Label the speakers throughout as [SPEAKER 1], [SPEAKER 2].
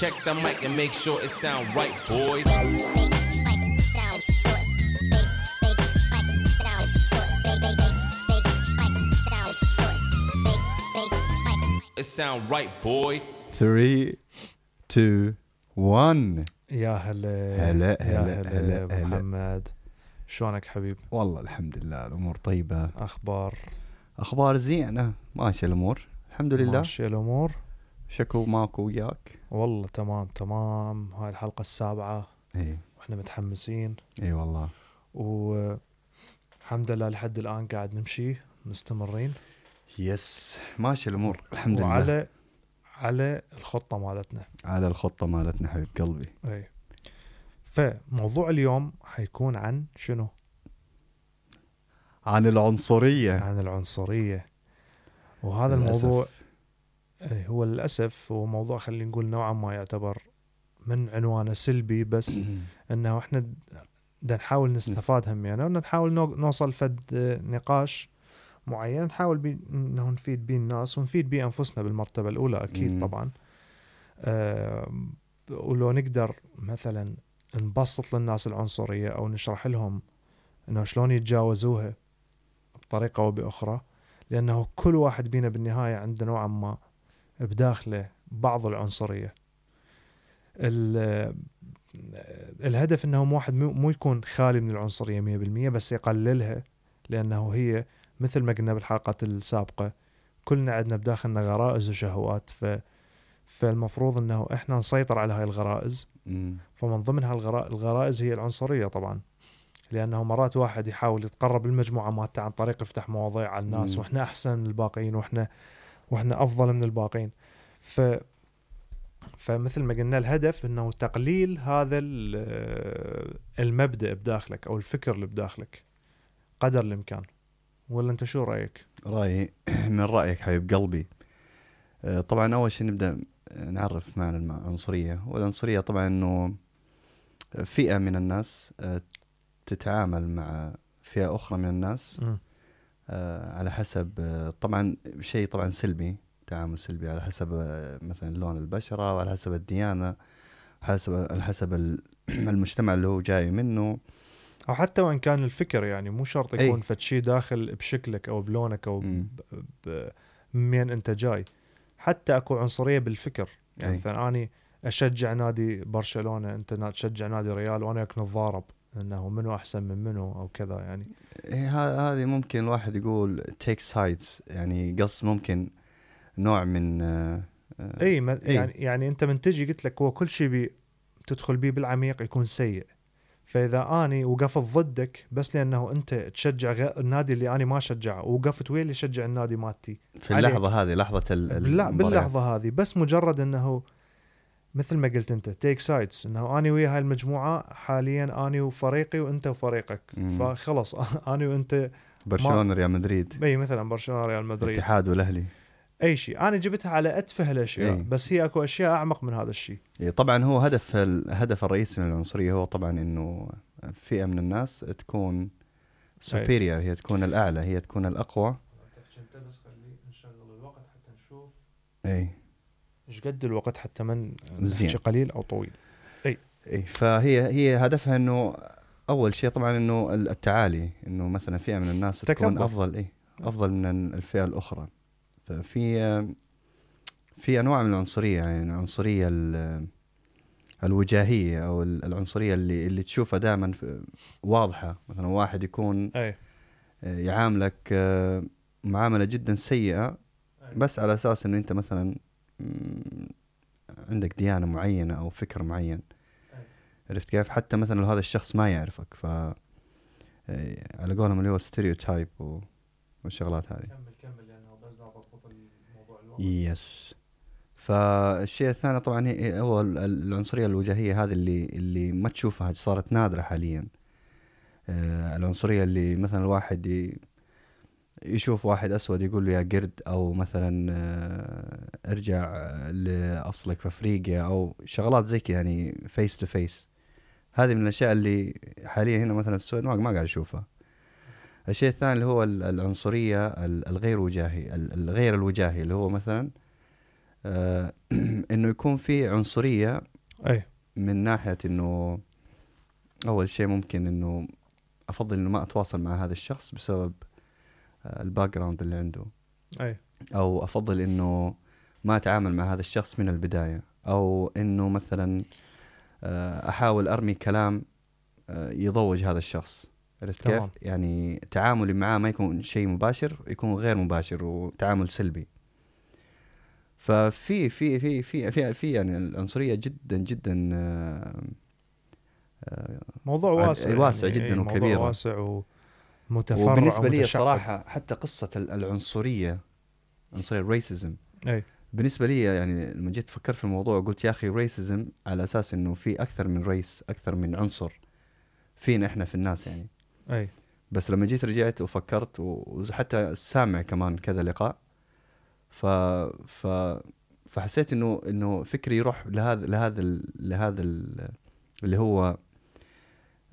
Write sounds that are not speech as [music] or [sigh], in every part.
[SPEAKER 1] Check the mic and make sure it sound right, boys. It sound right, boy.
[SPEAKER 2] 3 2 1
[SPEAKER 3] يا هلا.
[SPEAKER 2] هلا، هلا،
[SPEAKER 3] هلا. محمد. شلونك حبيب؟
[SPEAKER 2] والله الحمد لله الأمور طيبة.
[SPEAKER 3] أخبار؟
[SPEAKER 2] أخبار زينة ماشيه الأمور. الحمد لله.
[SPEAKER 3] ماشي الأمور.
[SPEAKER 2] شكو ماكو وياك.
[SPEAKER 3] والله تمام تمام. هاي الحلقة السابعة.
[SPEAKER 2] اي
[SPEAKER 3] وإحنا متحمسين.
[SPEAKER 2] إي والله.
[SPEAKER 3] والحمد لله لحد الآن قاعد نمشي مستمرين.
[SPEAKER 2] يس ماشي الأمور الحمد لله.
[SPEAKER 3] وعلى على الخطة مالتنا.
[SPEAKER 2] على الخطة مالتنا حبيب قلبي.
[SPEAKER 3] إي. فموضوع اليوم حيكون عن شنو؟
[SPEAKER 2] عن العنصرية.
[SPEAKER 3] عن العنصرية. وهذا
[SPEAKER 2] للأسف.
[SPEAKER 3] الموضوع هو للأسف هو موضوع خلينا نقول نوعا ما يعتبر من عنوانه سلبي بس إنه إحنا بدنا نحاول نستفاد هم يعني بدنا نحاول نو- نوصل فد نقاش معين نحاول بي إنه نفيد بيه الناس ونفيد بيه أنفسنا بالمرتبة الأولى أكيد
[SPEAKER 2] مم.
[SPEAKER 3] طبعا آم، ولو نقدر مثلا نبسط للناس العنصرية أو نشرح لهم إنه شلون يتجاوزوها بطريقة أو بأخرى لأنه كل واحد بينا بالنهاية عنده نوعا ما بداخله بعض العنصرية ال- الهدف إنه واحد مو يكون خالي من العنصرية 100% بس يقللها لأنه هي مثل ما قلنا بالحلقات السابقة كلنا عندنا بداخلنا غرائز وشهوات ف فالمفروض إنه إحنا نسيطر على هاي الغرائز
[SPEAKER 2] مم.
[SPEAKER 3] فمن ضمن الغرائز هي العنصرية طبعا لأنه مرات واحد يحاول يتقرب للمجموعة مالته عن طريق يفتح مواضيع على الناس
[SPEAKER 2] مم.
[SPEAKER 3] وإحنا أحسن من الباقيين وإحنا وإحنا أفضل من الباقيين ف فمثل ما قلنا الهدف إنه تقليل هذا ال- المبدأ بداخلك أو الفكر اللي بداخلك قدر الإمكان. ولا أنت شو رأيك؟
[SPEAKER 2] رأيي [clears throat] من رأيك حبيب قلبي؟ آه، طبعا أول شيء نبدأ نعرف معنى العنصرية. والعنصرية طبعا إنه فئة من الناس آه، تتعامل مع فئة أخرى من الناس. آه، على حسب آه، طبعا شيء طبعا سلبي تعامل سلبي على حسب آه، مثلا لون البشرة وعلى حسب الديانة حسب على حسب ال- [clears throat] المجتمع اللي هو جاي منه
[SPEAKER 3] أو حتى وإن كان الفكر يعني مو شرط. يكون فد شيء داخل بشكلك أو بلونك أو
[SPEAKER 2] مم.
[SPEAKER 3] ب- ب- من أنت جاي حتى أكو عنصرية بالفكر يعني. مثلا أني أشجع نادي برشلونة أنت تشجع نادي ريال وأنا وياك نتضارب إنه منو أحسن من منو أو كذا يعني
[SPEAKER 2] إيه، هذه ممكن الواحد يقول take sides يعني قص ممكن نوع من آه، آه،
[SPEAKER 3] اي ما
[SPEAKER 2] أي.
[SPEAKER 3] يعني يعني أنت من تجي قلت لك هو كل شيء بي تدخل بيه بالعميق يكون سيء فإذا آني وقفت ضدك بس لأنه أنت تشجع غير النادي اللي أنا ما أشجعه ووقفت ويا اللي يشجع النادي مالتي
[SPEAKER 2] في. اللحظة هذه لحظة ال-
[SPEAKER 3] لا. باللحظة هذه بس مجرد إنه مثل ما قلت أنت take sides إنه اني ويا هاي المجموعة حاليا اني وفريقي وأنت وفريقك.
[SPEAKER 2] مم.
[SPEAKER 3] فخلص [laughs] اني وأنت
[SPEAKER 2] برشلونة ريال مدريد.
[SPEAKER 3] إي مثلا برشلونة ريال مدريد.
[SPEAKER 2] الاتحاد والأهلي.
[SPEAKER 3] أي شيء. أنا جبتها على أتفه الأشياء
[SPEAKER 2] إي.
[SPEAKER 3] بس هي أكو أشياء أعمق من هذا الشيء.
[SPEAKER 2] إيه، طبعا هو هدف الهدف الرئيسي من العنصرية هو طبعا إنه فئة من الناس تكون superior هي تكون الأعلى هي تكون الأقوى.
[SPEAKER 3] بس خلي نشغل الوقت حتى نشوف.
[SPEAKER 2] إي.
[SPEAKER 3] إيش قد الوقت حتى من
[SPEAKER 2] زين.
[SPEAKER 3] نحكي قليل أو طويل.
[SPEAKER 2] أي. فهي هي هدفها إنه أول شيء طبعا إنه التعالي إنه مثلا فئة من الناس تكون
[SPEAKER 3] تكبر.
[SPEAKER 2] أفضل إي أفضل من الفئة الأخرى. ففي في أنواع من العنصرية يعني العنصرية ال- الوجاهية أو ال- العنصرية اللي اللي تشوفها دائما واضحة. مثلا واحد يكون
[SPEAKER 3] أي.
[SPEAKER 2] آه، يعاملك آه، معاملة جدا سيئة بس على أساس إنه أنت مثلا عندك ديانة معينة أو فكر معين. عرفت كيف؟ حتى مثلا لو هذا الشخص ما يعرفك ف آه، على قولهم اللي هو stereotype والشغلات هذه.
[SPEAKER 3] كمل كمل لأنه بس ضبط الموضوع
[SPEAKER 2] yes فالشيء الثاني طبعا هي- هو ال- العنصرية الوجاهيه هذه اللي اللي ما تشوفها صارت نادرة حاليا. آه، العنصرية اللي مثلا الواحد يشوف واحد أسود يقول له يا قرد أو مثلا آه، ارجع آه، لأصلك في أفريقيا أو شغلات زي كذا يعني face to face هذه من الأشياء اللي حاليا هنا مثلا في السويد ما قاعد أشوفها. الشيء الثاني اللي هو ال- العنصرية ال- الغير وجاهي ال- الغير الوجاهي اللي هو مثلا آه [clears throat] إنه يكون في عنصرية
[SPEAKER 3] أي.
[SPEAKER 2] من ناحية إنه أول شيء ممكن إنه أفضل إنه ما أتواصل مع هذا الشخص بسبب ال background اللي عنده
[SPEAKER 3] أي
[SPEAKER 2] أو أفضل إنه ما أتعامل مع هذا الشخص من البداية أو إنه مثلا آه، أحاول أرمي كلام آه، يضوج هذا الشخص عرفت كيف؟ يعني تعاملي معاه ما يكون شيء مباشر يكون غير مباشر وتعامل سلبي ففي في في في في, في يعني العنصرية جدا جدا آه،
[SPEAKER 3] موضوع واسع
[SPEAKER 2] واسع
[SPEAKER 3] يعني.
[SPEAKER 2] جداً
[SPEAKER 3] إي،
[SPEAKER 2] وكبير.
[SPEAKER 3] موضوع واسع ومتفرع
[SPEAKER 2] وبالنسبة لي. صراحة حتى قصة ال- العنصرية عنصرية الريسيزم
[SPEAKER 3] أي.
[SPEAKER 2] بالنسبة لي يعني لما جيت فكرت في الموضوع قلت يا أخي ريسيزم على أساس إنه في أكثر من ريس أكثر من عنصر فينا إحنا في الناس يعني.
[SPEAKER 3] أي.
[SPEAKER 2] بس لما جيت رجعت وفكرت وحتى سامع كمان كذا لقاء ف ف فحسيت انه إنه فكري يروح لهذا لهذا لهذا ال- اللي هو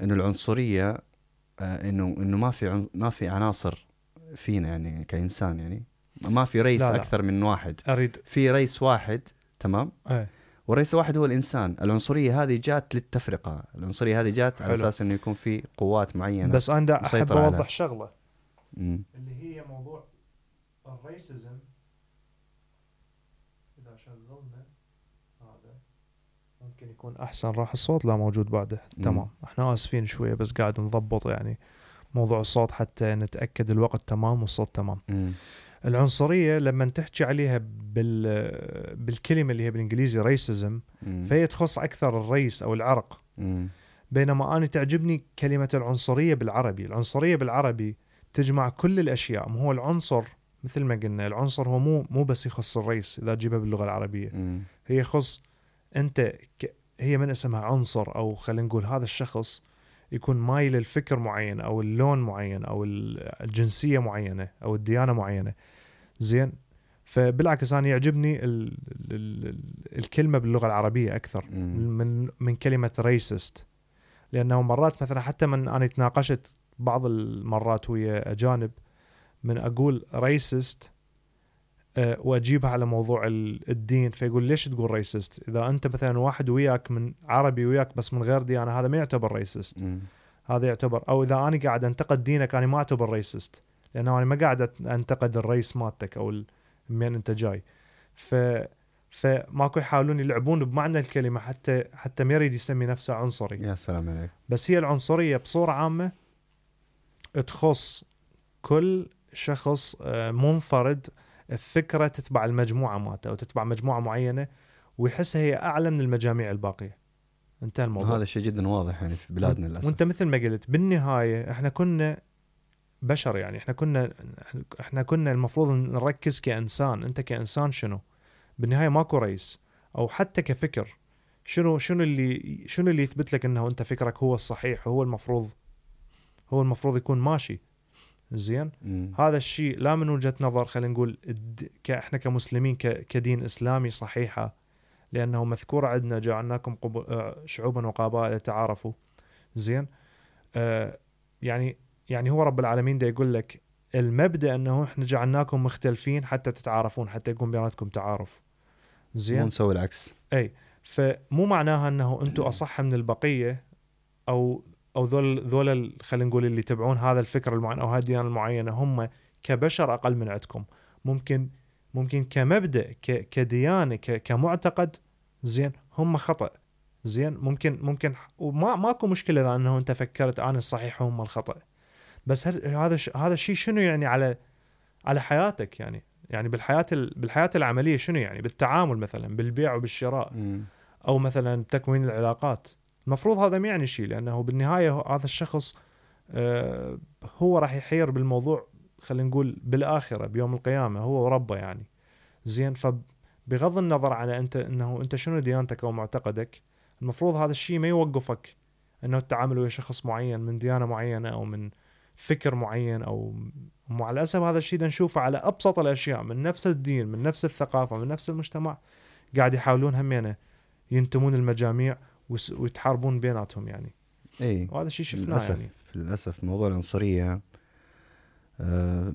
[SPEAKER 2] إنه العنصرية انه إنه ما في عن- ما في عناصر فينا يعني كإنسان يعني. ما في ريس
[SPEAKER 3] لا، لا.
[SPEAKER 2] أكثر من واحد.
[SPEAKER 3] أريد.
[SPEAKER 2] في ريس واحد تمام؟
[SPEAKER 3] اي
[SPEAKER 2] والرئيس الواحد هو الإنسان. العنصرية هذه جات للتفرقة. العنصرية هذه جات على. أساس إنه يكون في قوات معينة
[SPEAKER 3] بس أنا دا احب أوضح شغلة.
[SPEAKER 2] مم.
[SPEAKER 3] اللي هي موضوع الريسزم اذا شغلنا هذا ممكن يكون أحسن راح الصوت لا موجود بعده. تمام إحنا آسفين شوية بس قاعد نضبط يعني موضوع الصوت حتى نتأكد الوقت تمام والصوت تمام
[SPEAKER 2] مم.
[SPEAKER 3] العنصرية لما تحكي عليها بال بالكلمة اللي هي بالإنجليزي ريسزم. فهي تخص أكثر الريس أو العرق
[SPEAKER 2] مم.
[SPEAKER 3] بينما أنا تعجبني كلمة العنصرية بالعربي العنصرية بالعربي تجمع كل الأشياء ما هو العنصر مثل ما قلنا العنصر هو مو مو بس يخص الرئيس إذا تجيبها باللغة العربية
[SPEAKER 2] مم.
[SPEAKER 3] هي يخص أنت ك... هي من اسمها عنصر أو خلينا نقول هذا الشخص يكون مايل للفكر معين أو اللون معين أو ال- الجنسية معينة أو الديانة معينة. زين؟ فبالعكس أنا يعجبني ال... ال... ال... الكلمة باللغة العربية أكثر.
[SPEAKER 2] مم.
[SPEAKER 3] من من كلمة racist لأنه مرات مثلا حتى من أنا تناقشت بعض المرات ويا أجانب من أقول racist وأجيبها على موضوع ال- الدين. فيقول ليش تقول racist إذا أنت مثلا واحد وياك من عربي وياك بس من غير ديانه هذا ما يعتبر
[SPEAKER 2] racist.
[SPEAKER 3] هذا يعتبر أو إذا أنا قاعد أنتقد دينك أنا ما أعتبر ريسست لأنه أنا ما قاعد أنتقد الرئيس مالتك أو ال- من أنت جاي. ف فماكو يحاولون يلعبون بمعنى الكلمة حتى حتى ما يريد يسمي نفسه عنصري.
[SPEAKER 2] يا سلام عليك.
[SPEAKER 3] بس هي العنصرية بصورة عامة تخص كل شخص آه، منفرد فكره تتبع المجموعة مالته أو تتبع مجموعة معينة ويحسها هي أعلى من المجاميع الباقية. انتهى الموضوع.
[SPEAKER 2] هذا شيء جدا واضح يعني في بلادنا للأسف.
[SPEAKER 3] وأنت مثل ما قلت بالنهاية إحنا كنا بشر يعني. إحنا كنا إحنا كنا المفروض نركز كإنسان. أنت كإنسان شنو؟ بالنهاية ماكو رئيس. أو حتى كفكر. شنو شنو اللي شنو اللي يثبت لك إنه أنت فكرك هو الصحيح وهو المفروض هو المفروض يكون ماشي؟ زين؟
[SPEAKER 2] مم.
[SPEAKER 3] هذا الشيء لا من وجهة نظر خلينا نقول الد... ك... إحنا كمسلمين ك... كدين إسلامي صحيحة لأنه مذكور عندنا جعلناكم قب... آه، شعوبا وقبائل تعارفوا زين؟ آه يعني يعني هو رب العالمين ده يقول لك المبدأ إنه إحنا جعلناكم مختلفين حتى تتعارفون حتى يكون بيناتكم تعارف.
[SPEAKER 2] مو
[SPEAKER 3] زين
[SPEAKER 2] نسوي العكس.
[SPEAKER 3] إي. فمو معناها إنه أنتم أصح من البقية أو أو ذول ذول خلينا نقول اللي يتبعون هذا الفكر المعين أو هذه الديانة المعينة هم كبشر أقل من عندكم. ممكن ممكن كمبدأ كديانة كمعتقد زين هم خطأ. زين ممكن ممكن وما ماكو مشكلة إذا أنه أنت فكرت أنا الصحيح وهم الخطأ. بس هذا هذا الشيء شنو يعني على على حياتك يعني؟ يعني بالحياة ال- بالحياة العملية شنو يعني؟ بالتعامل مثلا بالبيع وبالشراء. أو مثلا تكوين العلاقات. المفروض هذا ما يعني شيء لأنه بالنهاية هذا الشخص آه، هو راح يحير بالموضوع خلينا نقول بالآخرة بيوم القيامة هو وربه يعني. زين فبغض النظر عن أنت إنه أنت شنو ديانتك أو معتقدك المفروض هذا الشيء ما يوقفك إنه التعامل ويا شخص معين من ديانة معينة أو من فكر معين أو مع الأسف هذا الشيء نشوفه على أبسط الأشياء من نفس الدين من نفس الثقافة من نفس المجتمع قاعد يحاولون همينه ينتمون المجاميع. ويتحاربون بيناتهم يعني.
[SPEAKER 2] إي.
[SPEAKER 3] وهذا الشيء شفناه
[SPEAKER 2] للأسف
[SPEAKER 3] يعني.
[SPEAKER 2] للأسف موضوع العنصرية آه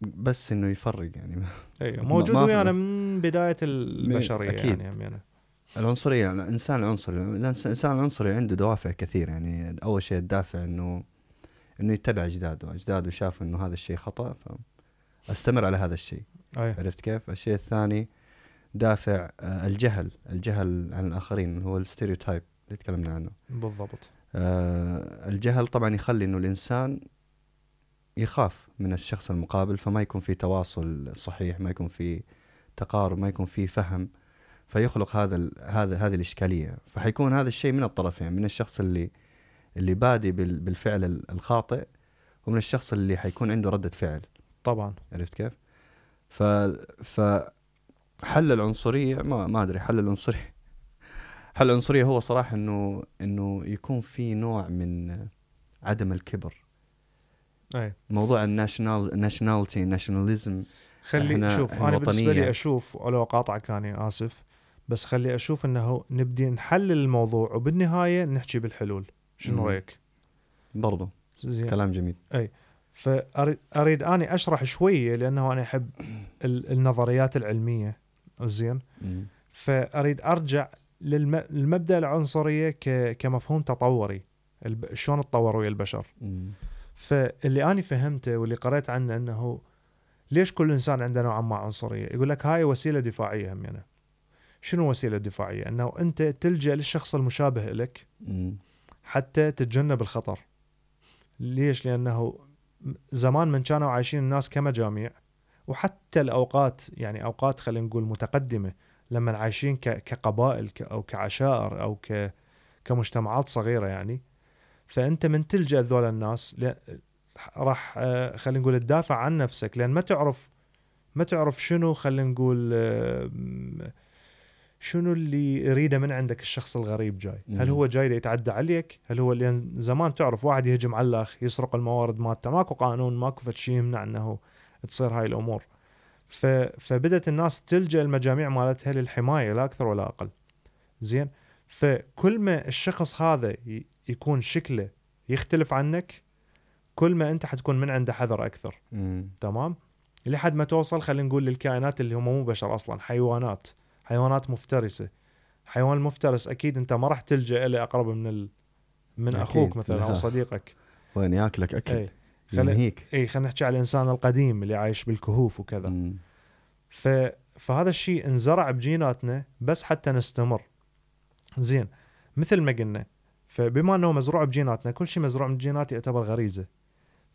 [SPEAKER 2] بس إنه يفرق يعني. إي
[SPEAKER 3] موجود ويانا من بداية البشرية
[SPEAKER 2] أكيد.
[SPEAKER 3] يعني همينة.
[SPEAKER 2] العنصرية الإنسان العنصري الانسان العنصري عنده دوافع كثير يعني. أول شيء الدافع انه إنه يتبع أجداده. أجداده شافوا إنه هذا الشيء خطأ فاستمر على هذا الشيء.
[SPEAKER 3] إي.
[SPEAKER 2] عرفت كيف؟ الشيء الثاني دافع آه، الجهل الجهل عن الآخرين هو ال stereotype اللي تكلمنا عنه.
[SPEAKER 3] بالضبط.
[SPEAKER 2] آه، الجهل طبعا يخلي إنه الإنسان يخاف من الشخص المقابل فما يكون في تواصل صحيح ما يكون في تقارب ما يكون في فهم فيخلق هذا هذا هذه الإشكالية. فحيكون هذا الشيء من الطرفين من الشخص اللي اللي بادي بال- بالفعل ال- الخاطئ ومن الشخص اللي حيكون عنده ردة فعل.
[SPEAKER 3] طبعا.
[SPEAKER 2] عرفت كيف؟ ف ف حل العنصرية ما ما أدري حل العنصرية. [laughs] حل العنصرية هو صراحة إنه إنه يكون في نوع من عدم الكبر.
[SPEAKER 3] أي.
[SPEAKER 2] موضوع ال national nationality
[SPEAKER 3] nationalism
[SPEAKER 2] خلي
[SPEAKER 3] شوف أنا
[SPEAKER 2] بالنسبة.
[SPEAKER 3] لي أشوف ولو اقاطعك أنا آسف بس خلي أشوف إنه نبدي نحلل الموضوع وبالنهاية نحكي بالحلول. شنو. رأيك؟
[SPEAKER 2] برضو.
[SPEAKER 3] زين.
[SPEAKER 2] كلام جميل.
[SPEAKER 3] فأريد أريد أني أشرح شوية لأنه أنا أحب ال- النظريات العلمية. زين. فأريد أرجع للم- للمبدأ العنصرية كمفهوم تطوري شلون تطور ويا البشر.
[SPEAKER 2] مم.
[SPEAKER 3] فاللي أنا فهمته واللي قريت عنه إنه ليش كل إنسان عنده نوعا ما عنصرية؟ يقول لك هاي وسيلة دفاعية همينه شنو الوسيله الدفاعيه إنه أنت تلجأ للشخص المشابه لك
[SPEAKER 2] مم.
[SPEAKER 3] حتى تتجنب الخطر. ليش؟ لأنه زمان من كانوا عايشين الناس كمجاميع وحتى الأوقات يعني أوقات خلينا نقول متقدمة لما عايشين كقبائل أو كعشائر أو كمجتمعات صغيرة يعني فأنت من تلجأ ذول الناس راح آه، خلينا نقول تدافع عن نفسك لأن ما تعرف ما تعرف شنو خلينا نقول آه، شنو اللي يريده من عندك الشخص الغريب جاي. هل. هو جاي يتعدى عليك؟ هل هو لأن زمان تعرف واحد يهجم على الأخ يسرق الموارد مالته؟ ماكو قانون ماكو شيء يمنع إنه تصير هاي الأمور. فبدت الناس تلجأ المجاميع مالتها للحماية لا أكثر ولا أقل زين فكل ما الشخص هذا. يكون شكله يختلف عنك كل ما أنت حتكون من عنده حذر أكثر
[SPEAKER 2] مم.
[SPEAKER 3] تمام لحد ما توصل خلينا نقول للكائنات اللي هم مو بشر أصلا حيوانات حيوانات مفترسة حيوان المفترس أكيد أنت ما راح تلجأ له أقرب من ال... من
[SPEAKER 2] أكيد،
[SPEAKER 3] أخوك مثلا
[SPEAKER 2] أو.
[SPEAKER 3] صديقك
[SPEAKER 2] وين ياكلك أكل
[SPEAKER 3] اي خلي
[SPEAKER 2] ينهيك
[SPEAKER 3] اي خلينا نحكي على الإنسان القديم اللي عايش بالكهوف وكذا
[SPEAKER 2] مم.
[SPEAKER 3] ف... فهذا الشيء انزرع بجيناتنا بس حتى نستمر زين مثل ما قلنا فبما أنه مزروع بجيناتنا كل شيء مزروع من الجينات يعتبر غريزة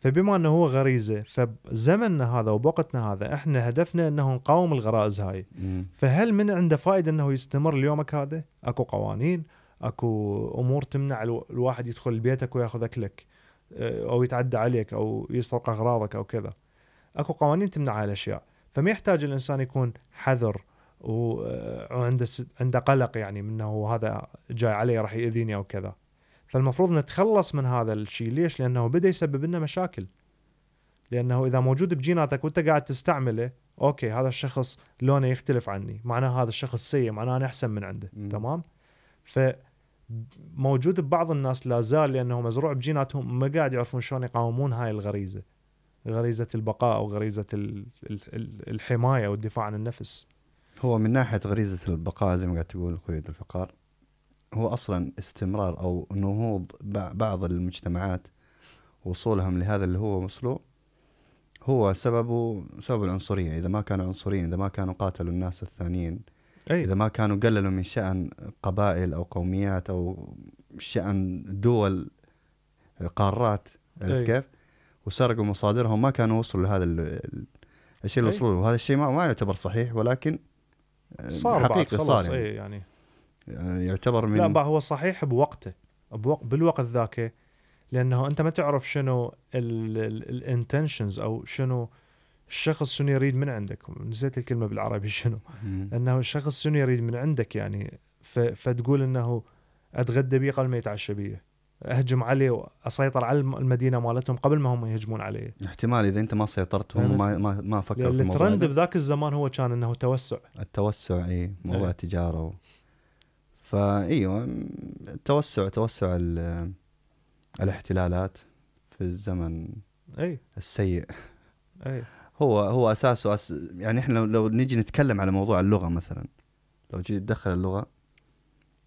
[SPEAKER 3] فبما أنه هو غريزة فبزمننا هذا وبوقتنا هذا إحنا هدفنا أنه نقاوم الغرائز هاي
[SPEAKER 2] مم.
[SPEAKER 3] فهل من عنده فائدة أنه يستمر ليومك هذا؟ أكو قوانين، أكو أمور تمنع الو- الواحد يدخل بيتك وياخذ أكلك أو يتعدى عليك أو يسرق أغراضك أو كذا. أكو قوانين تمنع هاي الأشياء، فما يحتاج الإنسان يكون حذر آه، وعنده س- عنده قلق يعني من إنه هذا جاي علي راح يأذيني أو كذا. فالمفروض نتخلص من هذا الشيء، ليش؟ لأنه بدأ يسبب لنا مشاكل. لأنه إذا موجود بجيناتك وأنت قاعد تستعمله أوكي هذا الشخص لونه يختلف عني معناه هذا الشخص سيء معناه أنا أحسن من عنده
[SPEAKER 2] مم.
[SPEAKER 3] تمام ف موجود ببعض الناس لا زال لأنه مزروع بجيناتهم ما قاعد يعرفون شلون يقاومون هاي الغريزة. غريزة البقاء أو غريزة ال- ال- ال- الحماية والدفاع عن النفس.
[SPEAKER 2] هو من ناحية غريزة البقاء زي ما قاعد تقول أخوي الفقار هو أصلا استمرار أو نهوض بع- بعض المجتمعات وصولهم لهذا اللي هو وصلوا هو سببه سبب العنصرية. إذا ما كانوا عنصريين إذا ما كانوا قاتلوا الناس الثانيين
[SPEAKER 3] اي
[SPEAKER 2] إذا ما كانوا قللوا من شأن قبائل أو قوميات أو شأن دول قارات عرفت
[SPEAKER 3] أي.
[SPEAKER 2] كيف؟ وسرقوا مصادرهم ما كانوا وصلوا لهذا ال- ال- الشيء اللي
[SPEAKER 3] أي.
[SPEAKER 2] وصلوا له وهذا الشيء ما, ما يعتبر صحيح ولكن آه،
[SPEAKER 3] صار
[SPEAKER 2] حقيقي صار يعني.
[SPEAKER 3] اي يعني
[SPEAKER 2] آه، يعتبر من
[SPEAKER 3] لا بقى هو صحيح بوقته بوق... بالوقت ذاك لأنه أنت ما تعرف شنو ال intentions أو شنو الشخص شنو يريد من عندك؟ نسيت الكلمة بالعربي [laughs] شنو. أنه الشخص شنو يريد من عندك يعني. فتقول أنه أتغدى بيه قبل ما يتعشى بيه. أهجم عليه واسيطر على الم- المدينة مالتهم قبل ما هم يهجمون عليه.
[SPEAKER 2] احتمال إذا أنت ما سيطرت هم ما ما, ما فكروا في الموضوع
[SPEAKER 3] الترند. بذاك الزمان هو كان أنه توسع.
[SPEAKER 2] التوسع إي موضوع
[SPEAKER 3] إيه.
[SPEAKER 2] التجارة و... فايوه التوسع توسع ال- الاحتلالات في الزمن
[SPEAKER 3] إي.
[SPEAKER 2] السيء.
[SPEAKER 3] إي.
[SPEAKER 2] هو هو أساسه أس يعني إحنا لو, لو نيجي نتكلم على موضوع اللغة مثلا لو جيت تدخل اللغة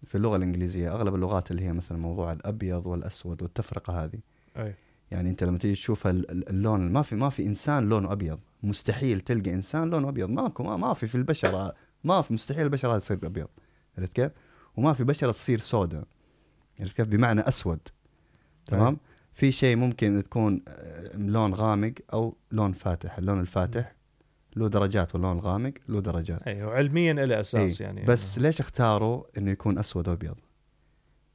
[SPEAKER 2] في اللغة الإنجليزية أغلب اللغات اللي هي مثلا موضوع الأبيض والأسود والتفرقة هذه
[SPEAKER 3] أي
[SPEAKER 2] يعني أنت لما تيجي تشوف ال- ال- اللون ما في ما في إنسان لونه أبيض مستحيل تلقى إنسان لونه أبيض ماكو ما, ما في في البشره ما في مستحيل البشره هذه تصير أبيض عرفت كيف؟ وما في بشره تصير سوداء عرفت كيف؟ بمعنى أسود تمام؟ في شيء ممكن تكون آه، لون غامق أو لون فاتح، اللون الفاتح له درجات واللون الغامق له درجات
[SPEAKER 3] اي وعلميا له أساس
[SPEAKER 2] إيه،
[SPEAKER 3] يعني
[SPEAKER 2] بس ليش اختاروا إنه يكون أسود وابيض؟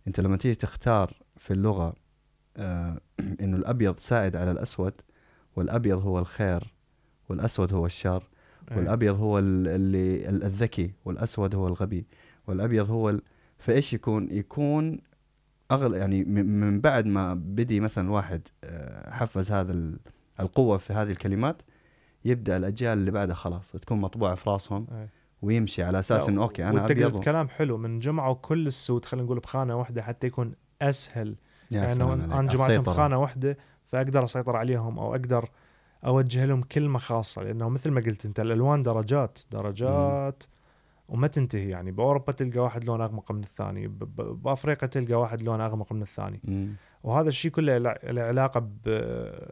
[SPEAKER 2] أنت لما تيجي تختار في اللغة آه [clears throat] إنه الأبيض سائد على الأسود والأبيض هو الخير والأسود هو الشر
[SPEAKER 3] إيه.
[SPEAKER 2] والأبيض هو ال- اللي ال- الذكي والأسود هو الغبي والأبيض هو ال... فإيش يكون؟ يكون اغلى يعني من بعد ما بدي مثلا واحد آه، حفز هذا ال- القوة في هذه الكلمات يبدأ الأجيال اللي بعدها خلاص تكون مطبوعة في راسهم
[SPEAKER 3] إيه.
[SPEAKER 2] ويمشي على أساس إنه
[SPEAKER 3] أوكي أنا
[SPEAKER 2] ابيض
[SPEAKER 3] كلام حلو من جمعوا كل السود خلينا نقول بخانة واحدة حتى يكون
[SPEAKER 2] أسهل
[SPEAKER 3] يعني. أنا جمعتهم. بخانه واحدة فأقدر أسيطر عليهم أو أقدر أوجه لهم كلمة خاصة لأنه مثل ما قلت أنت الألوان درجات درجات وما تنتهي يعني بأوروبا تلقى واحد لون أغمق من الثاني بأفريقيا تلقى واحد لون أغمق من الثاني
[SPEAKER 2] مم.
[SPEAKER 3] وهذا الشيء كله له علاقه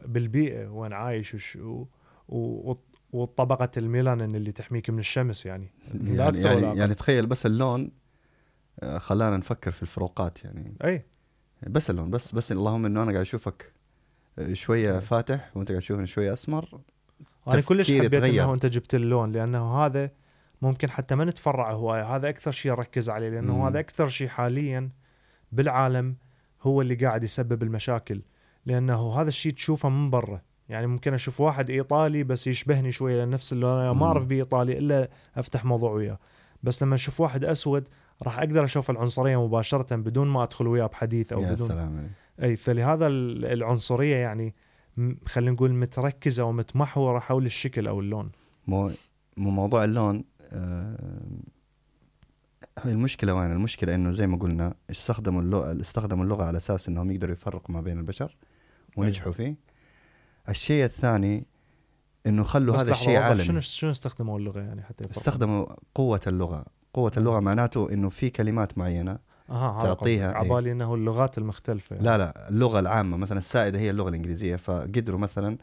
[SPEAKER 3] بالبيئة وين عايش وش و- و- وطبقة الميلانين اللي تحميك من الشمس يعني
[SPEAKER 2] يعني يعني. يعني تخيل بس اللون آه، خلانا نفكر في الفروقات يعني
[SPEAKER 3] أي
[SPEAKER 2] بس اللون بس بس اللهم إنه أنا قاعد أشوفك آه، شوية
[SPEAKER 3] أي.
[SPEAKER 2] فاتح وأنت قاعد تشوفني شوية أسمر
[SPEAKER 3] أنا كلش حبيت. إنه أنت جبت اللون لأنه هذا ممكن حتى ما نتفرع هواية. هذا أكثر شيء اركز عليه لأنه
[SPEAKER 2] مم.
[SPEAKER 3] هذا أكثر شيء حاليا بالعالم هو اللي قاعد يسبب المشاكل. لأنه هذا الشيء تشوفه من برا. يعني ممكن أشوف واحد إيطالي بس يشبهني شوية نفس اللون أنا ما. أعرف بيه ايطالي إلا أفتح موضوع وياه. بس لما أشوف واحد أسود راح أقدر أشوف العنصرية مباشرة بدون ما أدخل وياه بحديث أو
[SPEAKER 2] يا
[SPEAKER 3] بدون.
[SPEAKER 2] سلام عليك.
[SPEAKER 3] أي فلهذا ال- العنصرية يعني خلينا نقول متركزة ومتمحورة حول الشكل أو اللون.
[SPEAKER 2] مو مو موضوع اللون. هي المشكلة وين؟ المشكلة إنه زي ما قلنا استخدموا اللغة استخدموا اللغة على أساس إنهم يقدروا يفرقوا ما بين البشر ونجحوا فيه. الشيء الثاني إنه خلوا هذا الشيء عالمي.
[SPEAKER 3] شنو شنو استخدموا اللغة يعني حتى يفرقوا؟
[SPEAKER 2] استخدموا قوة اللغة. قوة اللغة معناته إنه في كلمات معينة
[SPEAKER 3] أها هذا
[SPEAKER 2] تعطيها،
[SPEAKER 3] تعطيها
[SPEAKER 2] إيه.
[SPEAKER 3] عبالي إنه اللغات المختلفة. يعني.
[SPEAKER 2] لا لا اللغة العامة مثلا السائدة هي اللغة الإنجليزية فقدروا مثلا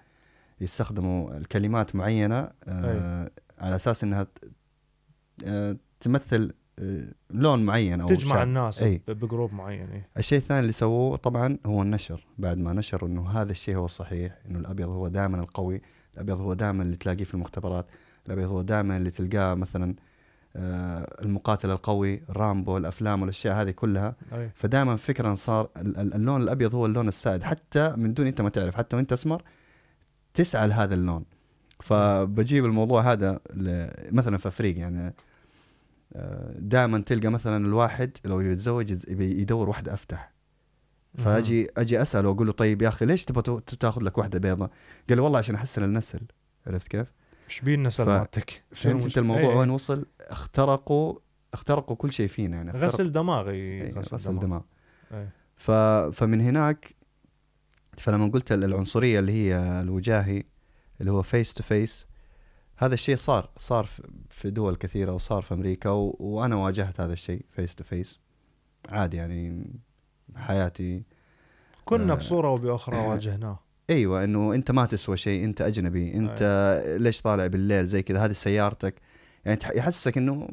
[SPEAKER 2] يستخدموا الكلمات معينة آه على أساس إنها آه تمثل آه لون معين أو
[SPEAKER 3] تجمع
[SPEAKER 2] شعب.
[SPEAKER 3] الناس
[SPEAKER 2] أي.
[SPEAKER 3] بجروب معين إيه.
[SPEAKER 2] الشيء الثاني اللي سووه طبعا هو النشر بعد ما نشروا إنه هذا الشيء هو الصحيح إنه الأبيض هو دائما القوي الأبيض هو دائما اللي تلاقيه في المختبرات الأبيض هو دائما اللي تلقاه مثلا آه المقاتل القوي رامبو الأفلام والأشياء هذه كلها
[SPEAKER 3] أي.
[SPEAKER 2] فدائما فكرا صار ال- ال- اللون الأبيض هو اللون السائد حتى من دون أنت ما تعرف حتى وأنت أسمر تسعى لهذا اللون فبجيب الموضوع هذا مثلا في أفريقيا يعني دائما تلقى مثلا الواحد لو يتزوج يدور واحدة أفتح فأجي أجي أسأله وأقول له طيب يا أخي ليش تبغى تاخذ لك واحدة بيضاء؟ قال لي والله عشان أحسن النسل عرفت كيف؟
[SPEAKER 3] إيش بين النسل مالتك
[SPEAKER 2] فهمت أنت الموضوع
[SPEAKER 3] أي.
[SPEAKER 2] وين وصل؟ اخترقوا اخترقوا كل شيء فينا يعني اخترقوا-
[SPEAKER 3] غسل دماغ
[SPEAKER 2] إيه،
[SPEAKER 3] إيه،
[SPEAKER 2] غسل,
[SPEAKER 3] غسل,
[SPEAKER 2] دماغ,
[SPEAKER 3] دماغ إيه.
[SPEAKER 2] ف... فمن هناك فلما قلت العنصرية اللي هي الوجاهي اللي هو face to face هذا الشيء صار صار في- دول كثيرة وصار في أمريكا و... وأنا واجهت هذا الشيء face to face عادي يعني حياتي
[SPEAKER 3] كنا
[SPEAKER 2] آه.
[SPEAKER 3] بصورة وباخرى [coughs] واجهناه
[SPEAKER 2] أيوه إنه أنت ما تسوى شيء أنت أجنبي أنت ليش طالع بالليل زي كذا هذه سيارتك يعني يحسسك إنه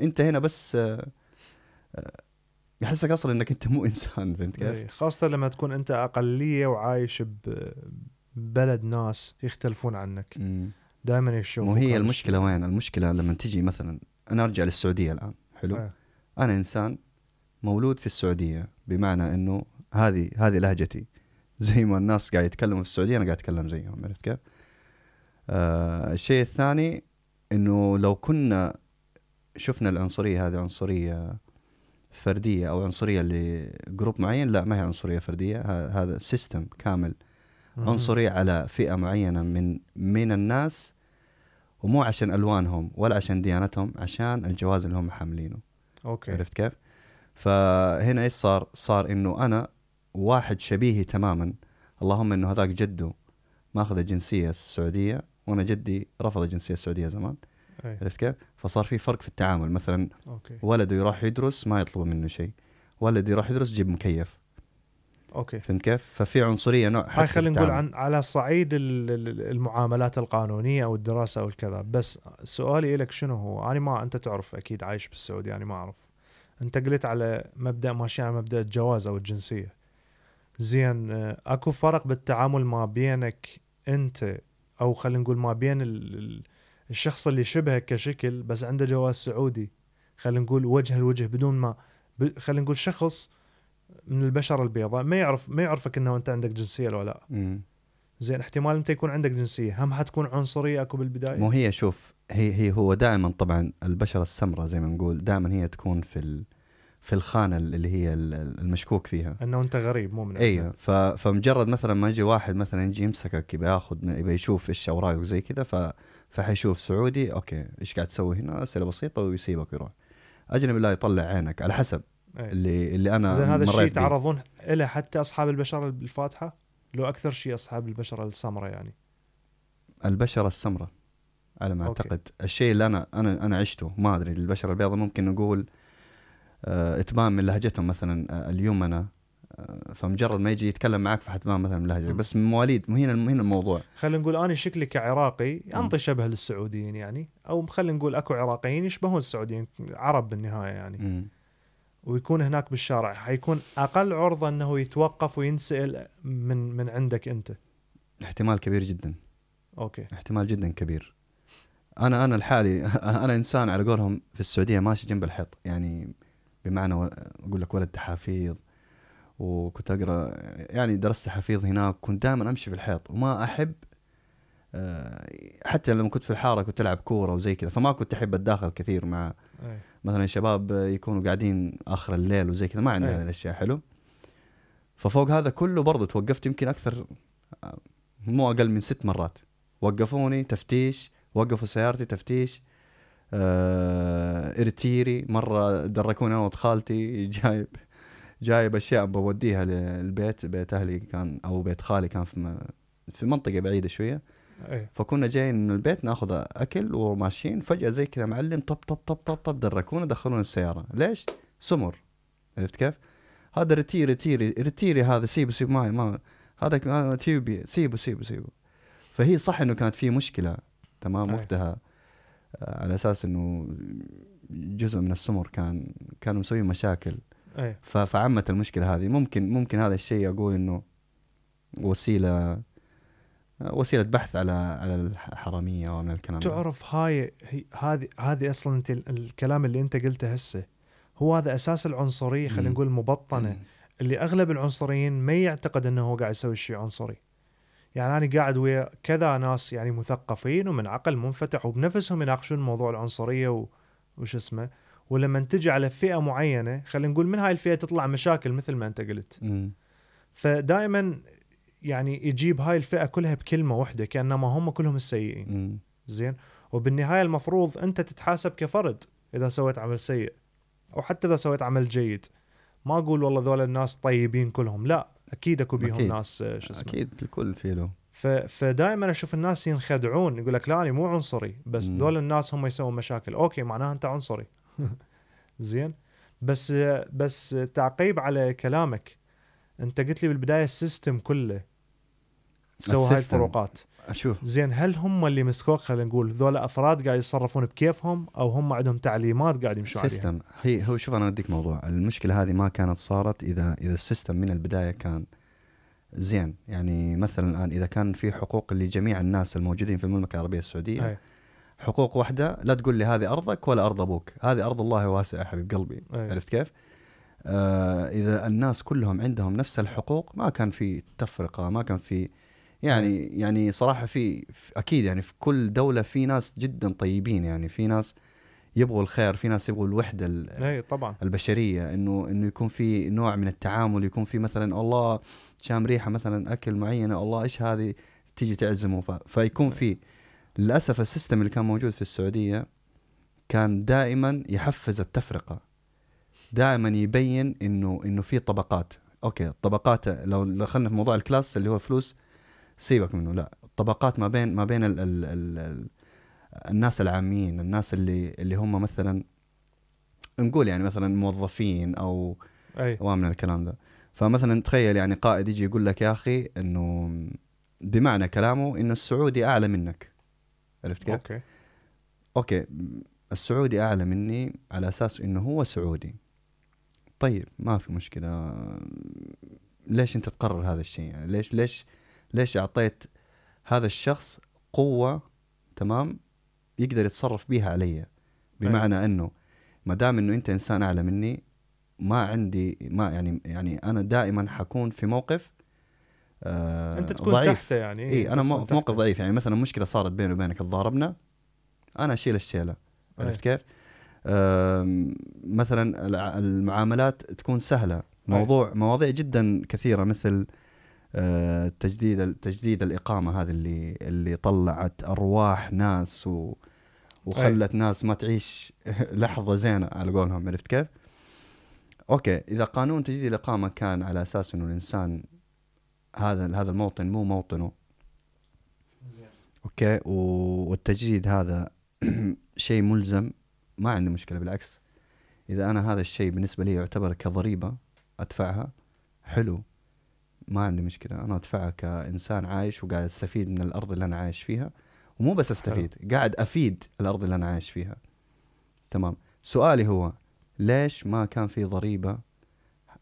[SPEAKER 2] أنت هنا بس آه، آه، يحسسك أصلا إنك أنت مو [laughs] إنسان فهمت كيف؟
[SPEAKER 3] إيه، خاصة لما تكون أنت أقلية وعايش ببلد ناس يختلفون عنك
[SPEAKER 2] مم.
[SPEAKER 3] دائما يشوفوا
[SPEAKER 2] وهي المشكلة وين؟ المشكلة لما تجي مثلا أنا أرجع للسعودية الآن حلو؟
[SPEAKER 3] إيه.
[SPEAKER 2] أنا إنسان مولود في السعودية بمعنى إنه هذه هذه لهجتي [laughs] زي ما الناس قاعد يتكلموا في السعودية أنا قاعد أتكلم زيهم عرفت كيف؟ آه الشيء الثاني إنه لو كنا شفنا العنصرية هذه عنصرية فردية أو عنصرية ل group معين لا ما هي عنصرية فردية هذا system كامل. عنصري على فئة معينة من من الناس ومو عشان ألوانهم ولا عشان ديانتهم عشان الجواز اللي هم حاملينه.
[SPEAKER 3] okay.
[SPEAKER 2] عرفت كيف؟ فهنا إيش صار؟ صار إنه أنا واحد شبيهي تماما. اللهم إنه هذاك جده ماخذ الجنسية السعودية وأنا جدي رفض الجنسية السعودية زمان.
[SPEAKER 3] أي.
[SPEAKER 2] عرفت كيف؟ فصار في فرق في التعامل. مثلا
[SPEAKER 3] okay.
[SPEAKER 2] ولده يروح يدرس ما يطلبوا منه شيء. ولد يروح يدرس يجيب مكيف.
[SPEAKER 3] okay.
[SPEAKER 2] فهمت كيف؟ ففي عنصرية نوع
[SPEAKER 3] هاي خلينا نقول. عن على صعيد ال- ال- المعاملات القانونية أو الدراسة أو الكذا. بس سؤالي لك شنو هو؟ أنا ما أنت تعرف أكيد عايش بالسعودية يعني ما أعرف. أنت قلت على مبدا ماشي على مبدأ الجواز أو الجنسية. زين آه، أكو فرق بالتعامل ما بينك أنت أو خلينا نقول ما بين ال- ال- الشخص اللي شبهك كشكل بس عنده جواز سعودي. خلينا نقول وجه لوجه بدون ما خلينا نقول شخص من البشر البيضاء ما يعرف ما يعرفك إنه أنت عندك جنسية ولا لا.
[SPEAKER 2] مم.
[SPEAKER 3] زين احتمال أنت يكون عندك جنسية هم حتكون عنصرية أكو بالبداية؟
[SPEAKER 2] مو هي شوف هي هي هو دائما طبعا البشرة السمراء زي ما نقول دائما هي تكون في ال في الخانة اللي هي ال- المشكوك فيها.
[SPEAKER 3] إنه أنت غريب مو من
[SPEAKER 2] أيوه ف- فمجرد مثلا ما يجي واحد مثلا يجي يمسكك يبي ياخذ يبي يشوف إيش أوراقك وزي كذا ف فحيشوف سعودي okay إيش قاعد تسوي هنا؟ أسئلة بسيطة ويسيبك ويروح. أجنبي لا يطلع عينك على حسب.
[SPEAKER 3] أي.
[SPEAKER 2] اللي اللي أنا
[SPEAKER 3] زين هذا الشيء. يتعرضون له حتى أصحاب البشره الفاتحة لو أكثر شيء أصحاب البشره السمراء يعني
[SPEAKER 2] البشره السمراء على ما
[SPEAKER 3] okay.
[SPEAKER 2] أعتقد الشيء اللي أنا أنا أنا عشته ما أدري البشره البيضاء ممكن نقول آه إتمام من لهجتهم مثلا آه اليمنى آه فمجرد ما يجي يتكلم معك فحتبان مثلا من
[SPEAKER 3] لهجة.
[SPEAKER 2] بس من مواليد هنا هنا الموضوع
[SPEAKER 3] خلينا نقول أنا شكلي كعراقي أنطي شبه للسعوديين يعني أو خلينا نقول أكو عراقيين يشبهون السعوديين عرب بالنهاية يعني
[SPEAKER 2] مم.
[SPEAKER 3] ويكون هناك بالشارع. حيكون أقل عرضة إنه يتوقف وينسأل من من عندك أنت.
[SPEAKER 2] احتمال كبير جدا.
[SPEAKER 3] أوكي.
[SPEAKER 2] احتمال جدا كبير. أنا أنا الحالي [laughs] أنا إنسان على قولهم في السعودية ماشي جنب الحيط. يعني بمعنى أقول لك ولد تحافيظ وكنت أقرأ يعني درست تحافيظ هناك كنت دائما أمشي في الحيط. وما أحب آه، حتى لما كنت في الحارة كنت ألعب كورة وزي كذا فما كنت أحب اتداخل كثير مع
[SPEAKER 3] أي.
[SPEAKER 2] مثلا شباب يكونوا قاعدين آخر الليل وزي كذا ما عندنا. هذه الاشياء حلو فوق هذا كله برضو توقفت يمكن أكثر مو أقل من ست مرات وقفوني تفتيش وقفوا سيارتي تفتيش آه إرتيري مرة دركوني أنا وولد خالتي جايب جايب أشياء بوديها للبيت بيت أهلي كان أو بيت خالي كان في في منطقة بعيدة شوية
[SPEAKER 3] اي
[SPEAKER 2] فكنا جايين من البيت ناخذ أكل وماشيين. فجأة زي كذا معلم طب طب طب طب طب دركونا دخلونا السيارة. ليش؟ سمر. عرفت كيف؟ هذا رتيري رتيري رتيري هذا. سيبه سيبه معي ما هذا هذا تيوبي. سيبه سيبه سيبه. فهي صح إنه كانت في مشكلة. تمام؟
[SPEAKER 3] أي.
[SPEAKER 2] وقتها آه، على أساس إنه جزء من السمر كان كانوا مسويين مشاكل. ف- فعمت المشكلة هذه. ممكن ممكن هذا الشيء أقول إنه وسيلة وسيلة بحث على على الحرامية ومن الكلام ده.
[SPEAKER 3] تعرف هاي هذه هذه أصلا انت ال- الكلام اللي أنت قلته هسه هو هذا أساس العنصرية خلينا
[SPEAKER 2] مم.
[SPEAKER 3] نقول مبطنه اللي أغلب العنصريين ما يعتقد إنه هو قاعد يسوي شيء عنصري يعني أنا قاعد ويا كذا ناس يعني مثقفين ومن عقل منفتح وبنفسهم يناقشون موضوع العنصرية و... وش اسمه ولما تجي على فئة معينة خلينا نقول من هاي الفئة تطلع مشاكل مثل ما أنت قلت
[SPEAKER 2] مم.
[SPEAKER 3] فدائما يعني يجيب هاي الفئة كلها بكلمة واحدة كأنما هم كلهم السيئين. زين؟ وبالنهاية المفروض أنت تتحاسب كفرد إذا سويت عمل سيء أو حتى إذا سويت عمل جيد. ما أقول والله ذول الناس طيبين كلهم لا أكيد أكو بيهم
[SPEAKER 2] أكيد.
[SPEAKER 3] ناس آه، شو اسمه.
[SPEAKER 2] أكيد الكل في له.
[SPEAKER 3] ف... فدائما أشوف الناس ينخدعون يقول لك لا أنا مو عنصري بس
[SPEAKER 2] مم.
[SPEAKER 3] ذول الناس هم يسوون مشاكل. okay معناها أنت عنصري. [laughs] زين؟ بس بس تعقيب على كلامك. أنت قلت لي بالبداية ال system كله سوى هاي. الفروقات.
[SPEAKER 2] أشوف
[SPEAKER 3] زين هل هم اللي مسكوك خلينا نقول ذول أفراد قاعد يتصرفون بكيفهم أو هم عندهم تعليمات قاعد يمشوا عليها؟
[SPEAKER 2] السيستم هي هو شوف أنا أديك موضوع. المشكلة هذه ما كانت صارت إذا إذا ال system من البداية كان زين. يعني مثلا الآن إذا كان في حقوق لجميع الناس الموجودين في المملكة العربية السعودية
[SPEAKER 3] أي.
[SPEAKER 2] حقوق واحدة لا تقول لي هذه أرضك ولا أرض أبوك. هذه أرض الله واسعة يا حبيب قلبي.
[SPEAKER 3] أي.
[SPEAKER 2] عرفت كيف؟ آه إذا الناس كلهم عندهم نفس الحقوق ما كان في تفرقة ما كان في يعني يعني صراحة في أكيد يعني في كل دولة في ناس جدا طيبين يعني في ناس يبغوا الخير في ناس يبغوا الوحدة ال-
[SPEAKER 3] اي طبعا.
[SPEAKER 2] البشرية. إنه إنه يكون في نوع من التعامل يكون في مثلا الله شام ريحة مثلا أكل معينة الله إيش هذه تيجي تعزمه. ف... فيكون في للأسف السيستم اللي كان موجود في السعودية كان دائما يحفز التفرقة. دائما يبين إنه إنه في طبقات. okay طبقات لو دخلنا في موضوع ال class اللي هو الفلوس سيبك منه لا. الطبقات ما بين ما بين ال ال ال ال الناس العاميين الناس اللي اللي هم مثلا نقول يعني مثلا موظفين
[SPEAKER 3] أو
[SPEAKER 2] أو من الكلام ده. فمثلا تخيل يعني قائد يجي يقول لك يا أخي إنه بمعنى كلامه انه السعودي أعلى منك. عرفت كيف؟
[SPEAKER 3] okay.
[SPEAKER 2] okay. السعودي أعلى مني على أساس إنه هو سعودي. طيب ما في مشكلة. ليش أنت تقرر هذا الشيء يعني؟ ليش ليش ليش أعطيت هذا الشخص قوة تمام؟ يقدر يتصرف بيها علي. بمعنى إنه ما دام إنه أنت إنسان أعلى مني ما عندي ما يعني يعني أنا دائما حكون في موقف آه
[SPEAKER 3] أنت تكون
[SPEAKER 2] ضعيف.
[SPEAKER 3] تحته يعني.
[SPEAKER 2] إي
[SPEAKER 3] أنا
[SPEAKER 2] مو- في موقف
[SPEAKER 3] تحته.
[SPEAKER 2] ضعيف. يعني مثلا مشكلة صارت بيني وبينك تضاربنا أنا أشيل
[SPEAKER 3] الشيلة.
[SPEAKER 2] عرفت كيف؟ آم، مثلا المعاملات تكون سهلة. موضوع مواضيع جدا كثيرة مثل آه، تجديد تجديد الإقامة هذه اللي اللي طلعت. أرواح ناس و وخلت ناس ما تعيش [laughs] لحظة زينة على قولهم عرفت كيف؟ أوكي إذا قانون تجديد الإقامة كان على أساس إنه الإنسان هذا هذا الموطن مو موطنه. أوكي والتجديد هذا [clears throat] شيء ملزم. ما عندي مشكلة بالعكس. إذا أنا هذا الشيء بالنسبة لي يعتبر كضريبة أدفعها حلو. ما عندي مشكلة أنا أدفعها كإنسان عايش وقاعد أستفيد من الأرض اللي أنا عايش فيها ومو بس أستفيد قاعد أفيد الأرض اللي أنا عايش فيها. تمام. سؤالي هو ليش ما كان في ضريبة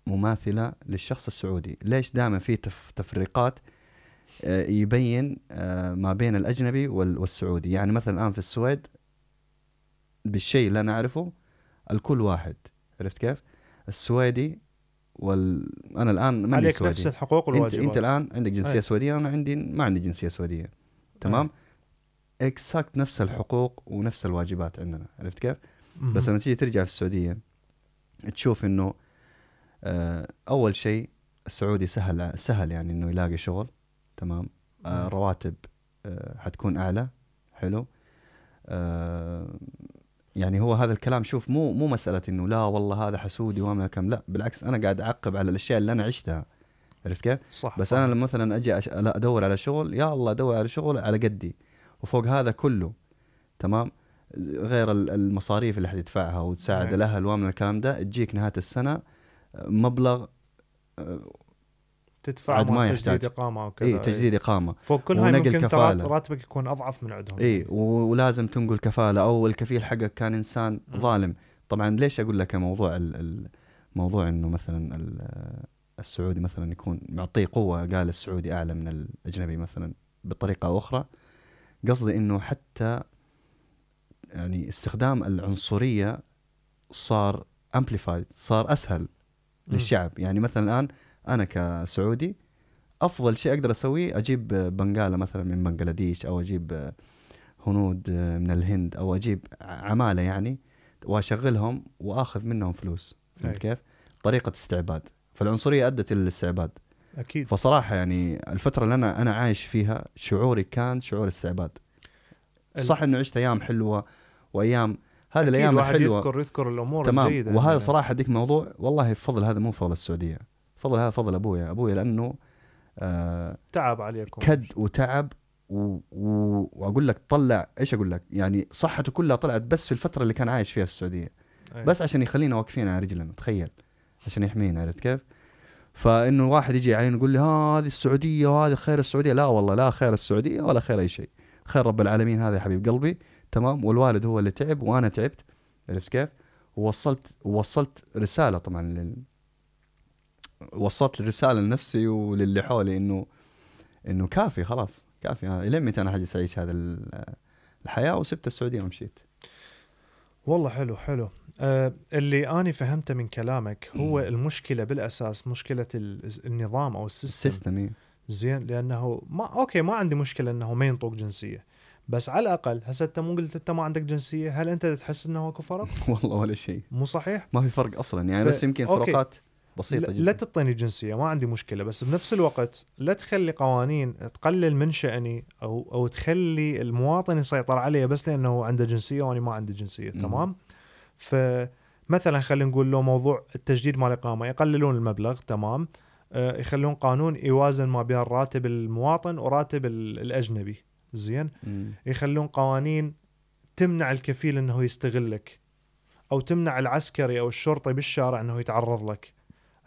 [SPEAKER 2] مماثلة للشخص السعودي؟ ليش دائما في تف تفريقات آه، يبين آه، ما بين الأجنبي وال- والسعودي؟ يعني مثلا الآن في السويد بالشيء اللي أنا أعرفه الكل واحد. عرفت كيف؟ السويدي وال أنا الآن ماني
[SPEAKER 3] عليك
[SPEAKER 2] سويدي
[SPEAKER 3] نفس الحقوق
[SPEAKER 2] انت
[SPEAKER 3] والواجبات
[SPEAKER 2] أنت الآن عندك جنسية
[SPEAKER 3] أي.
[SPEAKER 2] سويدية أنا عندي ما عندي جنسية سويدية. تمام؟ اكساكت نفس الحقوق ونفس الواجبات عندنا. عرفت كيف؟
[SPEAKER 3] مهم.
[SPEAKER 2] بس لما تيجي ترجع في السعودية تشوف إنه آه، أول شيء السعودي سهل سهل يعني إنه يلاقي شغل. تمام؟ آه،
[SPEAKER 3] مم.
[SPEAKER 2] رواتب آه، حتكون أعلى. حلو؟ آه، يعني هو هذا الكلام شوف مو مو مسألة إنه لا والله هذا حسودي وما كم لا بالعكس أنا قاعد أعقب على الأشياء اللي أنا عشتها عرفت كيف؟
[SPEAKER 3] صح
[SPEAKER 2] بس
[SPEAKER 3] صح.
[SPEAKER 2] أنا لما مثلا أجي أش... أدور على شغل يا الله أدور على شغل على قدي وفوق هذا كله تمام غير ال- المصاريف اللي حتدفعها وتساعد
[SPEAKER 3] نعم.
[SPEAKER 2] الأهل ومن الكلام ده تجيك نهاية السنة مبلغ آه،
[SPEAKER 3] تدفع
[SPEAKER 2] عاد ما يحتاج.
[SPEAKER 3] تجديد إقامة وكذا
[SPEAKER 2] إي تجديد إقامة
[SPEAKER 3] فوق كل هاي ممكن
[SPEAKER 2] كفالة.
[SPEAKER 3] راتبك يكون أضعف من عندهم
[SPEAKER 2] إي ولازم تنقل كفالة أو الكفيل حقك كان إنسان
[SPEAKER 3] مم.
[SPEAKER 2] ظالم طبعا ليش أقول لك موضوع ال... ال... موضوع إنه مثلا ال- السعودي مثلا يكون معطيه قوة قال السعودي أعلى من الأجنبي مثلا بطريقة أو أخرى قصدي إنه حتى يعني استخدام العنصرية صار امبليفايد صار
[SPEAKER 3] أسهل.
[SPEAKER 2] للشعب يعني مثلا الآن أنا كسعودي أفضل شيء أقدر أسويه أجيب بنغالة مثلا من بنغلاديش أو أجيب هنود من الهند أو أجيب عمالة يعني وأشغلهم وأخذ منهم فلوس. فهمت كيف؟ طريقة استعباد. فالعنصرية أدت إلى الاستعباد.
[SPEAKER 3] أكيد.
[SPEAKER 2] فصراحة يعني الفترة اللي أنا أنا عايش فيها شعوري كان شعور استعباد صح إنه عشت أيام حلوة وأيام هذه الأيام
[SPEAKER 3] الواحد
[SPEAKER 2] الحلوه
[SPEAKER 3] يذكر يذكر الأمور
[SPEAKER 2] تمام.
[SPEAKER 3] الجيدة
[SPEAKER 2] وهذا
[SPEAKER 3] يعني.
[SPEAKER 2] صراحة ديك موضوع والله فضل هذا مو فضل السعودية. فضل هذا فضل ابويا ابويا لأنه آه
[SPEAKER 3] تعب عليكم.
[SPEAKER 2] كد وتعب و... و... وأقول لك طلع إيش أقول لك؟ يعني صحته كلها طلعت بس في الفترة اللي كان عايش فيها في السعودية.
[SPEAKER 3] أي.
[SPEAKER 2] بس عشان يخلينا واقفين على رجلنا تخيل عشان يحمينا عرفت كيف؟ فإنه واحد يجي يعين يقول لي ها هذه السعودية وهذه خير السعودية. لا والله لا خير السعودية ولا خير أي شيء. خير رب العالمين هذا يا حبيب قلبي. تمام؟ والوالد هو اللي تعب وأنا تعبت عرفت كيف؟ ووصلت ووصلت رسالة طبعا لل... وصلت الرساله لنفسي وللي حولي إنه إنه كافي خلاص كافي ها. الين متى أنا حجلس أعيش هذا ال- الحياة وسبت السعودية ومشيت
[SPEAKER 3] والله حلو حلو آه اللي أنا فهمته من كلامك هو المشكلة بالأساس مشكلة ال- النظام أو ال
[SPEAKER 2] system ال system إيه.
[SPEAKER 3] زين لأنه ما أوكي ما عندي مشكلة أنه ما ينطوك جنسية بس على الأقل هسه أنت مو قلت أنت ما عندك جنسية هل أنت تحس أنه اكو فرق؟ [laughs]
[SPEAKER 2] والله ولا شيء
[SPEAKER 3] مو صحيح؟
[SPEAKER 2] ما في فرق أصلا يعني
[SPEAKER 3] ف-
[SPEAKER 2] بس يمكن
[SPEAKER 3] أوكي.
[SPEAKER 2] فروقات
[SPEAKER 3] بسيطة
[SPEAKER 2] جدا
[SPEAKER 3] لا تعطيني جنسية ما عندي مشكلة بس بنفس الوقت لا تخلي قوانين تقلل من شأني أو أو تخلي المواطن يسيطر علي بس لأنه عنده جنسية وأنا ما عندي جنسية
[SPEAKER 2] مم.
[SPEAKER 3] تمام؟ فمثلا خلينا نقول له موضوع التجديد مال الإقامة يقللون المبلغ تمام؟ آه، يخلون قانون يوازن ما بين راتب المواطن وراتب ال- الأجنبي زين. يخلون قوانين تمنع الكفيل إنه يستغلك أو تمنع العسكري أو الشرطي بالشارع إنه يتعرض لك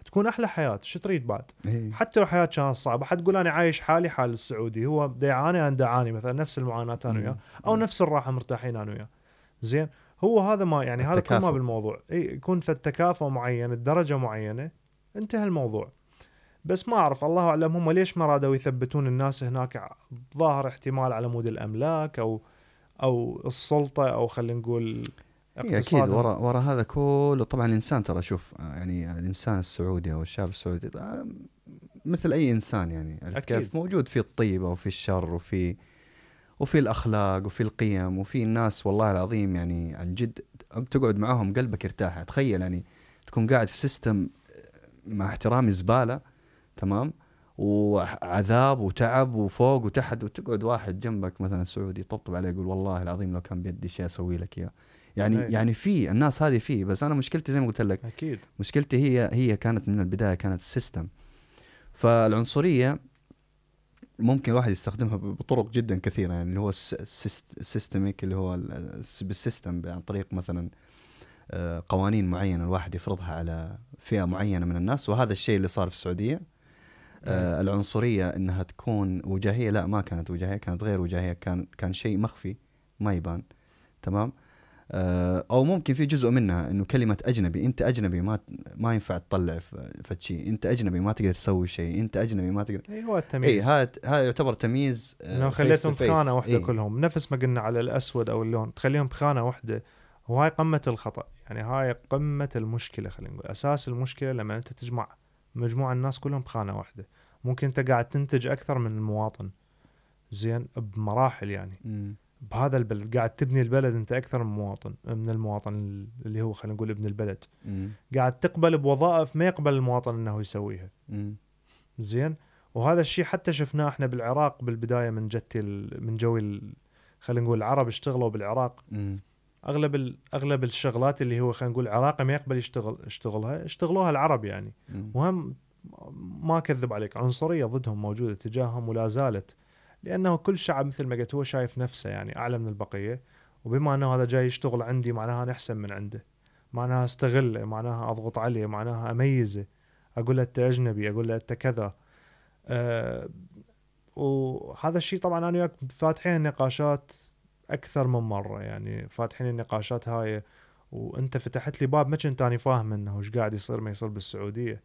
[SPEAKER 3] تكون أحلى حياة شو تريد بعد؟
[SPEAKER 2] إيه.
[SPEAKER 3] حتى لو حياة كانت صعبة حتقول أنا عايش حالي حال السعودي هو دا يعاني أنا دا اعاني مثلا نفس المعاناة أنا وياه أو نفس الراحة مرتاحين أنا وياه. زين؟ هو هذا ما يعني هذا كل ما. بالموضوع. اي يكون في التكافؤ معين الدرجة معينة انتهى الموضوع. بس ما أعرف الله أعلم هم ليش ما رادوا يثبتون الناس هناك ظاهر احتمال على مود الأملاك أو أو السلطة أو خلينا نقول
[SPEAKER 2] إيه
[SPEAKER 3] أكيد.
[SPEAKER 2] ورا ورا هذا كله. طبعا الإنسان ترى شوف آه، يعني الإنسان السعودي أو الشاب السعودي آه، مثل أي إنسان يعني عرفت
[SPEAKER 3] أكيد.
[SPEAKER 2] كيف موجود في الطيب وفي الشر وفي وفي الأخلاق وفي القيم وفي الناس والله العظيم يعني عن جد تقعد معاهم قلبك يرتاح. تخيل يعني تكون قاعد في system مع احترامي زبالة تمام؟ وعذاب وتعب وفوق وتحت وتقعد واحد جنبك مثلا سعودي يطبطب عليه يقول والله العظيم لو كان بيدي شيء أسوي لك إياه. يعني
[SPEAKER 3] أي.
[SPEAKER 2] يعني في الناس هذه في بس أنا مشكلتي زي ما قلت لك
[SPEAKER 3] أكيد.
[SPEAKER 2] مشكلتي هي هي كانت من البداية كانت ال system. فالعنصرية ممكن الواحد يستخدمها بطرق جدا كثيرة يعني اللي هو ال systemic اللي هو ال- بال system عن طريق مثلا آه، قوانين معينة الواحد يفرضها على فئة معينة من الناس. وهذا الشيء اللي صار في السعودية. آه، العنصرية إنها تكون وجاهية لا ما كانت وجاهية كانت غير وجاهية كان كان شيء مخفي ما يبان. تمام؟ أو ممكن في جزء منها إنه كلمة أجنبي أنت أجنبي ما ما ينفع تطلع فد شيء أنت أجنبي ما تقدر تسوي شيء أنت أجنبي ما تقدر.
[SPEAKER 3] اي هو
[SPEAKER 2] اي
[SPEAKER 3] التمييز
[SPEAKER 2] هذا هذا يعتبر تمييز آه، إنه
[SPEAKER 3] خليتهم
[SPEAKER 2] face.
[SPEAKER 3] بخانه واحدة
[SPEAKER 2] إيه.
[SPEAKER 3] كلهم. نفس ما قلنا على الأسود أو اللون تخليهم بخانه واحدة. وهاي قمة الخطأ. يعني هاي قمة المشكلة خلينا نقول. أساس المشكلة لما أنت تجمع مجموعة الناس كلهم بخانه واحدة. ممكن انت قاعد تنتج أكثر من المواطن. زين؟ بمراحل يعني.
[SPEAKER 2] مم.
[SPEAKER 3] بهذا البلد قاعد تبني البلد أنت أكثر من مواطن من المواطن اللي هو خلينا نقول ابن البلد
[SPEAKER 2] مم.
[SPEAKER 3] قاعد تقبل بوظائف ما يقبل المواطن إنه يسويها
[SPEAKER 2] مم.
[SPEAKER 3] زين وهذا الشيء حتى شفناه إحنا بالعراق بالبداية من جتي ال- من جوي خلينا نقول العرب اشتغلوا بالعراق
[SPEAKER 2] مم.
[SPEAKER 3] أغلب ال- أغلب الشغلات اللي هو خلينا نقول العراقي ما يقبل يشتغل يشتغلها اشتغلوها العرب يعني. وهم ما اكذب عليك عنصرية ضدهم موجودة تجاههم ولا زالت لأنه كل شعب مثل ما قلت هو شايف نفسه يعني أعلى من البقية وبما أنه هذا جاي يشتغل عندي معناها أنا أحسن من عنده. معناها أستغله معناها أضغط عليه معناها أميزه. أقول له أنت أجنبي أقول له أنت كذا. أه وهذا الشيء طبعا أنا وياك فاتحين نقاشات أكثر من مرة يعني فاتحين النقاشات هاي. وأنت فتحت لي باب ما كنت اني فاهم إنه وش قاعد يصير ما يصير
[SPEAKER 2] بالسعودية.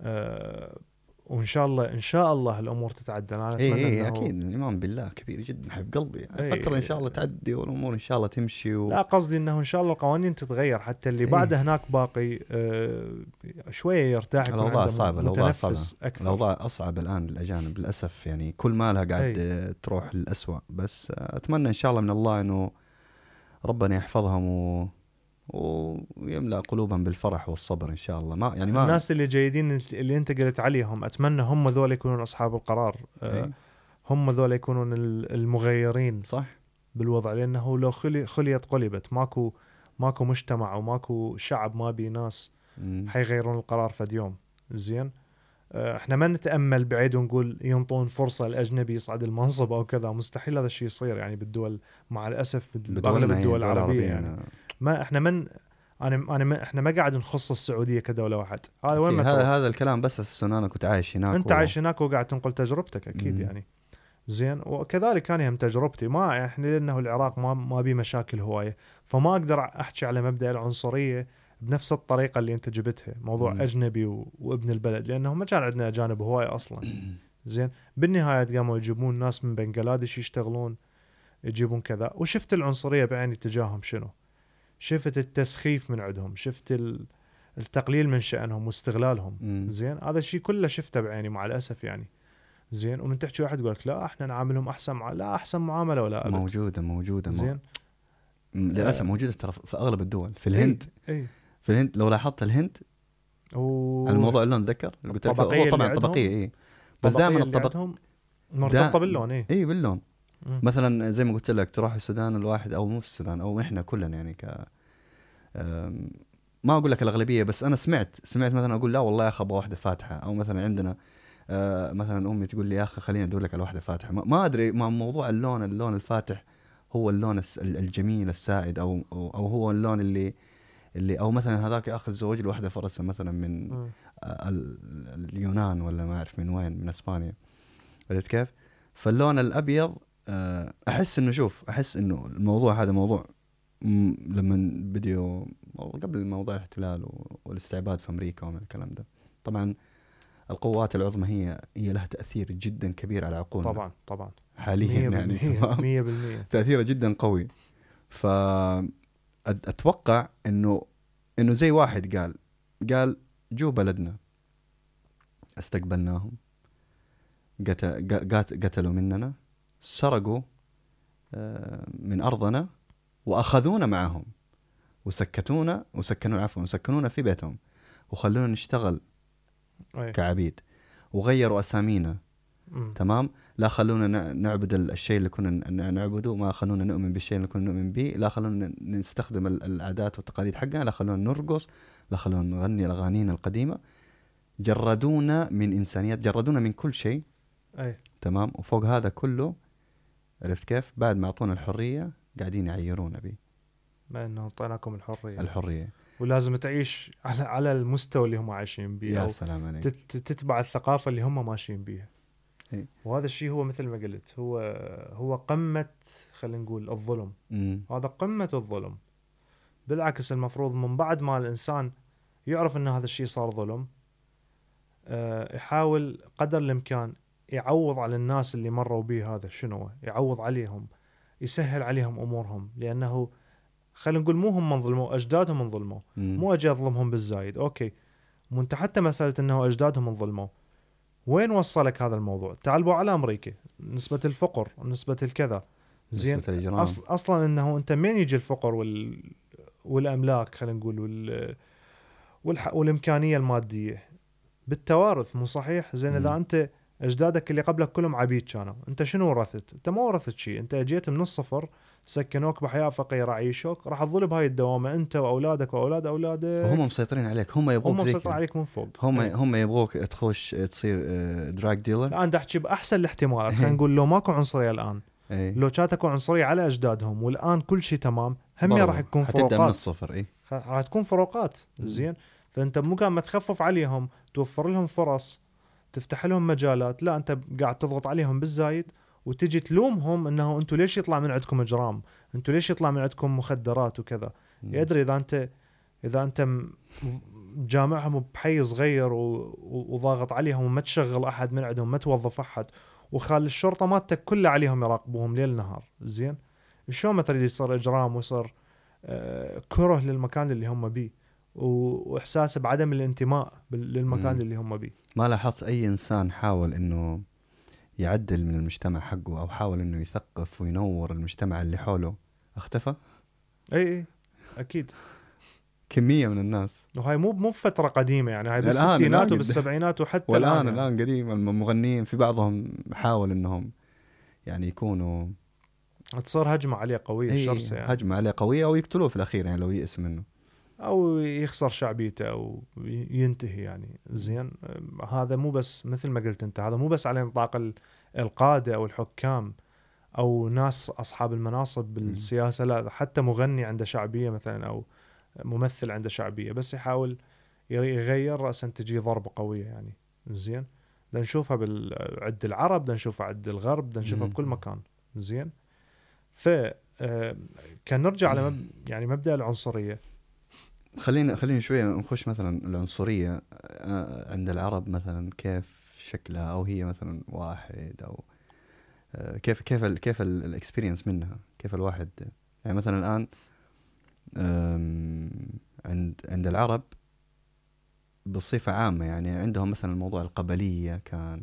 [SPEAKER 3] أه وإن شاء الله إن شاء الله الأمور تتعدل أنا
[SPEAKER 2] اي
[SPEAKER 3] أتمنى
[SPEAKER 2] اي
[SPEAKER 3] إنه-
[SPEAKER 2] أكيد. الإيمان بالله كبير جدا حب قلبي. يعني
[SPEAKER 3] إيه.
[SPEAKER 2] فتره إن شاء الله تعدي والأمور إن شاء الله تمشي و...
[SPEAKER 3] لا قصدي إنه إن شاء الله القوانين تتغير. حتى اللي
[SPEAKER 2] إيه.
[SPEAKER 3] بعده هناك باقي أه شوية يرتاح
[SPEAKER 2] الأوضاع صعبة الأوضاع
[SPEAKER 3] صعبة. أكثر.
[SPEAKER 2] الأوضاع أصعب الآن للأجانب للأسف. يعني كل مالها قاعد
[SPEAKER 3] أي.
[SPEAKER 2] آه، تروح للأسوأ. بس آه، أتمنى إن شاء الله من الله إنه ربنا يحفظهم و... ويملأ قلوبهم بالفرح والصبر إن شاء الله. ما يعني ما
[SPEAKER 3] الناس اللي جيدين اللي انت قلت عليهم أتمنى هم ذول يكونون أصحاب القرار. أه
[SPEAKER 2] أي.
[SPEAKER 3] هم ذول يكونون ال- المغيرين
[SPEAKER 2] صح.
[SPEAKER 3] بالوضع لأنه لو خلي خليت قلبت. ماكو ماكو مجتمع وماكو شعب ما بي ناس. حيغيرون القرار فد يوم زين؟ آه، إحنا ما نتأمل بعيد ونقول ينطون فرصة الاجنبي يصعد المنصب أو كذا. مستحيل هذا الشيء يصير يعني بالدول مع الأسف باغلب الدول العربية
[SPEAKER 2] العربية
[SPEAKER 3] يعني.
[SPEAKER 2] يعني.
[SPEAKER 3] ما إحنا من أنا أنا ما إحنا ما قاعد نخص السعودية كدولة واحد. هذا وين
[SPEAKER 2] هذا. هذا الكلام بس أساس إنه أنا كنت عايش هناك
[SPEAKER 3] أنت
[SPEAKER 2] و-
[SPEAKER 3] عايش هناك وقاعد تنقل تجربتك أكيد
[SPEAKER 2] مم.
[SPEAKER 3] يعني. زين وكذلك أنا هم تجربتي. ما إحنا لأنه العراق ما ما بي مشاكل هواية. فما أقدر أحكي على مبدأ العنصرية بنفس الطريقة اللي أنت جبتها موضوع
[SPEAKER 2] مم.
[SPEAKER 3] أجنبي و... وابن البلد لأنه ما كان عندنا أجانب هواية أصلا. [clears throat] زين بالنهاية قاموا يجيبون ناس من بنغلاديش يشتغلون يجيبون كذا. وشفت العنصرية بعيني تجاههم شنو؟ شفت التسخيف من عندهم شفت ال... التقليل من شأنهم واستغلالهم.
[SPEAKER 2] مم.
[SPEAKER 3] زين؟ هذا الشيء كله شفته بعيني مع الأسف يعني. زين؟ ومن تحكي واحد يقول لك لا إحنا نعاملهم أحسن مع... لا أحسن معاملة ولا أبد.
[SPEAKER 2] موجودة موجودة مو...
[SPEAKER 3] زين؟
[SPEAKER 2] م- للأسف
[SPEAKER 3] آه.
[SPEAKER 2] موجودة ترى في أغلب الدول. في الهند.
[SPEAKER 3] إي.
[SPEAKER 2] في الهند لو لاحظت الهند
[SPEAKER 3] و...
[SPEAKER 2] الموضوع اللي نتذكر اللي قلت لك هو طبعا طبقية إي. بس دائما الطبق
[SPEAKER 3] مرتبطة باللون إي.
[SPEAKER 2] إي باللون. مثلا زي ما قلت لك تروح السودان الواحد أو مو في السودان أو إحنا كلنا يعني ك ما أقول لك الأغلبية بس أنا سمعت سمعت مثلا أقول لا والله يا أخي أبغى واحدة فاتحة أو مثلا عندنا آه مثلا أمي تقول لي يا أخي خليني أدور لك على واحدة فاتحة ما, أدري ما موضوع اللون اللون الفاتح هو اللون الجميل السائد أو أو هو اللون اللي اللي أو مثلا هذاك يا أخي تزوج له واحدة فرنسا مثلا من. ال- اليونان ولا ما أعرف من وين من إسبانيا عرفت كيف؟ فاللون الأبيض آه، أحس إنه شوف أحس إنه الموضوع هذا موضوع لما بديوا قبل موضوع الاحتلال والاستعباد في أمريكا ومن الكلام ده. طبعا القوات العظمى هي هي لها تأثير جدا كبير على عقولنا.
[SPEAKER 3] طبعا طبعا.
[SPEAKER 2] حاليا يعني تمام؟
[SPEAKER 3] 100%
[SPEAKER 2] تأثيره جدا قوي. ف أتوقع إنه إنه زي واحد قال قال جو بلدنا. استقبلناهم. قتلوا مننا. سرقوا آه، من أرضنا وأخذونا معهم وسكتونا وسكنوا عفوا وسكنونا في بيتهم وخلونا نشتغل
[SPEAKER 3] أي.
[SPEAKER 2] كعبيد وغيروا أسامينا.
[SPEAKER 3] مم.
[SPEAKER 2] تمام؟ لا خلونا نعبد ال- الشيء اللي كنا نعبده ما خلونا نؤمن بالشيء اللي كنا نؤمن به لا خلونا نستخدم ال- العادات والتقاليد حقنا لا خلونا نرقص لا خلونا نغني اغانينا القديمة. جردونا من إنسانيات جردونا من كل شيء.
[SPEAKER 3] أي.
[SPEAKER 2] تمام؟ وفوق هذا كله عرفت كيف؟ بعد ما أعطونا الحرية قاعدين يعيرونا
[SPEAKER 3] ما انه أعطيناكم الحرية.
[SPEAKER 2] بالحريه
[SPEAKER 3] ولازم تعيش على على المستوى اللي هم عايشين بيه
[SPEAKER 2] يا سلام عليك.
[SPEAKER 3] تت- تتبع الثقافة اللي هم ماشيين بيها.
[SPEAKER 2] إي.
[SPEAKER 3] وهذا الشيء هو مثل ما قلت هو هو قمة خلينا نقول الظلم.
[SPEAKER 2] مم.
[SPEAKER 3] هذا قمة الظلم. بالعكس المفروض من بعد ما الإنسان يعرف إن هذا الشيء صار ظلم آه، يحاول قدر الإمكان يعوض على الناس اللي مروا به هذا شنو؟ يعوض عليهم يسهل عليهم أمورهم لأنه خلينا نقول مو هم من ظلموا أجدادهم من ظلموا.
[SPEAKER 2] مم.
[SPEAKER 3] مو أجي أظلمهم بالزايد. أوكي. مو انت حتى مسألة إنه أجدادهم انظلموا وين وصلك هذا الموضوع؟ تعال على أمريكا. نسبة الفقر نسبة الكذا. زين. أصل أصلا إنه أنت منين يجي الفقر وال والأملاك خلينا نقول وال والح... والإمكانية المادية؟ بالتوارث مو صحيح؟ زين
[SPEAKER 2] إذا.
[SPEAKER 3] أنت أجدادك اللي قبلك كلهم عبيد كانوا. أنت شنو ورثت؟ أنت ما ورثت شيء. أنت جيت من الصفر سكنوك بحياة فقيرة عيشوك. راح تظل بهاي الدوامة. أنت وأولادك وأولاد اولادك
[SPEAKER 2] وهم مسيطرين عليك. هم يبغوك
[SPEAKER 3] هم
[SPEAKER 2] زي
[SPEAKER 3] مسيطر
[SPEAKER 2] كذا.
[SPEAKER 3] عليك من فوق.
[SPEAKER 2] هم
[SPEAKER 3] إيه.
[SPEAKER 2] هم يبغوك تخش تصير drug dealer
[SPEAKER 3] الآن دا احكي بأحسن الاحتمالات. خلينا نقول لو ماكو عنصرية الآن
[SPEAKER 2] اي
[SPEAKER 3] لو كانت اكو عنصرية على أجدادهم والآن كل شيء تمام هم. راح يكون
[SPEAKER 2] حتبدأ من
[SPEAKER 3] فروقات.
[SPEAKER 2] الصفر اي
[SPEAKER 3] راح تكون فروقات.
[SPEAKER 2] مم.
[SPEAKER 3] زين. فأنت مو قام ما تخفف عليهم توفر لهم فرص. تفتح لهم مجالات لا أنت قاعد تضغط عليهم بالزايد وتجي تلومهم إنه أنتم ليش يطلع من عندكم إجرام؟ أنتم ليش يطلع من عندكم مخدرات وكذا؟ يدري إذا أنت إذا أنت جامعهم بحي صغير وضاغط عليهم وما تشغل أحد من عندهم ما توظف أحد وخال الشرطة مالتك كلها عليهم يراقبوهم ليل نهار. زين؟ شلون ما تريد يصير إجرام ويصير آه، كره للمكان اللي هم بيه؟ وإحساس بعدم الانتماء للمكان
[SPEAKER 2] مم.
[SPEAKER 3] اللي هم بيه.
[SPEAKER 2] ما لاحظت أي إنسان حاول إنه يعدل من المجتمع حقه أو حاول إنه يثقف وينور المجتمع اللي حوله؟ اختفى؟
[SPEAKER 3] إي إي أكيد.
[SPEAKER 2] كمية من الناس.
[SPEAKER 3] وهاي مو مو فتره قديمة يعني هاي
[SPEAKER 2] الآن-
[SPEAKER 3] بالستينات
[SPEAKER 2] الآن.
[SPEAKER 3] وبالسبعينات وحتى
[SPEAKER 2] والآن
[SPEAKER 3] الآن يعني.
[SPEAKER 2] الان قديم المغنيين في بعضهم حاول إنهم يعني يكونوا
[SPEAKER 3] تصير هجمة عليه
[SPEAKER 2] قوية
[SPEAKER 3] شرسة يعني.
[SPEAKER 2] هجمة عليه قوية أو يقتلوه في الأخير يعني لو يئس منه.
[SPEAKER 3] أو يخسر شعبيته أو ينتهي يعني. زين هذا مو بس مثل ما قلت أنت هذا مو بس على نطاق ال- القادة أو الحكام أو ناس أصحاب المناصب بالسياسة لا حتى مغني عنده شعبية مثلا أو ممثل عنده شعبية بس يحاول يغير راسا تجي ضربة قوية يعني. زين بدنا نشوفها عند العرب بدنا نشوفها عند الغرب بدنا نشوفها. بكل مكان. زين ف آه، كان نرجع على مب... يعني مبدأ العنصرية.
[SPEAKER 2] خلينا خلينا شوية نخش مثلا العنصرية آه، عند العرب مثلا كيف شكلها أو هي مثلا واحد أو آه، كيف كيف ال كيف الإكسبيرينس منها؟ كيف الواحد يعني مثلا الآن عند عند العرب بصفة عامة يعني عندهم مثلا موضوع القبلية كان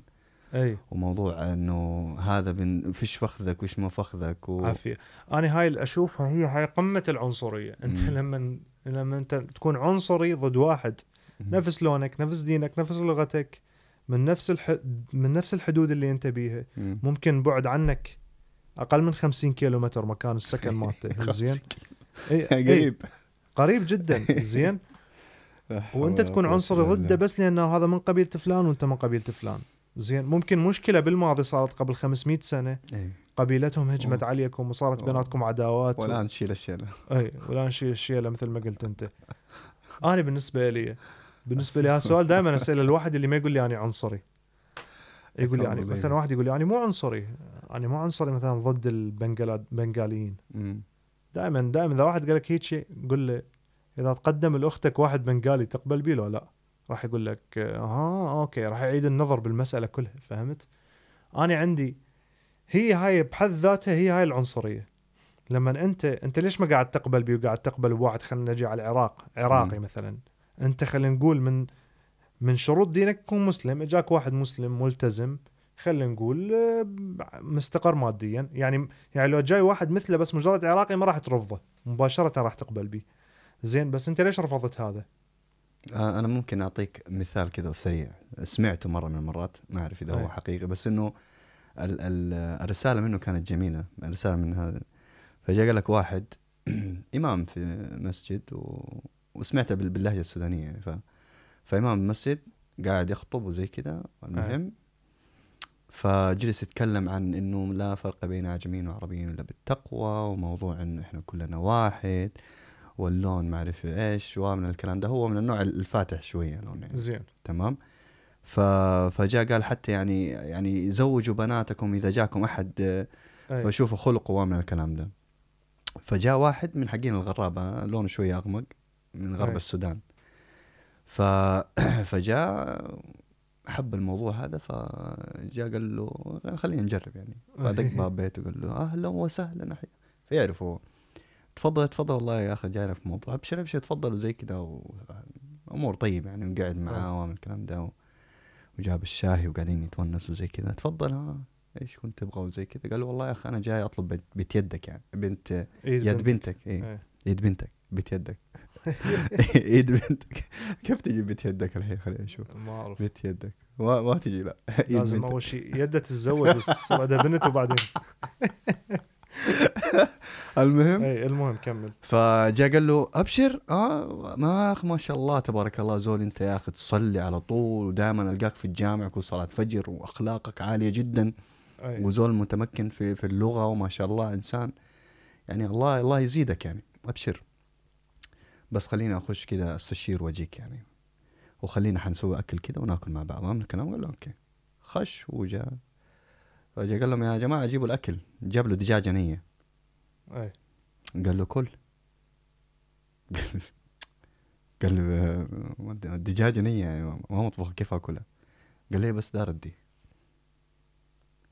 [SPEAKER 3] أي.
[SPEAKER 2] وموضوع إنه هذا بن فيش فخذك وش ما فخذك و...
[SPEAKER 3] عافية. أنا هاي اللي أشوفها هي هاي قمة العنصرية.
[SPEAKER 2] أنت.
[SPEAKER 3] لما لما أنت تكون عنصري ضد واحد. نفس لونك نفس دينك نفس لغتك من نفس الح... من نفس الحدود اللي أنت بيها.
[SPEAKER 2] مم.
[SPEAKER 3] ممكن بعد عنك أقل من 50 كيلو متر مكان السكن مالته. [laughs] زين؟ اي أي،
[SPEAKER 2] قريب.
[SPEAKER 3] قريب جدا. [laughs] زين؟ وأنت تكون عنصري ضده بس لأنه هذا من قبيلة فلان وأنت من قبيلة فلان. زين؟ ممكن مشكلة بالماضي صارت قبل 500 سنة.
[SPEAKER 2] إيه.
[SPEAKER 3] قبيلتهم هجمت. عليكم وصارت. بيناتكم عداوات و...
[SPEAKER 2] والآن تشيل الشيله
[SPEAKER 3] اي ولا نشيل الشيله مثل ما قلت أنت. [laughs] أنا بالنسبة لي بالنسبة لي هذا السؤال دائما أسأله [laughs] الواحد اللي ما يقول لي أنا عنصري. يقول لي يعني مثلا واحد يقول لي أنا مو عنصري. أنا مو عنصري مثلا ضد البنغاليين. دائما دائما إذا واحد قال لك هيك شيء قول له إذا تقدم لأختك واحد بنغالي تقبل بيه لو لا؟ راح يقول لك آه أوكي راح يعيد النظر بالمسألة كلها فهمت؟ أنا عندي هي هاي بحد ذاتها هي هاي العنصرية. لما أنت أنت ليش ما قاعد تقبل بي وقاعد تقبل بواحد خلينا نجي على العراق عراقي
[SPEAKER 2] مم.
[SPEAKER 3] مثلا. أنت خلينا نقول من من شروط دينك تكون مسلم. إجاك واحد مسلم ملتزم خلينا نقول آه، مستقر ماديا. يعني يعني لو جاي واحد مثله بس مجرد عراقي ما راح ترفضه. مباشرة راح تقبل بيه. زين بس أنت ليش رفضت هذا؟
[SPEAKER 2] آه، أنا ممكن أعطيك مثال كذا سريع. سمعته مرة من المرات ما أعرف
[SPEAKER 3] إذا.
[SPEAKER 2] هو حقيقي بس إنه ال- ال- الرسالة منه كانت جميلة الرسالة من هذا. فجاء قال لك واحد [clears throat] إمام في مسجد و... وسمعته بال- باللهجة السودانية. يعني ف... فإمام المسجد قاعد يخطب وزي كذا المهم فجلس يتكلم عن إنه لا فرق بين اعجميين وعربيين إلا بالتقوى وموضوع انه إحنا كلنا واحد واللون ما اعرف إيش ومن الكلام ده. هو من النوع الفاتح شوية لون يعني.
[SPEAKER 3] زين.
[SPEAKER 2] تمام. فجاء قال حتى يعني يعني زوجوا بناتكم إذا جاكم أحد آه،. فشوفوا خلقه ومن الكلام ده فجاء واحد من حقين الغرابة لونه شوية أغمق من غرب
[SPEAKER 3] أي.
[SPEAKER 2] السودان ف... [clears throat] فجاء حب الموضوع هذا فجاء قال له خلينا نجرب يعني فدق [laughs] باب بيته قال له أهلا وسهلا أحيا. فيعرف هو تفضل تفضل والله يا أخي جاينا في موضوع ابشر أبشر تفضل وزي كذا و... أمور طيب يعني وقعد معاه ومن الكلام ده. وجاب الشاهي وقاعدين يتونسوا زي كذا. تفضل ها إيش كنت تبغى وزي كذا؟ قال له والله يا أخي أنا جاي أطلب بنت يدك يعني بنت يد
[SPEAKER 3] بنت.
[SPEAKER 2] بنتك اي
[SPEAKER 3] أي.
[SPEAKER 2] يد بنتك بنت يدك. [laughs] [laughs] ايد بنتك. كيف تجي بنت يدك الحين؟ خليني أشوف.
[SPEAKER 3] ما أعرف.
[SPEAKER 2] بنت يدك. ما, ما تجي لا. [laughs]
[SPEAKER 3] لازم أول شيء يدة تتزوج وتصير عندها بنت وبعدين. [laughs]
[SPEAKER 2] المهم.
[SPEAKER 3] اي المهم كمل.
[SPEAKER 2] فجاء قال له أبشر؟ آه ما اخ ما شاء الله تبارك الله زول أنت يا أخي تصلي على طول ودائما ألقاك في الجامع كل صلاة فجر وأخلاقك عالية جدا
[SPEAKER 3] اي
[SPEAKER 2] وزول متمكن في في اللغة وما شاء الله إنسان. يعني الله الله يزيدك يعني. أبشر. بس خليني أخش كذا أستشير وأجيك يعني. وخلينا حنسوي أكل كذا وناكل مع بعض. من الكلام قال له أوكي. خش وجاء. فجاء قال لهم يا جماعة جيبوا الأكل. جاب له دجاجة نية.
[SPEAKER 3] أي.
[SPEAKER 2] قال له كل. قال له الدجاجة نية يعني ما مطبوخه كيف آكلها؟ قال لي بس ده ردي.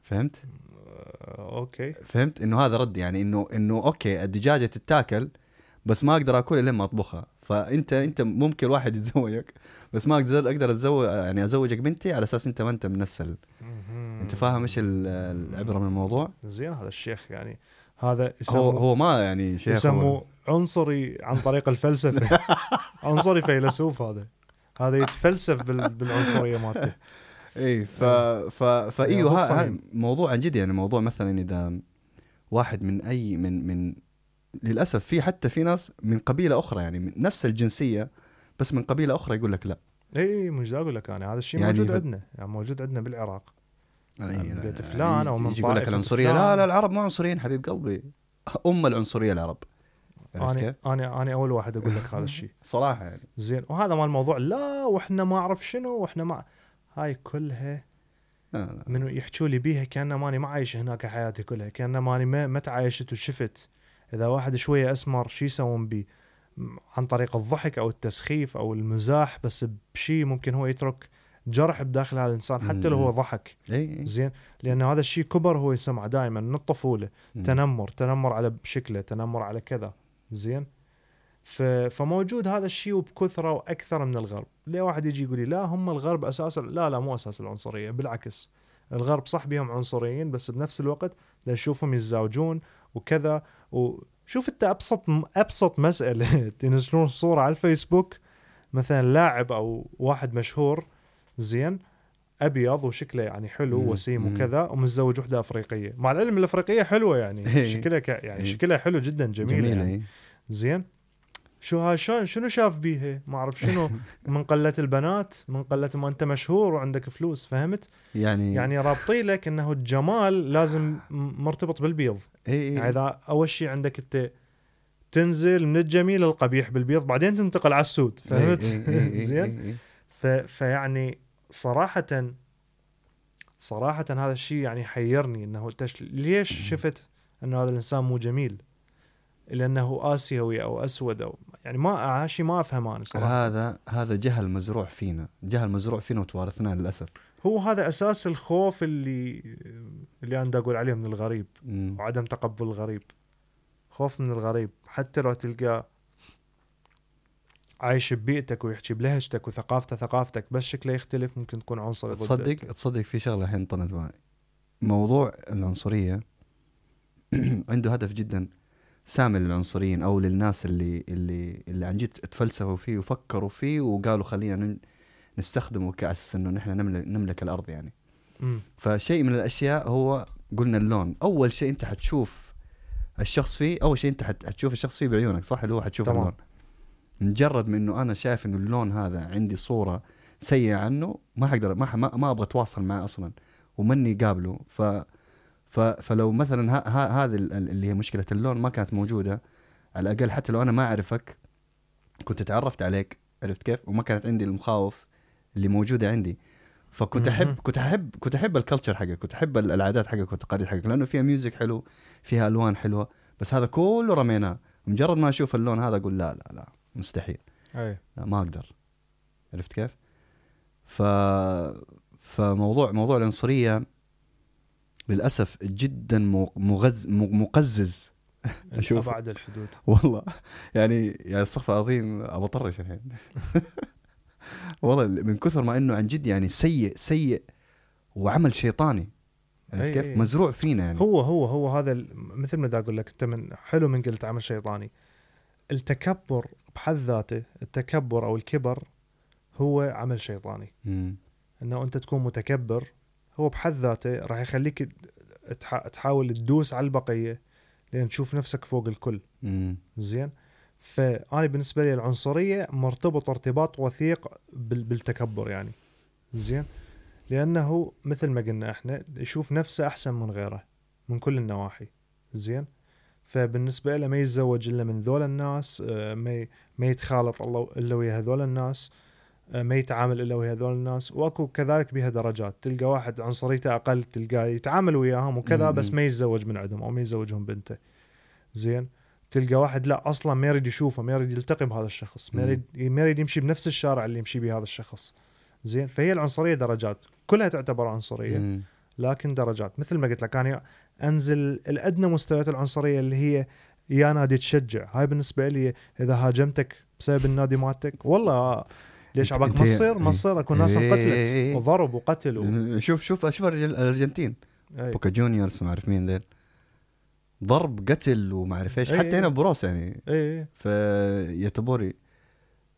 [SPEAKER 2] فهمت؟
[SPEAKER 3] آه، أوكي.
[SPEAKER 2] فهمت؟ إنه هذا رد يعني إنه إنه أوكي الدجاجة تتاكل بس ما أقدر آكلها لين ما أطبخها. فأنت أنت ممكن واحد يتزوجك بس ما أقدر أقدر أتزوج يعني أزوجك بنتي على أساس أنت ما أنت من السلالة. أنت فاهم إيش ال- العبرة من الموضوع؟
[SPEAKER 3] زين هذا الشيخ يعني هذا
[SPEAKER 2] هو هو ما يعني شيخ
[SPEAKER 3] يسموه عنصري عن طريق الفلسفة. [laughs] عنصري فيلسوف هذا. هذا يتفلسف بال- بالعنصرية مالته. [laughs]
[SPEAKER 2] اي ف ف فايوه ها
[SPEAKER 3] يعني.
[SPEAKER 2] موضوع عن جد يعني موضوع مثلا إذا واحد من اي من من للأسف في حتى في ناس من قبيلة أخرى يعني من نفس الجنسية بس من قبيلة أخرى يقول لك لا.
[SPEAKER 3] اي مش أقول لك أنا هذا الشيء
[SPEAKER 2] يعني
[SPEAKER 3] موجود
[SPEAKER 2] ف-
[SPEAKER 3] عندنا يعني موجود عندنا بالعراق.
[SPEAKER 2] يعني
[SPEAKER 3] بيت فلان
[SPEAKER 2] يجي-
[SPEAKER 3] من
[SPEAKER 2] يجي يقول لك
[SPEAKER 3] العنصرية.
[SPEAKER 2] لا لا العرب ما عنصريين حبيب قلبي. أم العنصرية العرب. عرفت
[SPEAKER 3] أنا
[SPEAKER 2] كيف؟
[SPEAKER 3] أنا أنا أول واحد أقول لك هذا الشيء. [laughs]
[SPEAKER 2] صراحة يعني.
[SPEAKER 3] زين وهذا مال الموضوع لا وإحنا ما أعرف شنو وإحنا ما هاي كلها. من يحكوا لي بيها كان ماني ما عايش هناك حياتي كلها كان ماني ما, ما تعايشت وشفت. إذا واحد شوية أسمر شو يسوون بيه م- عن طريق الضحك أو التسخيف أو المزاح بس بشيء ممكن هو يترك جرح بداخل هذا الإنسان حتى لو هو ضحك. زين؟ لأن هذا الشيء كبر هو يسمع دائما من
[SPEAKER 2] الطفولة.
[SPEAKER 3] تنمر تنمر على شكله تنمر على كذا. زين. فموجود هذا الشيء وبكثره وأكثر من الغرب. ليه واحد يجي يقول لي لا هم الغرب أساس لا لا مو أساس العنصرية بالعكس. الغرب صح بيهم عنصريين بس بنفس الوقت نشوفهم يتزاوجون وكذا. وشوف أنت أبسط أبسط مسألة [laughs] تنزلون صورة على الفيسبوك. مثلا لاعب أو واحد مشهور زين أبيض وشكله يعني حلو. وسيم. وكذا ومتزوج وحدة أفريقية مع العلم الأفريقية حلوة يعني
[SPEAKER 2] إيه.
[SPEAKER 3] شكلها ك... يعني
[SPEAKER 2] إيه.
[SPEAKER 3] شكلها حلو جدا جميل يعني.
[SPEAKER 2] اي
[SPEAKER 3] زين شو هاي شلون شنو شاف بيها ما أعرف شنو [laughs] من قلة البنات من قلة ما أنت مشهور وعندك فلوس فهمت
[SPEAKER 2] يعني
[SPEAKER 3] يعني رابطي لك إنه الجمال لازم مرتبط بالبيض
[SPEAKER 2] اي اي
[SPEAKER 3] يعني إذا أول شيء عندك أنت تنزل من الجميل للقبيح بالبيض بعدين تنتقل على السود فهمت
[SPEAKER 2] إي- إي- إي- إي-
[SPEAKER 3] زين. ف... فيعني صراحة صراحة هذا الشيء يعني حيرني إنه انت ش- ليش شفت إنه هذا الإنسان مو جميل؟ لأنه آسيوي أو أسود أو يعني ما شيء ما أفهمه أنا صراحة
[SPEAKER 2] هذا هذا جهل مزروع فينا جهل مزروع فينا وتوارثناه للأسف
[SPEAKER 3] هو هذا أساس الخوف اللي اللي أنا أقول عليه من الغريب
[SPEAKER 2] مم.
[SPEAKER 3] وعدم تقبل الغريب خوف من الغريب حتى لو تلقاه عايش ببيئتك ويحكي بلهجتك وثقافته ثقافتك بس شكله يختلف ممكن تكون عنصري
[SPEAKER 2] تصدق. تصدق في شغلة الحين طنت معي موضوع العنصرية [clears throat] عنده هدف جدا سامي للعنصريين أو للناس اللي اللي اللي عن جد تفلسفوا فيه وفكروا فيه وقالوا خلينا نستخدمه كأساس إنه نحن نملك, نملك الأرض يعني
[SPEAKER 3] مم.
[SPEAKER 2] فشيء من الأشياء هو قلنا اللون أول شيء أنت حتشوف الشخص فيه أول شيء أنت حت- حتشوف الشخص فيه بعيونك صح اللي هو حتشوف. اللون مجرد من إنه أنا شايف إنه اللون هذا عندي صورة سيئة عنه ما حقدر ما ما, أبغى أتواصل معه أصلا ومني قابله ف ف فلو مثلا هذه ال- اللي هي مشكلة اللون ما كانت موجودة على الأقل حتى لو أنا ما أعرفك كنت تعرفت عليك عرفت كيف؟ وما كانت عندي المخاوف اللي موجودة عندي. فكنت. أحب كنت أحب كنت أحب ال culture حقك كنت أحب ال- العادات حقك والتقاليد حقك لأنه فيها music حلو فيها ألوان حلوة بس هذا كله رميناه. مجرد ما أشوف اللون هذا أقول لا لا لا. مستحيل.
[SPEAKER 3] أي.
[SPEAKER 2] لا ما أقدر. عرفت كيف؟ ف فموضوع موضوع العنصرية للأسف جدا مغز مقزز. [laughs] أشوف.
[SPEAKER 3] أبعد الحدود.
[SPEAKER 2] والله. يعني يعني استغفر العظيم ابى اطرش الحين. [laughs] والله من كثر ما إنه عن جد يعني سيء سيء وعمل شيطاني. عرفت كيف؟ مزروع فينا يعني.
[SPEAKER 3] هو هو هو هذا مثل ما دا أقول لك أنت من حلو من قلت عمل شيطاني. التكبر بحد ذاته التكبر أو الكبر هو عمل شيطاني.
[SPEAKER 2] مم.
[SPEAKER 3] إنه أنت تكون متكبر هو بحد ذاته راح يخليك تح- تحاول تدوس على البقية لأن تشوف نفسك فوق الكل.
[SPEAKER 2] مم.
[SPEAKER 3] زين؟ فأنا بالنسبة لي العنصرية مرتبط ارتباط وثيق بال- بالتكبر يعني. زين؟ لأنه مثل ما قلنا إحنا يشوف نفسه أحسن من غيره من كل النواحي. زين؟ فبالنسبة له ما يتزوج إلا من ذول الناس آه، ما ما يتخالط إلا ويا هذول الناس آه، ما يتعامل إلا ويا هذول الناس وأكو كذلك بها درجات تلقى واحد عنصريته أقل تلقاه يتعامل وياهم وكذا. بس ما يتزوج من عندهم أو ما يتزوجهم بنته زين تلقى واحد لا أصلا ما يريد يشوفه ما يريد يلتقي بهذا الشخص ما. يريد ما يريد يمشي بنفس الشارع اللي يمشي به هذا الشخص زين فهي العنصرية درجات كلها تعتبر
[SPEAKER 2] عنصرية.
[SPEAKER 3] لكن درجات مثل ما قلت لك أنا أنزل الأدنى مستويات العنصرية اللي هي يا نادي تشجع. هاي بالنسبة لي إذا هاجمتك بسبب النادي مالتك والله ليش عباك
[SPEAKER 2] أنت-
[SPEAKER 3] مصير؟ مصير اكو ناس
[SPEAKER 2] إيه.
[SPEAKER 3] انقتلت وضرب وقتل و...
[SPEAKER 2] شوف شوف شوف الرجال-
[SPEAKER 3] الأرجنتين.
[SPEAKER 2] بوكا جونيورز ما أعرف مين ذيل ضرب قتل وما أعرف
[SPEAKER 3] إيش.
[SPEAKER 2] حتى. هنا بروس يعني. أي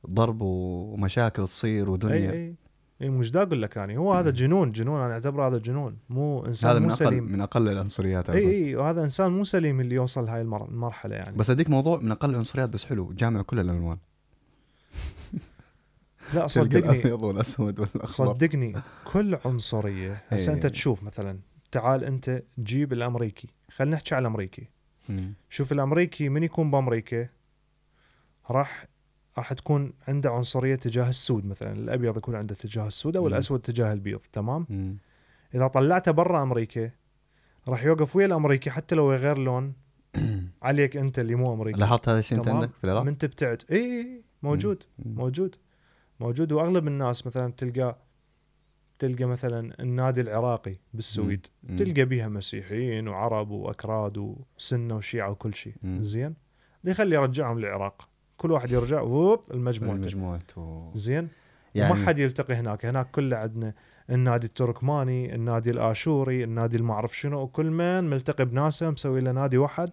[SPEAKER 2] ضرب ومشاكل تصير ودنيا.
[SPEAKER 3] اي مش دا أقول لك يعني. هو هذا جنون جنون أنا أعتبره هذا جنون. مو إنسان
[SPEAKER 2] هذا
[SPEAKER 3] مو
[SPEAKER 2] من أقل
[SPEAKER 3] سليم.
[SPEAKER 2] من أقل العنصريات
[SPEAKER 3] اي. اي وهذا إنسان مو سليم اللي يوصل هاي المر- المرحلة يعني.
[SPEAKER 2] بس اديك موضوع من أقل العنصريات بس حلو. جامع كل الألوان.
[SPEAKER 3] لا [laughs] صدقني.
[SPEAKER 2] الأبيض والأسود والأخضر.
[SPEAKER 3] صدقني كل عنصرية. هسه أنت
[SPEAKER 2] إيه.
[SPEAKER 3] تشوف مثلا تعال أنت جيب الأمريكي. خلينا نحكي على
[SPEAKER 2] الأمريكي.
[SPEAKER 3] شوف الأمريكي من يكون بأمريكا؟ راح راح تكون عنده عنصرية تجاه السود مثلا. الأبيض يكون عنده تجاه السود
[SPEAKER 2] أو.
[SPEAKER 3] الأسود تجاه البيض. تمام؟
[SPEAKER 2] مم.
[SPEAKER 3] إذا طلعته برا أمريكا راح يوقف ويا الأمريكي حتى لو غير لون. [coughs] عليك أنت اللي مو أمريكي.
[SPEAKER 2] لاحظت هذا الشيء
[SPEAKER 3] أنت.
[SPEAKER 2] عندك في العراق؟
[SPEAKER 3] من تبتعد إي موجود.
[SPEAKER 2] مم.
[SPEAKER 3] موجود. موجود. وأغلب الناس مثلا تلقى تلقى مثلا النادي العراقي بالسويد.
[SPEAKER 2] مم.
[SPEAKER 3] تلقى بيها مسيحيين وعرب وأكراد وسنة وشيعة وكل شيء. زين؟ يخلي يرجعهم العراق كل واحد يرجع ووب المجموعة
[SPEAKER 2] مجموعته
[SPEAKER 3] زين؟
[SPEAKER 2] يعني
[SPEAKER 3] ما حد يلتقي هناك. هناك كله عندنا النادي التركماني النادي الآشوري النادي المعرف شنو وكل من ملتقي بناسه مسوي له نادي واحد.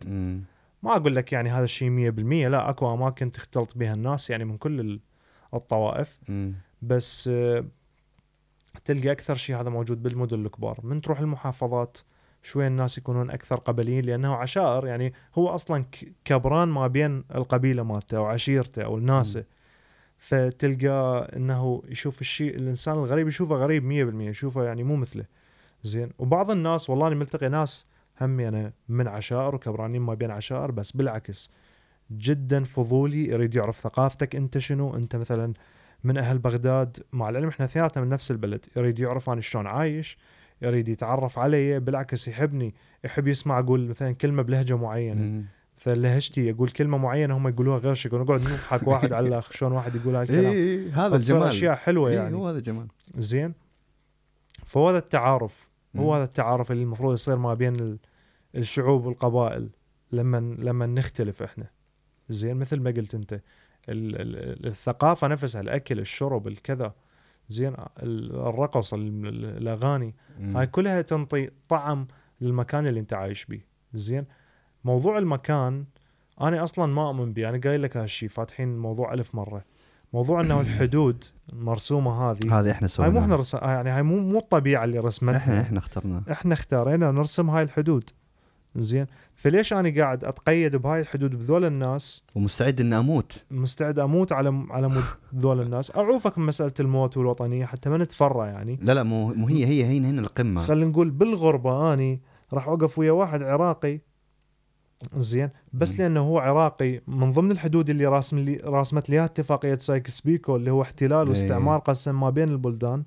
[SPEAKER 3] ما أقول لك يعني هذا الشيء 100% لا أكو أماكن تختلط بها الناس يعني من كل ال- الطوائف.
[SPEAKER 2] مم.
[SPEAKER 3] بس آه، تلقى أكثر شيء هذا موجود بالمدن الكبار. من تروح المحافظات شوي الناس يكونون أكثر قبليين لأنه عشائر يعني هو أصلا كبران ما بين القبيلة مالته أو عشيرته أو ناسه فتلقى إنه يشوف الشيء الإنسان الغريب يشوفه غريب 100% يشوفه يعني مو مثله. زين. وبعض الناس والله أنا ملتقي ناس هم يعني من عشائر وكبرانين ما بين عشائر بس بالعكس جدا فضولي يريد يعرف ثقافتك أنت شنو. أنت مثلا من أهل بغداد مع العلم إحنا اثنيناتنا من نفس البلد يريد يعرف أنا شلون عايش. يريد يتعرف علي بالعكس يحبني يحب يسمع أقول مثلا كلمة بلهجة
[SPEAKER 2] معينة.
[SPEAKER 3] مثلا لهجتي أقول كلمة معينة هم يقولوها غير شكل نقعد نضحك واحد على الآخر شلون واحد يقول
[SPEAKER 2] إيه
[SPEAKER 3] هالكلام
[SPEAKER 2] إيه، هذا
[SPEAKER 3] فتصير
[SPEAKER 2] الجمال.
[SPEAKER 3] أشياء حلوة
[SPEAKER 2] إيه،
[SPEAKER 3] يعني.
[SPEAKER 2] هو هذا الجمال.
[SPEAKER 3] زين. فهو هذا التعارف هو. هذا التعارف اللي المفروض يصير ما بين ال- الشعوب والقبائل لما لما نختلف إحنا. زين مثل ما قلت أنت ال- ال- الثقافة نفسها الأكل الشرب الكذا. زين ال- الرقص ال- ال- الاغاني. هاي كلها تنطي طعم للمكان اللي انت عايش به زين؟ موضوع المكان أنا أصلا ما أؤمن به أنا قايل لك هالشيء فاتحين الموضوع ألف مرة. موضوع إنه [coughs] الحدود المرسومة هذه
[SPEAKER 2] هذه إحنا
[SPEAKER 3] هاي مو إحنا
[SPEAKER 2] سويناها
[SPEAKER 3] رس... يعني هاي مو مو الطبيعة اللي رسمتها.
[SPEAKER 2] إحنا إحنا اخترناه
[SPEAKER 3] إحنا اختارينا نرسم هاي الحدود. زين. فليش أنا قاعد أتقيد بهاي الحدود بذول الناس؟
[SPEAKER 2] ومستعد إني أموت.
[SPEAKER 3] مستعد أموت على على مود ذول الناس. أعوفك من مساله الموت والوطنية حتى ما نتفرق يعني.
[SPEAKER 2] لا لا مو مو هي هي هي هنا القمة.
[SPEAKER 3] خلينا نقول بالغربة أني راح أوقف ويا واحد عراقي زين بس. لأنه هو عراقي من ضمن الحدود اللي راسم لي راسمت لي إياها اتفاقية سايكس بيكو اللي هو احتلال
[SPEAKER 2] إيه.
[SPEAKER 3] واستعمار قسم ما بين البلدان.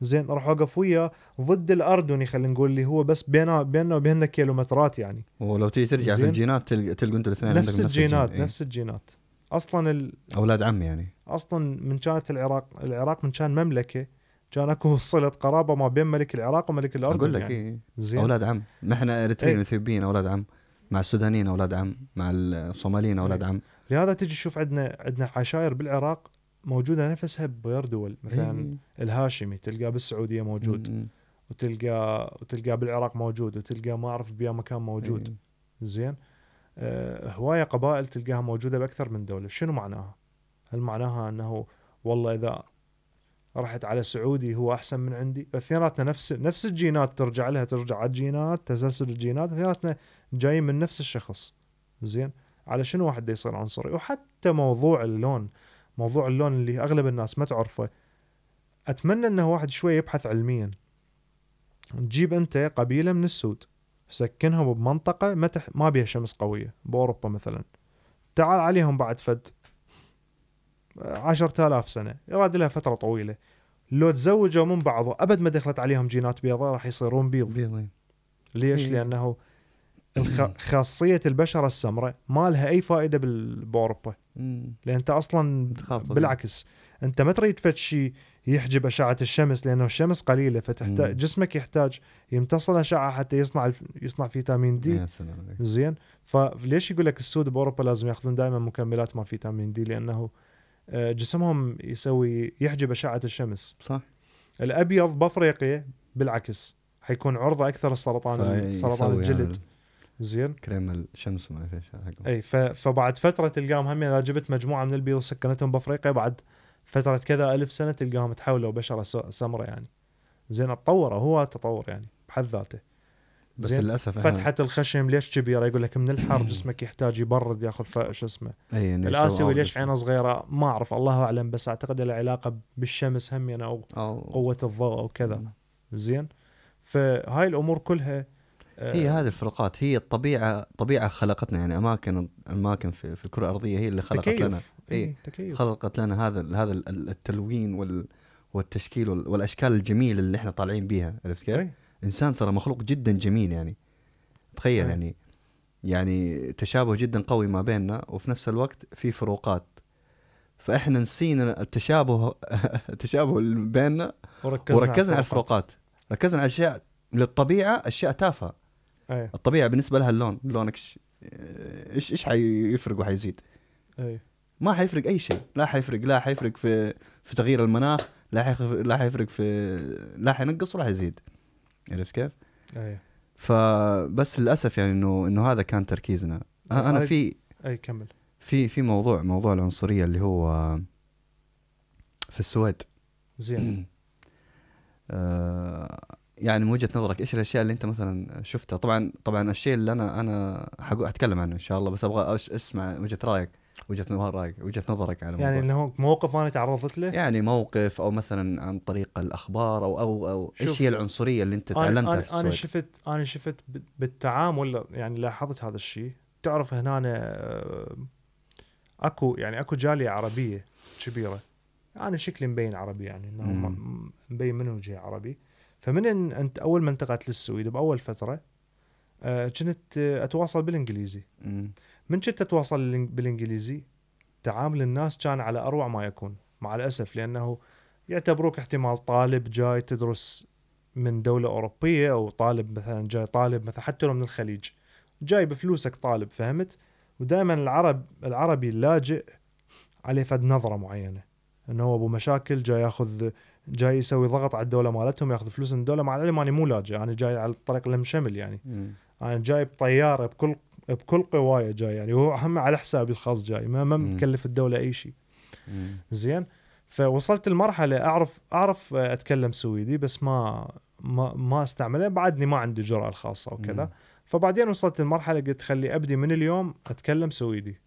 [SPEAKER 3] زين راح أوقف وياه ضد الأردني خلينا نقول اللي هو بس بيننا بيننا وبيننا كيلومترات يعني
[SPEAKER 2] ولو تيجي ترجع في. الجينات تلقى أنتوا الاثنين
[SPEAKER 3] نفس الجينات
[SPEAKER 2] الجين. إيه.
[SPEAKER 3] نفس الجينات أصلا ال...
[SPEAKER 2] أولاد عم يعني
[SPEAKER 3] أصلا من كانت العراق العراق من كان مملكة كان أكو صلة قرابة ما بين ملك العراق وملك الأردن
[SPEAKER 2] أقول لك
[SPEAKER 3] يعني.
[SPEAKER 2] إيه.
[SPEAKER 3] زين
[SPEAKER 2] أولاد عم ما إحنا اريتريين
[SPEAKER 3] إيه.
[SPEAKER 2] إثيوبيين أولاد عم مع السودانيين أولاد عم مع الصوماليين أولاد
[SPEAKER 3] إيه.
[SPEAKER 2] عم.
[SPEAKER 3] لهذا تجي تشوف عندنا عندنا عشائر بالعراق موجودة نفسها بغير دول. مثلا
[SPEAKER 2] إيه.
[SPEAKER 3] الهاشمي تلقاه بالسعودية موجود.
[SPEAKER 2] مم.
[SPEAKER 3] وتلقى وتلقاه بالعراق موجود. وتلقاه ما أعرف بيا مكان موجود.
[SPEAKER 2] إيه.
[SPEAKER 3] زين. آه هواية قبائل تلقاها موجودة بأكثر من دولة. شنو معناها؟ هل معناها أنه والله إذا رحت على سعودي هو أحسن من عندي؟ اثنيناتنا نفس نفس الجينات ترجع لها ترجع على الجينات تسلسل الجينات. اثنيناتنا جايين من نفس الشخص. زين؟ على شنو واحد دا يصير عنصري؟ وحتى موضوع اللون موضوع اللون اللي أغلب الناس ما تعرفه. أتمنى إنه واحد شوي يبحث علميا. تجيب أنت قبيلة من السود سكنهم بمنطقة ما تح... ما بيها شمس قوية بأوروبا مثلا. تعال عليهم بعد فد عشرة آلاف سنة يراد لها فترة طويلة. لو تزوجوا من بعض أبد ما دخلت عليهم جينات بيضاء راح يصيرون بيض.
[SPEAKER 2] بيضين.
[SPEAKER 3] ليش؟
[SPEAKER 2] إيه.
[SPEAKER 3] لأنه الخ... خاصية البشرة السمراء ما لها
[SPEAKER 2] مم.
[SPEAKER 3] لأن أنت أصلا
[SPEAKER 2] بتخاف طبيعي.
[SPEAKER 3] بالعكس أنت ما تريد فد شيء يحجب أشعة الشمس لأنه الشمس قليلة فتحتاج
[SPEAKER 2] مم.
[SPEAKER 3] جسمك يحتاج يمتص الأشعة حتى يصنع. يصنع فيتامين دي.
[SPEAKER 2] يا سلام عليك.
[SPEAKER 3] زين. فليش يقول لك السود بأوروبا لازم يأخذون دائما مكملات ما فيتامين دي؟ لأنه آه، جسمهم يسوي يحجب أشعة الشمس.
[SPEAKER 2] صح.
[SPEAKER 3] الأبيض بافريقيا بالعكس حيكون عرضة أكثر السرطان سرطان الجلد. زين.
[SPEAKER 2] كريم الشمس وما إيش حقه
[SPEAKER 3] أي. فبعد فترة تلقاهم هم إذا جبت مجموعة من البيض وسكنتهم بأفريقيا بعد فترة كذا ألف سنة تلقاهم تحولوا بشرة سمراء يعني. زين تطوروا هو تطور يعني بحد ذاته.
[SPEAKER 2] بس
[SPEAKER 3] زين.
[SPEAKER 2] للأسف
[SPEAKER 3] فتحة الخشم ليش كبيرة؟ يقول لك من الحر جسمك يحتاج يبرد ياخذ ف- شو اسمه
[SPEAKER 2] يسوي الآسيوي.
[SPEAKER 3] ليش عينه صغيرة؟ ما أعرف الله أعلم بس أعتقد له علاقه بالشمس هم يعني أو
[SPEAKER 2] أو
[SPEAKER 3] قوة الضوء أو كذا. زين فهاي الأمور كلها
[SPEAKER 2] هي هذه الفروقات هي الطبيعة طبيعة خلقتنا يعني أماكن اماكن في, في الكرة الأرضية هي اللي خلقت
[SPEAKER 3] تكيف
[SPEAKER 2] لنا
[SPEAKER 3] اي
[SPEAKER 2] إيه.
[SPEAKER 3] تكيف
[SPEAKER 2] خلقت لنا هذا هذا ال- التلوين وال والتشكيل وال- والأشكال الجميلة اللي إحنا طالعين بيها عرفت كيف؟
[SPEAKER 3] إي.
[SPEAKER 2] إنسان ترى مخلوق جدا جميل يعني تخيل
[SPEAKER 3] إيه.
[SPEAKER 2] يعني يعني تشابه جدا قوي ما بيننا وفي نفس الوقت في فروقات فإحنا نسينا التشابه [laughs] التشابه اللي بيننا
[SPEAKER 3] وركزنا,
[SPEAKER 2] وركزنا على الفروقات ركزنا على أشياء للطبيعة أشياء تافهة
[SPEAKER 3] اي
[SPEAKER 2] الطبيعه بالنسبة لها اللون لونك إيش؟ إيش حيفرق وحيزيد؟
[SPEAKER 3] اي
[SPEAKER 2] ما حيفرق أي شيء لا حيفرق لا حيفرق في في تغيير المناخ لا حيفرق لا حيفرق في لا حينقص ولا حيزيد. عرفت كيف؟
[SPEAKER 3] اي
[SPEAKER 2] فبس للأسف يعني إنه إنه هذا كان تركيزنا.
[SPEAKER 3] أنا
[SPEAKER 2] في
[SPEAKER 3] أي كمل.
[SPEAKER 2] في في موضوع موضوع العنصرية اللي هو في السويد.
[SPEAKER 3] زين. [clears throat]
[SPEAKER 2] آه، يعني من وجهة نظرك إيش الأشياء اللي أنت مثلا شفتها؟ طبعا طبعا الشيء اللي أنا أنا حتكلم عنه إن شاء الله بس أبغى أسمع وجهة رأيك وجهة نظرك وجهة نظرك على
[SPEAKER 3] يعني
[SPEAKER 2] الموضوع.
[SPEAKER 3] إنه موقف أنا تعرضت له؟
[SPEAKER 2] يعني موقف أو مثلا عن طريق الأخبار أو أو
[SPEAKER 3] أو
[SPEAKER 2] إيش هي العنصرية اللي
[SPEAKER 3] أنت
[SPEAKER 2] تعلمتها في
[SPEAKER 3] أنا,
[SPEAKER 2] أنا
[SPEAKER 3] شفت أنا شفت بالتعامل يعني لاحظت هذا الشيء. تعرف هنا آه، أكو يعني أكو جالية عربية كبيرة. أنا شكلي مبين عربي يعني إنه مبين من وجهي عربي. فمن إن أنت أول ما انتقلت للسويد بأول فترة آه، كنت آه، أتواصل بالإنجليزي.
[SPEAKER 2] مم.
[SPEAKER 3] من كنت أتواصل الإنج- بالإنجليزي تعامل الناس كان على أروع ما يكون مع الأسف لأنه يعتبروك احتمال طالب جاي تدرس من دولة أوروبية أو طالب مثلا جاي طالب مثلا حتى لو من الخليج. جاي بفلوسك طالب فهمت؟ ودائما العرب العربي اللاجئ عليه فد نظرة معينة إنه هو أبو مشاكل جاي ياخذ جاي يسوي ضغط على الدولة مالتهم ياخذ فلوس من الدولة مع العلم اني مو لاجئ أنا جاي على الطريق المشمل يعني. أنا جاي بطيارة بكل بكل قوايه جاي يعني وهو هم على حسابي الخاص جاي ما ما. مكلف الدولة أي شيء. زين فوصلت لمرحلة أعرف أعرف أتكلم سويدي بس ما ما ما أستعمله بعدني ما عندي جرأة الخاصة وكذا. فبعدين وصلت لمرحلة قلت خلي أبدي من اليوم أتكلم سويدي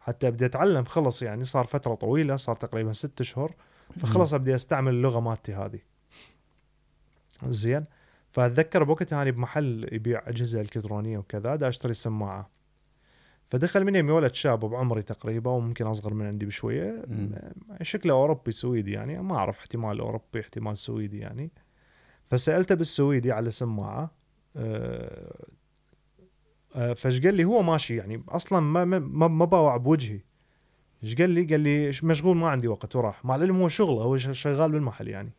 [SPEAKER 3] حتى ابدي أتعلم خلص يعني صار فترة طويلة صار تقريبا ست أشهر فخلص أبدي أستعمل اللغة مالتي هذه. زين. فأتذكر بوقتها أنا بمحل يبيع أجهزة إلكترونية وكذا دا أشتري سماعة. فدخل من يمي ولد شاب بعمري تقريبا وممكن أصغر من عندي
[SPEAKER 2] بشوية.
[SPEAKER 3] شكله أوروبي سويدي يعني ما أعرف احتمال أوروبي احتمال سويدي يعني. فسألته بالسويدي على سماعة أه أه فايش قال لي؟ هو ماشي يعني أصلا ما ما ما, ما باوع بوجهي. إيش قال لي؟ قال لي "ش- مشغول ما عندي وقت وراح مع العلم هو شغله هو شغال بالمحل يعني.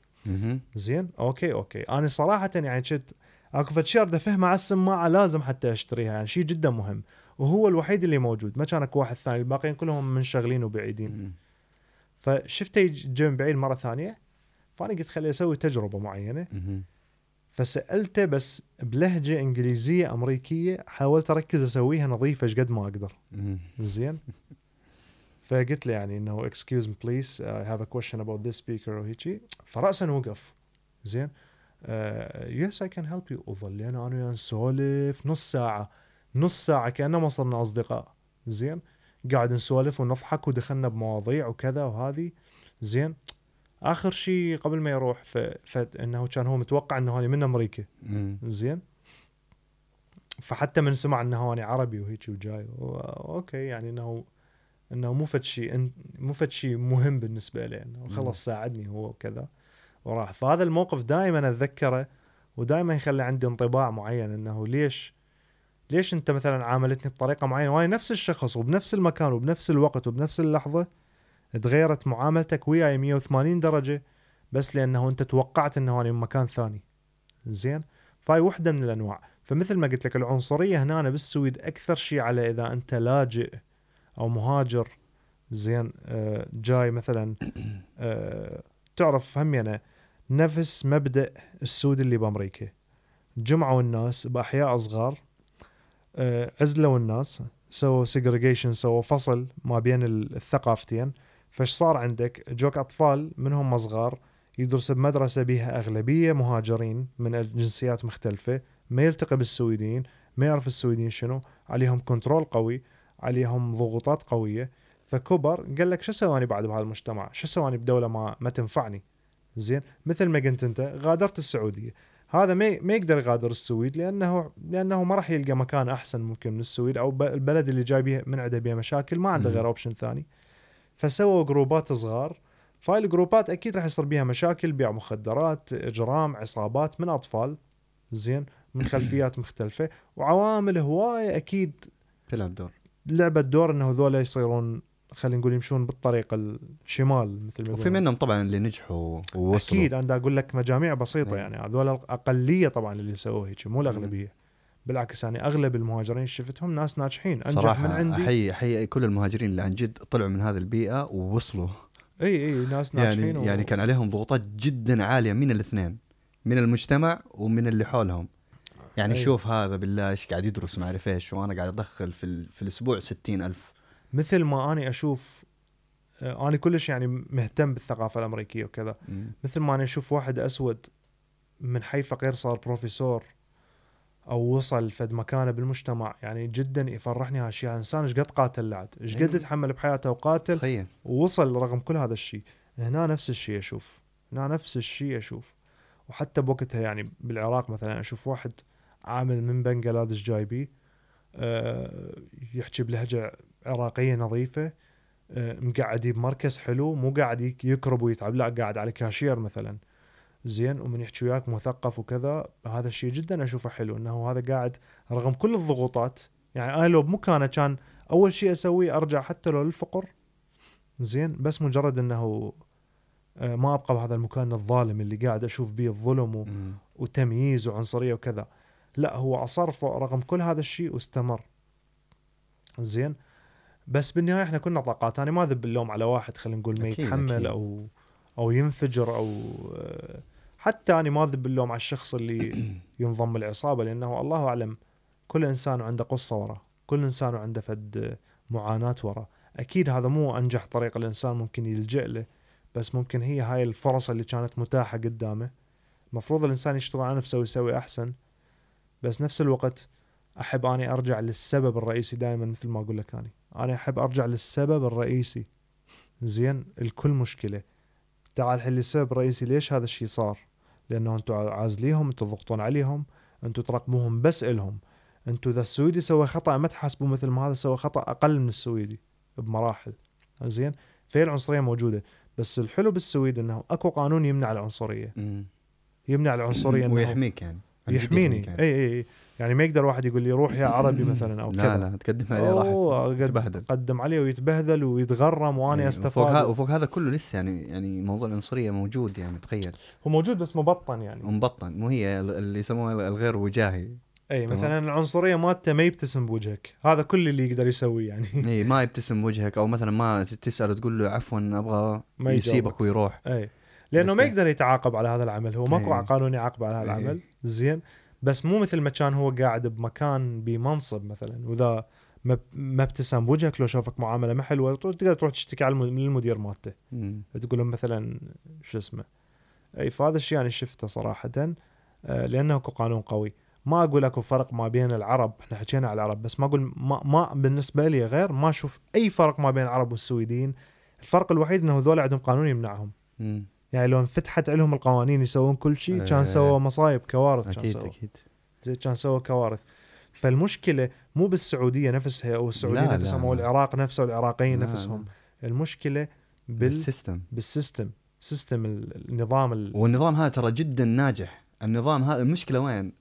[SPEAKER 3] زين أوكي أوكي أنا صراحة يعني shit أكو فد شيء بدي افهمه على السماعه لازم حتى أشتريها يعني شيء جدا مهم وهو الوحيد اللي موجود ما كان أكو واحد ثاني الباقيين كلهم منشغلين وبعيدين. فشفته من بعيد مرة ثانية فأنا قلت خليه أسوي تجربة
[SPEAKER 2] معينة.
[SPEAKER 3] فسألته بس بلهجة إنجليزية أمريكية حاولت أركز أسويها نظيفة إيش قد ما
[SPEAKER 2] أقدر.
[SPEAKER 3] زين [laughs] فقلت له يعني إنه excuse me please I have a question about this speaker وهيجي فراسا وقف. زين. yes I can help you. وظلينا أنا وياه نسولف نص ساعة. نص ساعة كانه ما صرنا أصدقاء. زين. قاعد نسولف ونضحك ودخلنا بمواضيع وكذا وهذه. زين. آخر شيء قبل ما يروح ف... فانه كان هو متوقع إنه أنا من
[SPEAKER 2] أمريكا.
[SPEAKER 3] زين. فحتى من سمع إنه أنا عربي وهيك وجاي. و- أوكي يعني إنه إنه مو فد شيء مو فد شيء مهم بالنسبة له إنه خلص ساعدني هو وكذا وراح. فهذا الموقف دائما أتذكره ودائما يخلي عندي انطباع معين إنه ليش ليش أنت مثلا عاملتني بطريقة معينة؟ وأنا نفس الشخص وبنفس المكان وبنفس الوقت وبنفس اللحظة تغيرت معاملتك وياي 180 درجة بس لأنه أنت توقعت إنه أنا من مكان ثاني. زين؟ فهاي وحدة من الأنواع. فمثل ما قلت لك العنصرية هنا بالسويد أكثر شيء على إذا أنت لاجئ أو مهاجر زين آه، جاي مثلا [coughs] آه، تعرف هم يعني نفس مبدأ السود اللي بأمريكا. جمعوا الناس بأحياء صغار آه، عزلوا الناس سووا segregation سووا فصل ما بين ال- الثقافتين. فايش صار عندك؟ جوك أطفال منهم صغار يدرس بمدرسة بيها أغلبية مهاجرين من جنسيات مختلفة ما يلتقي بالسويديين ما يعرف السويديين شنو عليهم control قوي. عليهم ضغوطات قوية. فكبر قال لك شو أسوي أنا بعد بهذا المجتمع؟ شو أسوي أنا بدولة ما ما تنفعني؟ زين مثل ما قلت أنت غادرت السعودية. هذا ما ما يقدر يغادر السويد لأنه لأنه ما راح يلقى مكان أحسن ممكن من السويد أو البلد اللي جاي بيه من عنده بيه مشاكل ما عنده. غير option ثاني. فسووا جروبات صغار. فهاي الجروبات أكيد راح يصير بيها مشاكل بيع مخدرات إجرام عصابات من أطفال. زين من خلفيات مختلفة. وعوامل هواية أكيد
[SPEAKER 2] تلعب دور.
[SPEAKER 3] لعبت دور إنه هذول يصيرون خلينا نقول يمشون بالطريق الشمال مثل ما
[SPEAKER 2] وفي. منهم طبعا اللي نجحوا ووصلوا.
[SPEAKER 3] أكيد أنا أقول لك مجاميع بسيطة
[SPEAKER 2] نعم.
[SPEAKER 3] يعني. هذول الأقلية طبعا اللي سووا هيك مو الأغلبية. بالعكس يعني أغلب المهاجرين شفتهم ناس ناجحين. أنجح
[SPEAKER 2] صراحة
[SPEAKER 3] من عندي.
[SPEAKER 2] احيي احيي كل المهاجرين اللي عن جد طلعوا من هذه البيئة ووصلوا.
[SPEAKER 3] إي إي ناس
[SPEAKER 2] يعني
[SPEAKER 3] ناجحين و-
[SPEAKER 2] يعني كان عليهم ضغوطات جدا عالية من الاثنين من المجتمع ومن اللي حولهم. يعني
[SPEAKER 3] أي.
[SPEAKER 2] شوف هذا بالله إيش قاعد يدرس ما أعرف إيش وأنا قاعد أدخل في ال- في الأسبوع ستين ألف.
[SPEAKER 3] مثل ما أني أشوف آه، أنا كلش يعني مهتم بالثقافة الأمريكية وكذا. مثل ما أنا أشوف واحد أسود من حي فقير صار بروفيسور أو وصل فد مكانة بالمجتمع يعني جدا يفرحني هالشيء الانسان إيش قد قاتل لعد؟ إيش قد
[SPEAKER 2] أيوة.
[SPEAKER 3] تحمل بحياته وقاتل؟
[SPEAKER 2] تخيل.
[SPEAKER 3] ووصل رغم كل هذا الشيء. هنا نفس الشيء أشوف. هنا نفس الشيء أشوف. وحتى بوقتها يعني بالعراق مثلا أشوف واحد عامل من بنغلاديش جايبي أه يحكي بلهجة عراقية نظيفة أه مقعد بمركز حلو مو قاعد يك- يكرب ويتعب لا قاعد على كاشير مثلا. زين ومن يحكي وياك مثقف وكذا هذا الشيء جدا أشوفه حلو إنه هذا قاعد رغم كل الضغوطات يعني أنا لو بمكانه كان أول شيء اسويه أرجع حتى لو للفقر. زين بس مجرد إنه آه، ما أبقى بهذا المكان الظالم اللي قاعد أشوف به الظلم و... وتمييز وعنصرية وكذا. لا هو اصر فوق رغم كل هذا الشيء واستمر. زين؟ بس بالنهاية إحنا كنا طاقات. أنا ما ذب اللوم على واحد خلينا نقول ما يتحمل
[SPEAKER 2] أكيد.
[SPEAKER 3] أو أو ينفجر أو حتى أنا ما ذب اللوم على الشخص اللي [clears throat] ينضم العصابه لأنه الله أعلم كل إنسان عنده قصة وراه كل إنسان عنده فد معاناة وراه. أكيد هذا مو أنجح طريق الإنسان ممكن يلجأ له بس ممكن هي هاي الفرص اللي كانت متاحة قدامه. المفروض الإنسان يشتغل على نفسه ويسوي أحسن. بس نفس الوقت أحب أني أرجع للسبب الرئيسي دائما مثل ما أقول لك أني. أنا أحب أرجع للسبب الرئيسي. زين الكل مشكلة. تعال حل السبب الرئيسي ليش هذا الشيء صار؟ لأنه أنتم عازليهم أنتم تضغطون عليهم أنتم تراقبوهم بس إلهم. أنتم اذا السويدي سوى خطأ ما تحاسبوه مثل ما هذا سوى خطأ أقل من السويدي بمراحل. زين؟ فهي العنصرية موجودة. بس الحلو بالسويد إنه أكو قانون يمنع العنصرية.
[SPEAKER 2] مم.
[SPEAKER 3] يمنع العنصرية [clears throat]
[SPEAKER 2] ويحميك يعني.
[SPEAKER 3] يحميني.
[SPEAKER 2] يعني.
[SPEAKER 3] أي أي يعني ما يقدر واحد يقول لي روح يا عربي [clears throat] مثلا أو
[SPEAKER 2] لا
[SPEAKER 3] كذا.
[SPEAKER 2] لا تقدم عليه
[SPEAKER 3] أوه،
[SPEAKER 2] راح
[SPEAKER 3] قد-
[SPEAKER 2] تبهدل.
[SPEAKER 3] قدم عليه ويتبهدل ويتغرم
[SPEAKER 2] وأنا وفوق هذا
[SPEAKER 3] أستفاد.
[SPEAKER 2] وفوق هذا كله لسه يعني يعني موضوع العنصرية موجود يعني تخيل.
[SPEAKER 3] هو موجود بس مبطن يعني.
[SPEAKER 2] ومبطن مو هي اللي يسموها الغير وجاهي. أي.
[SPEAKER 3] مثلا العنصرية مالته ما يبتسم بوجهك. هذا كل اللي يقدر يسويه يعني. [laughs]
[SPEAKER 2] اي ما [laughs] يبتسم وجهك أو مثلا ما تسأل تقول له عفوا
[SPEAKER 3] أبغى
[SPEAKER 2] يسيبك. ويروح.
[SPEAKER 3] أي. لأنه ما؟ يقدر يتعاقب على هذا العمل. هو ماكو
[SPEAKER 2] إيه.
[SPEAKER 3] قانون يعاقب على هذا
[SPEAKER 2] إيه.
[SPEAKER 3] العمل. زين. بس مو مثل ما كان هو قاعد بمكان بمنصب مثلا. وإذا ما ابتسم بوجهك لو شافك معاملة ما حلوة تقدر تروح تشتكي على الم- للمدير مالته. تقول لهم مثلا شو اسمه؟ اي فهذا الشيء أنا شفته صراحة. آه، لأنه أكو قانون قوي. ما أقول أكو فرق ما بين العرب. إحنا حكينا على العرب بس ما أقول ما, ما بالنسبة لي غير ما أشوف أي فرق ما بين العرب والسويدين. الفرق الوحيد إنه هذول عندهم قانون يمنعهم. يعني لو انفتحت لهم القوانين يسوون كل شيء كان
[SPEAKER 2] إيه.
[SPEAKER 3] سووا مصايب كوارث
[SPEAKER 2] أكيد
[SPEAKER 3] سووا.
[SPEAKER 2] أكيد.
[SPEAKER 3] زي كان سووا كوارث. فالمشكلة مو بالسعودية نفسها أو السعودية
[SPEAKER 2] لا،
[SPEAKER 3] نفسهم
[SPEAKER 2] لا، أو.
[SPEAKER 3] العراق نفسه والعراقيين نفسهم
[SPEAKER 2] لا.
[SPEAKER 3] المشكلة بال
[SPEAKER 2] بال
[SPEAKER 3] system. بال system. system ال- النظام ال...
[SPEAKER 2] والنظام هذا ترى جدا ناجح. النظام هذا المشكلة وين؟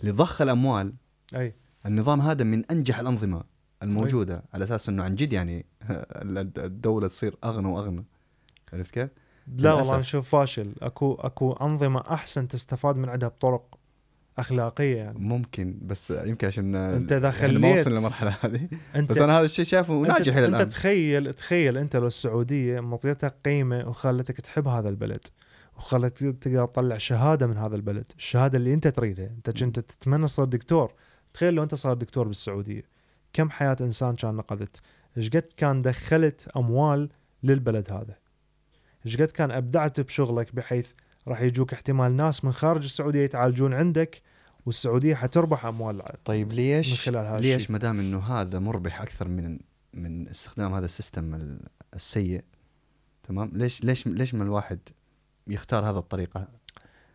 [SPEAKER 2] اللي ضخ الأموال.
[SPEAKER 3] أي.
[SPEAKER 2] النظام هذا من أنجح الأنظمة الموجودة. على أساس إنه عن جد يعني [laughs] الدولة تصير أغنى وأغنى. عرفت كيف؟
[SPEAKER 3] لا والله أشوف فاشل أكو أكو أنظمة أحسن تستفاد من عندها بطرق أخلاقية يعني.
[SPEAKER 2] ممكن بس يمكن عشان
[SPEAKER 3] إذا
[SPEAKER 2] إحنا ما
[SPEAKER 3] خليت-
[SPEAKER 2] وصلنا للمرحلة هذه.
[SPEAKER 3] أنت
[SPEAKER 2] بس أنا هذا الشيء شايفه
[SPEAKER 3] أنت,
[SPEAKER 2] ناجح إلى
[SPEAKER 3] أنت
[SPEAKER 2] الآن.
[SPEAKER 3] تخيل تخيل أنت لو السعودية مطيتك قيمة وخلتك تحب هذا البلد وخلتك تقدر تطلع شهادة من هذا البلد الشهادة اللي أنت تريدها. أنت كنت تتمنى تصير دكتور. تخيل لو أنت صار دكتور بالسعودية كم حياة إنسان كان نقذت إيش قد كان دخلت أموال للبلد هذا؟ إيش قد كان أبدعت بشغلك بحيث راح يجوك احتمال ناس من خارج السعودية يتعالجون عندك والسعودية حتربح أموال
[SPEAKER 2] طيب
[SPEAKER 3] من
[SPEAKER 2] ليش
[SPEAKER 3] خلال هذا
[SPEAKER 2] ليش. ما دام إنه هذا مربح أكثر من من استخدام هذا السيستم ال- السيء؟ تمام؟ ليش ليش ليش ما الواحد يختار هذا الطريقة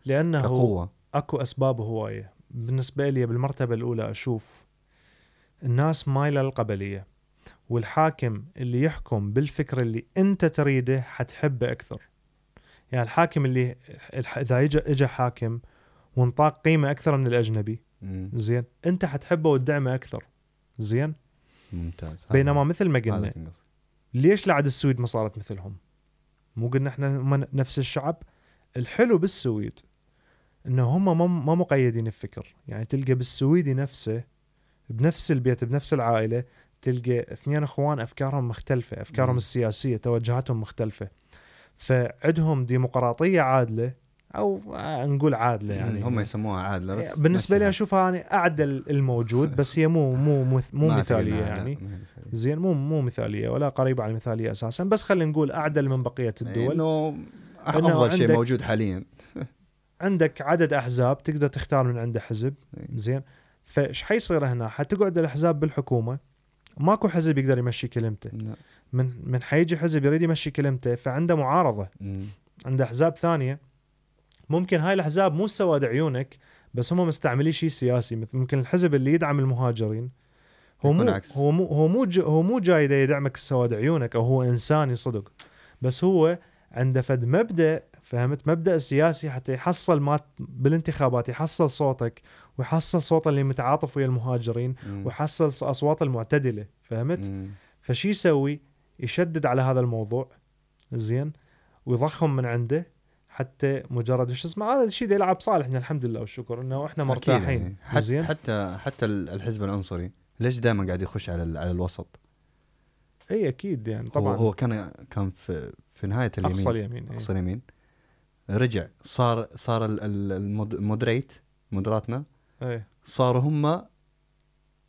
[SPEAKER 3] لأنه
[SPEAKER 2] كقوة؟
[SPEAKER 3] أكو أسباب هوايه بالنسبة لي بالمرتبة الأولى أشوف الناس مايله للقبليه والحاكم اللي يحكم بالفكر اللي انت تريده حتحبه أكثر يعني الحاكم اللي إذا اجى اجى حاكم وانطاك قيمة أكثر من
[SPEAKER 2] الأجنبي.
[SPEAKER 3] زين أنت حتحبه وتدعمه أكثر زين
[SPEAKER 2] ممتاز
[SPEAKER 3] بينما مثل ما قلنا. ليش لعد السويد ما صارت مثلهم؟ مو قلنا إحنا هم نفس الشعب؟ الحلو بالسويد إنه هم ما ما مقيدين بفكر، يعني تلقى بالسويدي نفسه بنفس البيت بنفس العائلة تلقى اثنين اخوان افكارهم مختلفة، افكارهم
[SPEAKER 2] مم.
[SPEAKER 3] السياسية، توجهاتهم مختلفة. فعندهم ديمقراطية عادلة أو نقول عادلة يعني
[SPEAKER 2] هم يسموها عادلة بس
[SPEAKER 3] بالنسبة لي. أشوفها يعني أعدل الموجود بس هي مو مو مو,
[SPEAKER 2] مثالية
[SPEAKER 3] يعني. زين مو مو مثالية ولا قريبة على المثالية أساسا بس خلينا نقول أعدل من بقية الدول
[SPEAKER 2] إنه
[SPEAKER 3] إنه
[SPEAKER 2] أفضل شيء موجود حاليا
[SPEAKER 3] عندك عدد أحزاب تقدر تختار من عنده حزب
[SPEAKER 2] إيه.
[SPEAKER 3] زين فايش حيصير هنا حتقعد الأحزاب بالحكومة ماكو حزب يقدر يمشي كلمته
[SPEAKER 2] لا.
[SPEAKER 3] من من حيجي حزب يريد يمشي كلمته فعنده معارضة
[SPEAKER 2] مم.
[SPEAKER 3] عنده أحزاب ثانية ممكن هاي الأحزاب مو سواد عيونك بس هم مستعملين شيء سياسي مثل ممكن الحزب اللي يدعم المهاجرين هو مو
[SPEAKER 2] عكس.
[SPEAKER 3] هو مو هو مو ج- هو مو جاي يدعمك السواد عيونك أو هو إنساني صدق بس هو عنده فد مبدأ فهمت؟ مبدأ سياسي حتى يحصل مات بالانتخابات يحصل صوتك ويحصل صوت اللي متعاطف ويا المهاجرين
[SPEAKER 2] مم.
[SPEAKER 3] ويحصل أصوات المعتدلة فهمت؟
[SPEAKER 2] مم.
[SPEAKER 3] فشي يسوي؟ يشدد على هذا الموضوع. زين. ويضخم من عنده حتى مجرد شو اسمه؟ هذا الشيء يلعب صالحنا الحمد لله والشكر إنه
[SPEAKER 2] إحنا
[SPEAKER 3] مرتاحين.
[SPEAKER 2] يعني.
[SPEAKER 3] زين.
[SPEAKER 2] حتى حتى ال- الحزب العنصري ليش دائما قاعد يخش على على الوسط؟
[SPEAKER 3] إي أكيد يعني
[SPEAKER 2] طبعا. هو, هو كان كان في في نهاية اليمين
[SPEAKER 3] أقصى اليمين. إيه.
[SPEAKER 2] أقصى اليمين. رجع. صار صار ال- ال- المود- ال moderate
[SPEAKER 3] Moderaterna إيه.
[SPEAKER 2] صاروا هم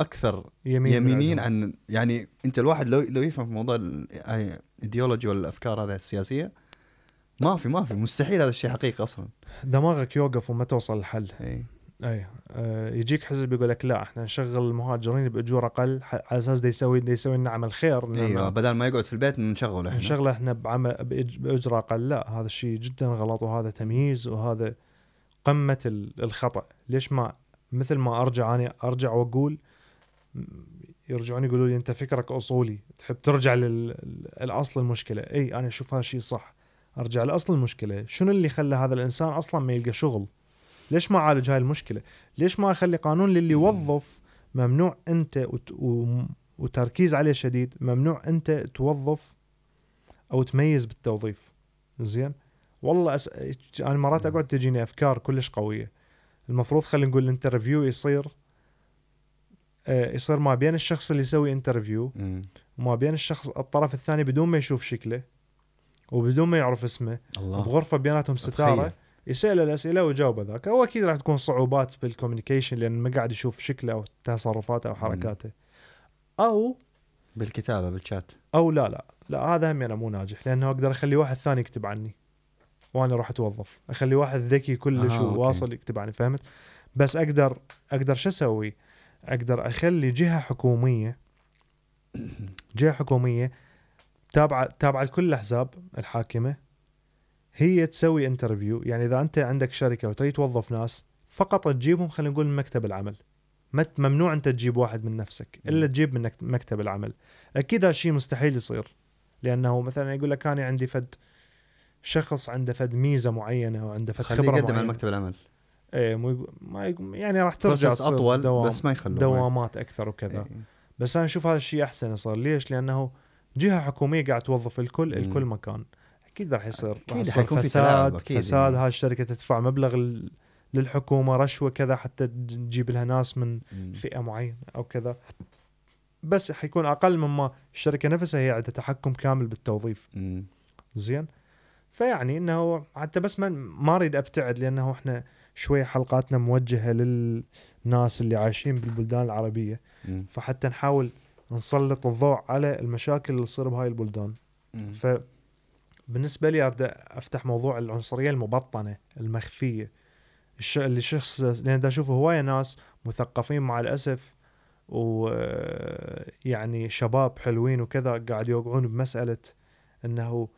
[SPEAKER 2] أكثر
[SPEAKER 3] يمين عندهم.
[SPEAKER 2] عن يعني أنت الواحد لو لو يفهم في موضوع الايديولوجي والأفكار هذه السياسية ما في ما في. مستحيل هذا الشيء حقيقي أصلا.
[SPEAKER 3] دماغك يوقف وما توصل الحل
[SPEAKER 2] اي
[SPEAKER 3] أي. آه يجيك حزب يقول لك لا إحنا نشغل المهاجرين بأجور أقل على أساس يسوي يسوي لنا عمل خير
[SPEAKER 2] إيوه بدل ما يقعد في البيت نشغله إحنا.
[SPEAKER 3] نشغله إحنا بعمل باجره أقل. لا هذا الشيء جدا غلط وهذا تمييز وهذا قمة ال- الخطأ. ليش ما مثل ما أرجع أنا أرجع وأقول يرجعون يقولوا لي أنت فكرك أصولي تحب ترجع للأصل المشكلة. إي أنا أشوف هذا الشيء صح. أرجع لأصل المشكلة. شنو اللي خلى هذا الإنسان أصلا ما يلقى شغل؟ ليش ما أعالج هاي المشكلة؟ ليش ما أخلي قانون للي يوظف ممنوع أنت وت... و... وتركيز عليه شديد ممنوع أنت توظف أو تميز بالتوظيف. زين؟ والله أس... أنا مرات أقعد تجيني أفكار كلش قوية. المفروض خلينا نقول ال interview يصير آه، يصير ما بين الشخص اللي يسوي
[SPEAKER 2] interview.
[SPEAKER 3] وما بين الشخص الطرف الثاني بدون ما يشوف شكله وبدون ما يعرف اسمه
[SPEAKER 2] الله.
[SPEAKER 3] بغرفة بيناتهم
[SPEAKER 2] ستارة.
[SPEAKER 3] يسأل الأسئلة ويجاوب ذاك هو أكيد راح تكون صعوبات بالكوميونيكيشن لأن ما قاعد يشوف شكله أو تصرفاته أو حركاته. أو
[SPEAKER 2] بالكتابة بالشات
[SPEAKER 3] أو لا لا. لا هذا هم أنا مو ناجح. لأنه أقدر أخلي واحد ثاني يكتب عني. وأنا أروح أتوظف. أخلي واحد ذكي كلش
[SPEAKER 2] آه،.
[SPEAKER 3] وواصل يكتب عني فهمت؟ بس أقدر أقدر شو أسوي؟ أقدر أخلي جهة حكومية جهة حكومية تابعة تابعة لكل الأحزاب الحاكمة. هي تسوي انترفيو يعني إذا أنت عندك شركة وتريد توظف ناس فقط تجيبهم خلينا نقول من مكتب العمل. مت- ممنوع أنت تجيب واحد من نفسك إلا تجيب من مكت- مكتب العمل. أكيد هذا الشيء مستحيل يصير لأنه مثلا يقول لك أنا عندي فد شخص عنده فد ميزة معينة وعنده فد خبرة
[SPEAKER 2] يقدم على مكتب العمل.
[SPEAKER 3] إيه مو ما يعني راح ترجع
[SPEAKER 2] أطول
[SPEAKER 3] دوام
[SPEAKER 2] بس ما يخلوه
[SPEAKER 3] دوامات أكثر وكذا.
[SPEAKER 2] إيه.
[SPEAKER 3] بس أنا أشوف هذا الشيء أحسن يصير. ليش؟ لأنه جهة حكومية قاعد توظف الكل. الكل مكان. أكيد راح يصير راح
[SPEAKER 2] حيكون في تلاعب،
[SPEAKER 3] فساد
[SPEAKER 2] أكيد
[SPEAKER 3] فساد
[SPEAKER 2] يعني.
[SPEAKER 3] هاي الشركة تدفع مبلغ للحكومة رشوة كذا حتى تجيب لها ناس من
[SPEAKER 2] مم.
[SPEAKER 3] فئة معينة أو كذا بس حيكون أقل مما الشركة نفسها هي عندها تحكم كامل بالتوظيف
[SPEAKER 2] مم.
[SPEAKER 3] زين فيعني إنه حتى بس ما ما أريد أبتعد لأنه إحنا شوية حلقاتنا موجهة للناس اللي عايشين بالبلدان العربية
[SPEAKER 2] مم.
[SPEAKER 3] فحتى نحاول نسلط الضوء على المشاكل اللي تصير بهاي البلدان
[SPEAKER 2] مم.
[SPEAKER 3] فبالنسبه لي أريد أفتح موضوع العنصرية المبطنة المخفية. الش... اللي شخص لأن دا أشوف هواية ناس مثقفين مع الأسف ويعني [hesitation] شباب حلوين وكذا قاعد يوقعون بمسألة إنه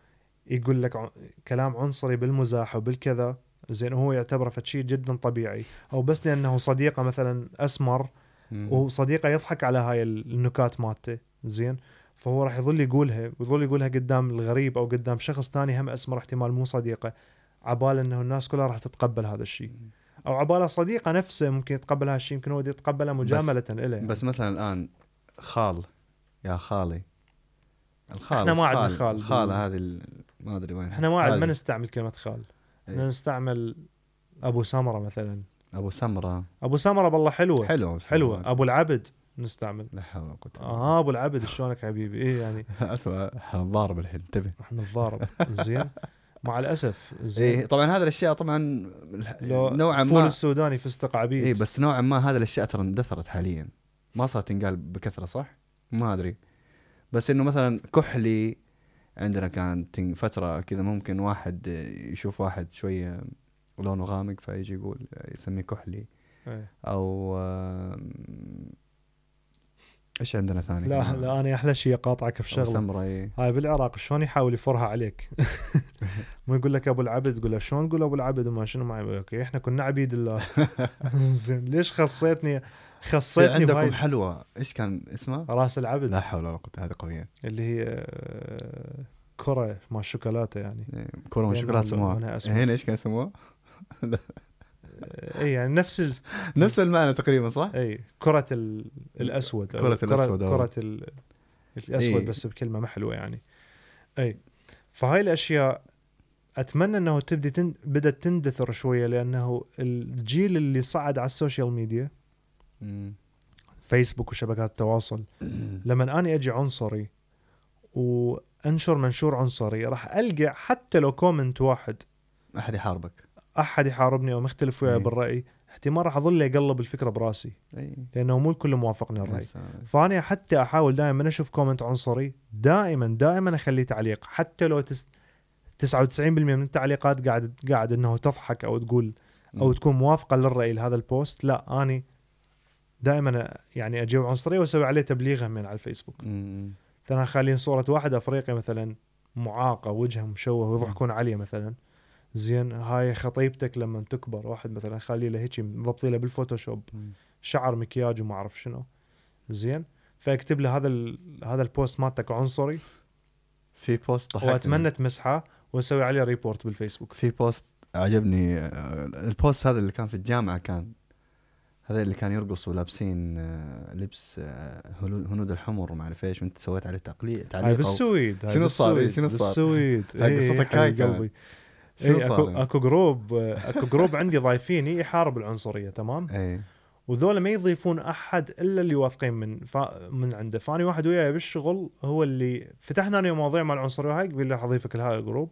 [SPEAKER 3] يقول لك كلام عنصري بالمزاح وبالكذا. زين هو يعتبره فد شيء جدا طبيعي. أو بس لأنه صديقه مثلا
[SPEAKER 2] أسمر.
[SPEAKER 3] وصديقه يضحك على هاي النكات مالته. زين؟ فهو راح يظل يقولها ويظل يقولها قدام الغريب أو قدام شخص ثاني هم أسمر احتمال مو صديقة. عبال إنه الناس كلها راح تتقبل هذا الشيء. أو عباله صديقة نفسه ممكن يتقبل هذا الشيء يمكن هو يتقبله مجاملة له يعني.
[SPEAKER 2] بس مثلا الآن خال يا خالي. الخال
[SPEAKER 3] إحنا ما عندنا خال.
[SPEAKER 2] الخاله هذه ال- ما أدري وين.
[SPEAKER 3] إحنا ما عاد ما. نستعمل كلمة خال. إحنا
[SPEAKER 2] إيه.
[SPEAKER 3] نستعمل أبو سمرة مثلا.
[SPEAKER 2] أبو سمرة.
[SPEAKER 3] أبو سمرة بالله حلوة.
[SPEAKER 2] حلوة
[SPEAKER 3] حلوة. أبو العبد. نستعمل.
[SPEAKER 2] لا حول ولا قوة
[SPEAKER 3] آه أبو العبد شلونك حبيبي؟ إيه يعني. [laughs]
[SPEAKER 2] اسوء حنضارب الحين انتبه.
[SPEAKER 3] إحنا نتضارب زين. مع الأسف زين.
[SPEAKER 2] إيه طبعا هذه الأشياء طبعا نوعا
[SPEAKER 3] فول
[SPEAKER 2] ما
[SPEAKER 3] السوداني فستق عبيد
[SPEAKER 2] اي بس نوعا ما هذه الأشياء ترى اندثرت حاليا. ما صارت تنقال بكثرة صح؟ ما أدري. بس إنه مثلا كحلي عندنا كانت تن- فترة كذا ممكن واحد يشوف واحد شوية لونه غامق فيجي يقول يسميه كحلي.
[SPEAKER 3] إيه.
[SPEAKER 2] أو إيش عندنا ثاني
[SPEAKER 3] لا
[SPEAKER 2] كمان؟
[SPEAKER 3] لا أنا أحلى شيء اقاطعك بشغله
[SPEAKER 2] سمرة إيه.
[SPEAKER 3] هاي بالعراق شلون يحاول يفرها عليك؟ [laughs] مو يقول لك أبو العبد تقول له شلون؟ تقول أبو العبد وما شنو معي أوكي إحنا كنا عبيد الله. [laughs] زين ليش خصيتني؟ خصيتني بهاي.
[SPEAKER 2] عندكم حلوى إيش كان اسمها؟
[SPEAKER 3] راس العبد.
[SPEAKER 2] لا حول ولا قوة هذه قوية.
[SPEAKER 3] اللي هي آه، كرة مع الشوكولاتة يعني.
[SPEAKER 2] إيه،
[SPEAKER 3] بينها
[SPEAKER 2] شوكولاتة
[SPEAKER 3] لونها
[SPEAKER 2] سموها. هنا إيش كان يسموها؟ [laughs]
[SPEAKER 3] اي يعني نفس ال...
[SPEAKER 2] نفس المعنى تقريبا صح؟
[SPEAKER 3] اي كرة ال... الأسود
[SPEAKER 2] كرة الأسود، أو.
[SPEAKER 3] كرة ال... الأسود
[SPEAKER 2] إي.
[SPEAKER 3] بس بكلمة ما حلوة يعني اي فهاي الأشياء أتمنى إنه تبدي تن... بدأت تندثر شوية لأنه الجيل اللي صعد على ال social media
[SPEAKER 2] مم.
[SPEAKER 3] فيسبوك وشبكات التواصل [clears throat] لما اني أجي عنصري وأنشر منشور عنصري راح ألقى حتى لو comment واحد
[SPEAKER 2] أحد يحاربك
[SPEAKER 3] أحد يحاربني أو مختلف وياي
[SPEAKER 2] إي.
[SPEAKER 3] بالرأي احتمال راح أظل أقلب الفكرة براسي.
[SPEAKER 2] اي
[SPEAKER 3] لأنه مو الكل موافقني
[SPEAKER 2] الرأي. آه،
[SPEAKER 3] فأنا حتى أحاول دائما أشوف comment عنصري دائما دائما اخلي تعليق. حتى لو تس 99% من التعليقات قاعد قاعد إنه تضحك أو تقول أو
[SPEAKER 2] مم.
[SPEAKER 3] تكون موافقة للرأي لهذا ال post لا اني دائما يعني أجيب عنصريه وأسوي عليه تبليغ من على الفيسبوك.
[SPEAKER 2] مم.
[SPEAKER 3] مثلا خالين صورة واحد أفريقي مثلا معاقة وجهه مشوه ويضحكون عليه مثلا. زين هاي خطيبتك لما تكبر واحد مثلا خلي له هيك مضبطي له بال
[SPEAKER 2] Photoshop.
[SPEAKER 3] شعر مكياج وما أعرف شنو زين فاكتب له هذا. هذا ال post مالتك عنصري
[SPEAKER 2] في post ضحكني
[SPEAKER 3] وأتمنى تمسحه وأسوي عليه report بالفيسبوك
[SPEAKER 2] في post عجبني آه، ال post هذا اللي كان في الجامعة كان هذا اللي كان يرقصوا لابسين آه، لبس آه، هنود الحمر وما أعرف إيش وأنت سويت عليه تعليق
[SPEAKER 3] هاي
[SPEAKER 2] تعليق
[SPEAKER 3] بالسويد
[SPEAKER 2] شنو صار؟ إيه،
[SPEAKER 3] بالسويد،
[SPEAKER 2] شنو صار؟
[SPEAKER 3] بالسويد
[SPEAKER 2] هاي
[SPEAKER 3] إيه،
[SPEAKER 2] قصتك
[SPEAKER 3] حبيب
[SPEAKER 2] هاي.
[SPEAKER 3] قلبي إيه،
[SPEAKER 2] صار أكو؟
[SPEAKER 3] اكو group أكو group عندي ضايفيني يحارب العنصرية تمام
[SPEAKER 2] إي
[SPEAKER 3] وذولا ما يضيفون أحد إلا اللي واثقين من فا من عنده فاني واحد وياي بالشغل هو اللي فتحنا أنا مواضيع مع العنصرية وهاي قبل راح أضيفك لهذا ال
[SPEAKER 2] group.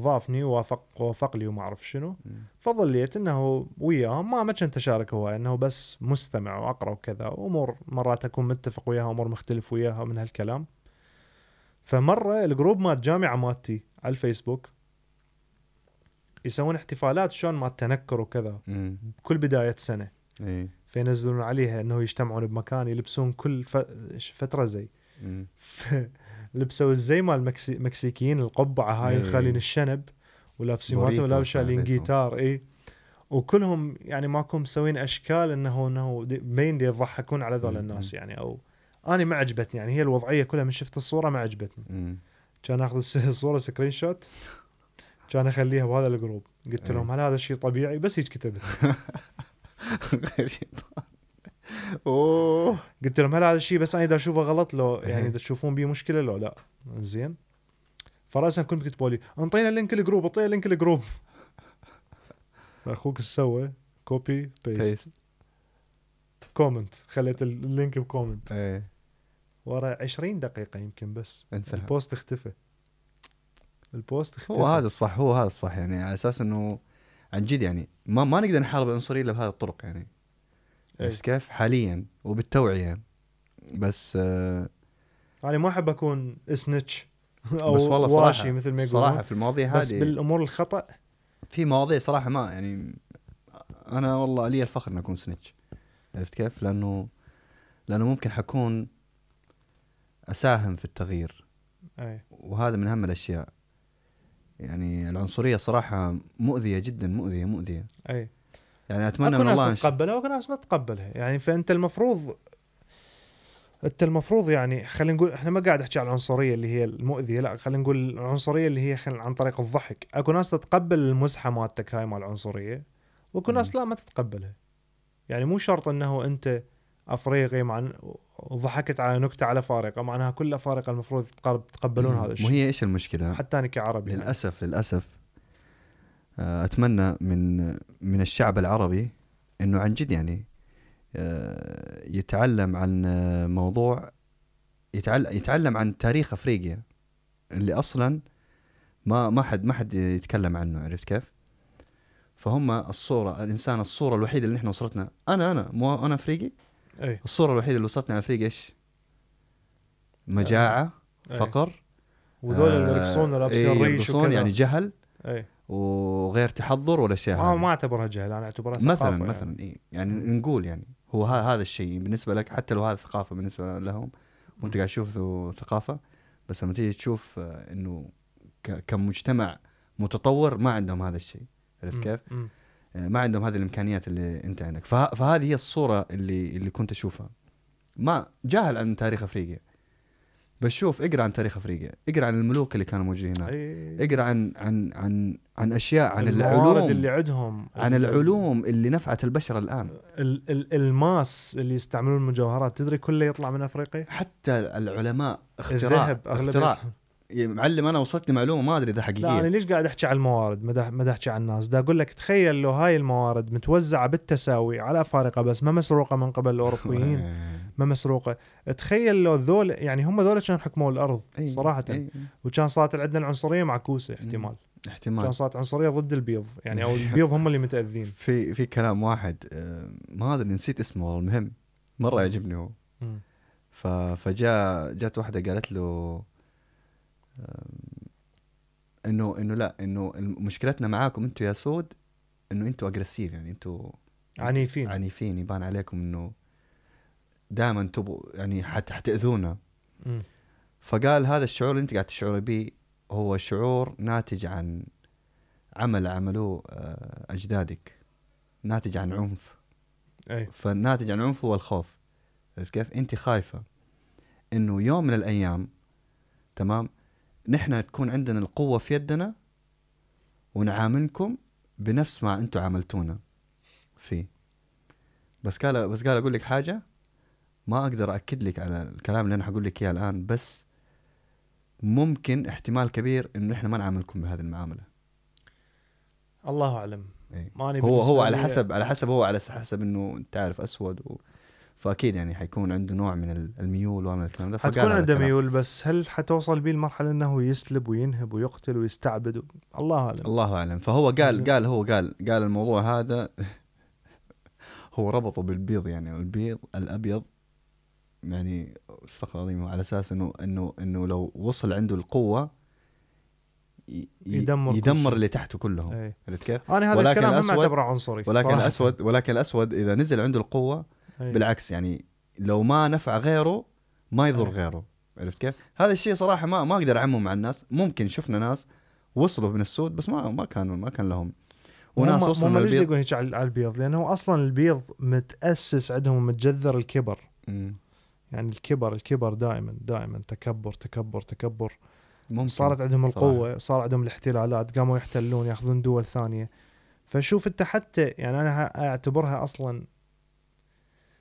[SPEAKER 3] ضافني ووافق وافق لي وما أعرف شنو. فظليت إنه وياهم ما ما كنت اشارك هواي إنه بس مستمع وأقرأ وكذا امور مرات أكون متفق وياها امور مختلف وياها من هالكلام فمرة ال group مال الجامعة مالتي على الفيسبوك يسوون احتفالات شلون مال تنكر وكذا
[SPEAKER 2] مم.
[SPEAKER 3] كل بداية سنة
[SPEAKER 2] إي
[SPEAKER 3] فينزلون عليها إنه يجتمعون بمكان يلبسون كل. فترة زي. لبسوا الزي مال المكسي... المكسيكيين القبعة هاي. خالين الشنب ولابسين مالتهم شايلين
[SPEAKER 2] عليكم.
[SPEAKER 3] جيتار إي وكلهم يعني ماكو مسوين أشكال إنه إنه دي يضحكون على ذول. الناس يعني أو أنا ما عجبتني يعني هي الوضعية كلها من شفت الصورة ما عجبتني. كان آخذ [laughs] الصورة screenshot كان أخليها بهذا ال group. قلت
[SPEAKER 2] إيه.
[SPEAKER 3] لهم هل هذا الشيء طبيعي؟ بس هيك كتبت. [laughs]
[SPEAKER 2] أوه.
[SPEAKER 3] قلت لهم هل هذا الشيء بس أنا إذا أشوفه غلط؟ لو يعني
[SPEAKER 2] إيه.
[SPEAKER 3] إذا تشوفون بيه مشكلة؟ لو لا. زين. فرأسا كنت كتبوا لي أنطينا link ال group اعطينا link ال group. فاخوك إيش سوى؟ copy
[SPEAKER 2] paste
[SPEAKER 3] comment خليت ال link
[SPEAKER 2] ب comment إيه.
[SPEAKER 3] ورا 20 دقيقة يمكن بس.
[SPEAKER 2] انسحب.
[SPEAKER 3] ال post اختفى. ال post اختفى
[SPEAKER 2] هو هذا الصح هو هذا الصح يعني على أساس إنه عن جد يعني ما ما نقدر نحارب العنصرية إلا بهذه الطرق يعني. عرفت كيف؟ حاليا وبالتوعية. بس آه
[SPEAKER 3] يعني ما أحب أكون snitch [laughs] أو
[SPEAKER 2] بس والله
[SPEAKER 3] واشي
[SPEAKER 2] صراحة
[SPEAKER 3] مثل ما
[SPEAKER 2] صراحة
[SPEAKER 3] يقولون
[SPEAKER 2] في المواضيع
[SPEAKER 3] بس
[SPEAKER 2] هذه
[SPEAKER 3] بالأمور الخطأ.
[SPEAKER 2] في مواضيع صراحة ما يعني أنا والله لي الفخر ان أكون snitch عرفت كيف؟ لأنه لأنه ممكن حكون أساهم في التغيير.
[SPEAKER 3] أي.
[SPEAKER 2] وهذا من أهم الأشياء. يعني العنصرية صراحة مؤذية جدا مؤذية مؤذية.
[SPEAKER 3] أي.
[SPEAKER 2] يعني
[SPEAKER 3] أتمنى
[SPEAKER 2] من
[SPEAKER 3] ناس
[SPEAKER 2] الله إن شاء-
[SPEAKER 3] تتقبلها وأكو ناس ما تتقبلها. يعني فأنت المفروض أنت المفروض يعني خلينا نقول إحنا ما قاعد أحكي عن العنصرية اللي هي المؤذية لا خلينا نقول العنصرية اللي هي. عن طريق الضحك. أكو ناس تتقبل المزحة مالتك هاي مال العنصرية وأكو ناس لا ما تتقبلها. يعني مو شرط إنه أنت أفريقي مع وضحكت على نكتة على فارقه معناها كل الأفارقة المفروض يتقبلون هذا
[SPEAKER 2] مو
[SPEAKER 3] الشيء
[SPEAKER 2] هي إيش المشكلة؟
[SPEAKER 3] حتى أنا كعربي يعني.
[SPEAKER 2] للأسف للأسف آه، أتمنى من من الشعب العربي إنه عن جد يعني آه، يتعلم عن آه، موضوع يتعلم يتعلم عن تاريخ أفريقيا اللي أصلا ما ما حد ما حد يتكلم عنه عرفت كيف؟ فهم الصورة الإنسان الصورة الوحيدة اللي إحنا وصلتنا أنا أنا مو أنا أفريقي
[SPEAKER 3] أي
[SPEAKER 2] الصورة الوحيدة اللي وصلتنا على افريقيا إيش؟ مجاعة
[SPEAKER 3] أي.
[SPEAKER 2] فقر
[SPEAKER 3] وذول اللي
[SPEAKER 2] آه،
[SPEAKER 3] يرقصون ولابسين
[SPEAKER 2] إيه،
[SPEAKER 3] ريش وكذا
[SPEAKER 2] يعني جهل
[SPEAKER 3] أي
[SPEAKER 2] وغير تحضر والاشياء
[SPEAKER 3] ما
[SPEAKER 2] هذه.
[SPEAKER 3] ما أعتبرها جهل أنا أعتبرها ثقافة
[SPEAKER 2] مثلا
[SPEAKER 3] يعني.
[SPEAKER 2] مثلا إيه يعني نقول يعني هو ها- هذا الشيء بالنسبة لك حتى لو هذا ثقافة بالنسبة لهم وأنت قاعد تشوف ثقافة بس لما تيجي تشوف آه، إنه كمجتمع متطور ما عندهم هذا الشيء عرفت. كيف؟
[SPEAKER 3] مم.
[SPEAKER 2] آه، ما عندهم هذه الإمكانيات اللي أنت عندك. فه- فهذه هي الصورة اللي اللي كنت أشوفها. ما جاهل عن تاريخ أفريقيا. بس شوف اقرأ عن تاريخ أفريقيا. اقرأ عن الملوك اللي كانوا موجودين هناك. اقرأ عن عن عن عن أشياء عن العلوم.
[SPEAKER 3] اللي عندهم.
[SPEAKER 2] عن
[SPEAKER 3] ال-
[SPEAKER 2] العلوم اللي نفعت البشر الآن.
[SPEAKER 3] ال- ال- الماس اللي يستعملون المجوهرات تدري كله يطلع من أفريقيا؟
[SPEAKER 2] حتى العلماء اختراع
[SPEAKER 3] الذهب
[SPEAKER 2] اختراع. معلم أنا وصلتني معلومه ما أدري إذا
[SPEAKER 3] لا أنا
[SPEAKER 2] حقيقيه
[SPEAKER 3] ليش قاعد أحكي عن الموارد؟ ما احكي عن الناس. دا أقول لك تخيل لو هاي الموارد متوزعة بالتساوي على أفارقة بس ما مسروقة من قبل الأوروبيين. [laughs] ما مسروقة. تخيل لو ذول يعني هم ذول كانوا حكموا الأرض
[SPEAKER 2] أي-
[SPEAKER 3] صراحة.
[SPEAKER 2] أي-
[SPEAKER 3] وكان صارت عندنا العنصرية معكوسة احتمال. كان
[SPEAKER 2] احتمال
[SPEAKER 3] صارت عنصرية ضد البيض. يعني أو [laughs] البيض هم اللي متأذين.
[SPEAKER 2] في في كلام واحد آه، ما أدري نسيت اسمه والله المهم مرة يعجبني هو. فجاء جات واحدة قالت له انه إنه لا إنه مشكلتنا معاكم أنتم يا سود إنه أنتم اجريسيف يعني أنتم
[SPEAKER 3] عنيفين.
[SPEAKER 2] عنيفين يبان عليكم إنه دائما تبغوا يعني حت
[SPEAKER 3] حتأذونا.
[SPEAKER 2] فقال هذا الشعور اللي أنت قاعد تشعر به هو شعور ناتج عن عمل عملوه آه، أجدادك ناتج عن عنف.
[SPEAKER 3] أي.
[SPEAKER 2] فالناتج عن عنف هو الخوف. عرفت كيف؟ أنت خايفة إنه يوم من الأيام تمام؟ نحن تكون عندنا القوة في يدنا ونعاملكم بنفس ما أنتم عاملتونا فيه. بس قال بس قال أقول لك حاجة ما أقدر اكد لك على الكلام اللي أنا حقول لك إياه الآن بس ممكن احتمال كبير إنه إحنا ما نعاملكم بهذه المعاملة.
[SPEAKER 3] الله أعلم.
[SPEAKER 2] إيه.
[SPEAKER 3] ماني
[SPEAKER 2] هو هو على حسب على حسب هو على حسب إنه انت عارف أسود و... فأكيد يعني حيكون عنده نوع من ال- الميول ومن الكلام ده
[SPEAKER 3] حتكون عنده. ميول بس هل حتوصل بيه المرحله إنه يسلب وينهب ويقتل ويستعبد. الله أعلم
[SPEAKER 2] الله أعلم فهو قال. قال هو قال قال الموضوع هذا [laughs] هو ربطه بالبيض يعني البيض الأبيض يعني استغفر الله العظيم على أساس انه انه إنه لو وصل عنده القوة
[SPEAKER 3] يدمر
[SPEAKER 2] يدمر. اللي تحته كلهم
[SPEAKER 3] اي
[SPEAKER 2] عرفت كيف؟
[SPEAKER 3] أنا هذا
[SPEAKER 2] ولكن
[SPEAKER 3] الكلام
[SPEAKER 2] الأسود-
[SPEAKER 3] أعتبره عنصري
[SPEAKER 2] ولكن
[SPEAKER 3] صراحة.
[SPEAKER 2] الاسود ولكن الأسود إذا نزل عنده القوة
[SPEAKER 3] أي.
[SPEAKER 2] بالعكس يعني لو ما نفع غيره ما يضر
[SPEAKER 3] أي.
[SPEAKER 2] غيره عرفت كيف؟ هذا الشيء صراحة ما ما أقدر أعمم مع الناس ممكن شفنا ناس وصلوا من السود بس ما ما كانوا ما كان لهم وناس وصلوا من
[SPEAKER 3] ليش
[SPEAKER 2] البيض
[SPEAKER 3] يقولون هيك على البيض؟ لأنه أصلا البيض متأسس عندهم متجذر الكبر
[SPEAKER 2] مم.
[SPEAKER 3] يعني الكبر الكبر دائما دائما تكبر تكبر تكبر
[SPEAKER 2] ممكن
[SPEAKER 3] صارت عندهم
[SPEAKER 2] صراحة.
[SPEAKER 3] القوة صار عندهم الاحتلالات قاموا يحتلون يأخذون دول ثانية فشوف أنت حتى يعني أنا أعتبرها أصلا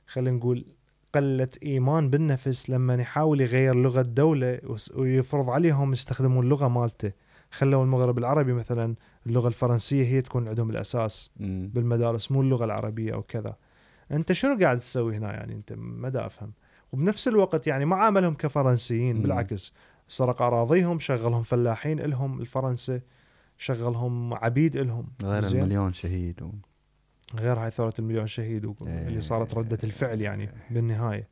[SPEAKER 3] خلينا نقول قلة إيمان بالنفس لما يحاول يغير لغة دولة ويفرض عليهم يستخدمون اللغة مالته خلوا المغرب العربي مثلا اللغة الفرنسية هي تكون عندهم الأساس. بالمدارس مو اللغة العربية أو كذا أنت شنو قاعد تسوي هنا يعني أنت ما دا أفهم وبنفس الوقت يعني ما عاملهم كفرنسيين. بالعكس سرق أراضيهم شغلهم فلاحين إلهم الفرنسة شغلهم عبيد إلهم
[SPEAKER 2] غير؟ المليون شهيد و...
[SPEAKER 3] غير هاي ثورة المليون شهيد و-
[SPEAKER 2] إيه.
[SPEAKER 3] اللي صارت ردة الفعل يعني بالنهاية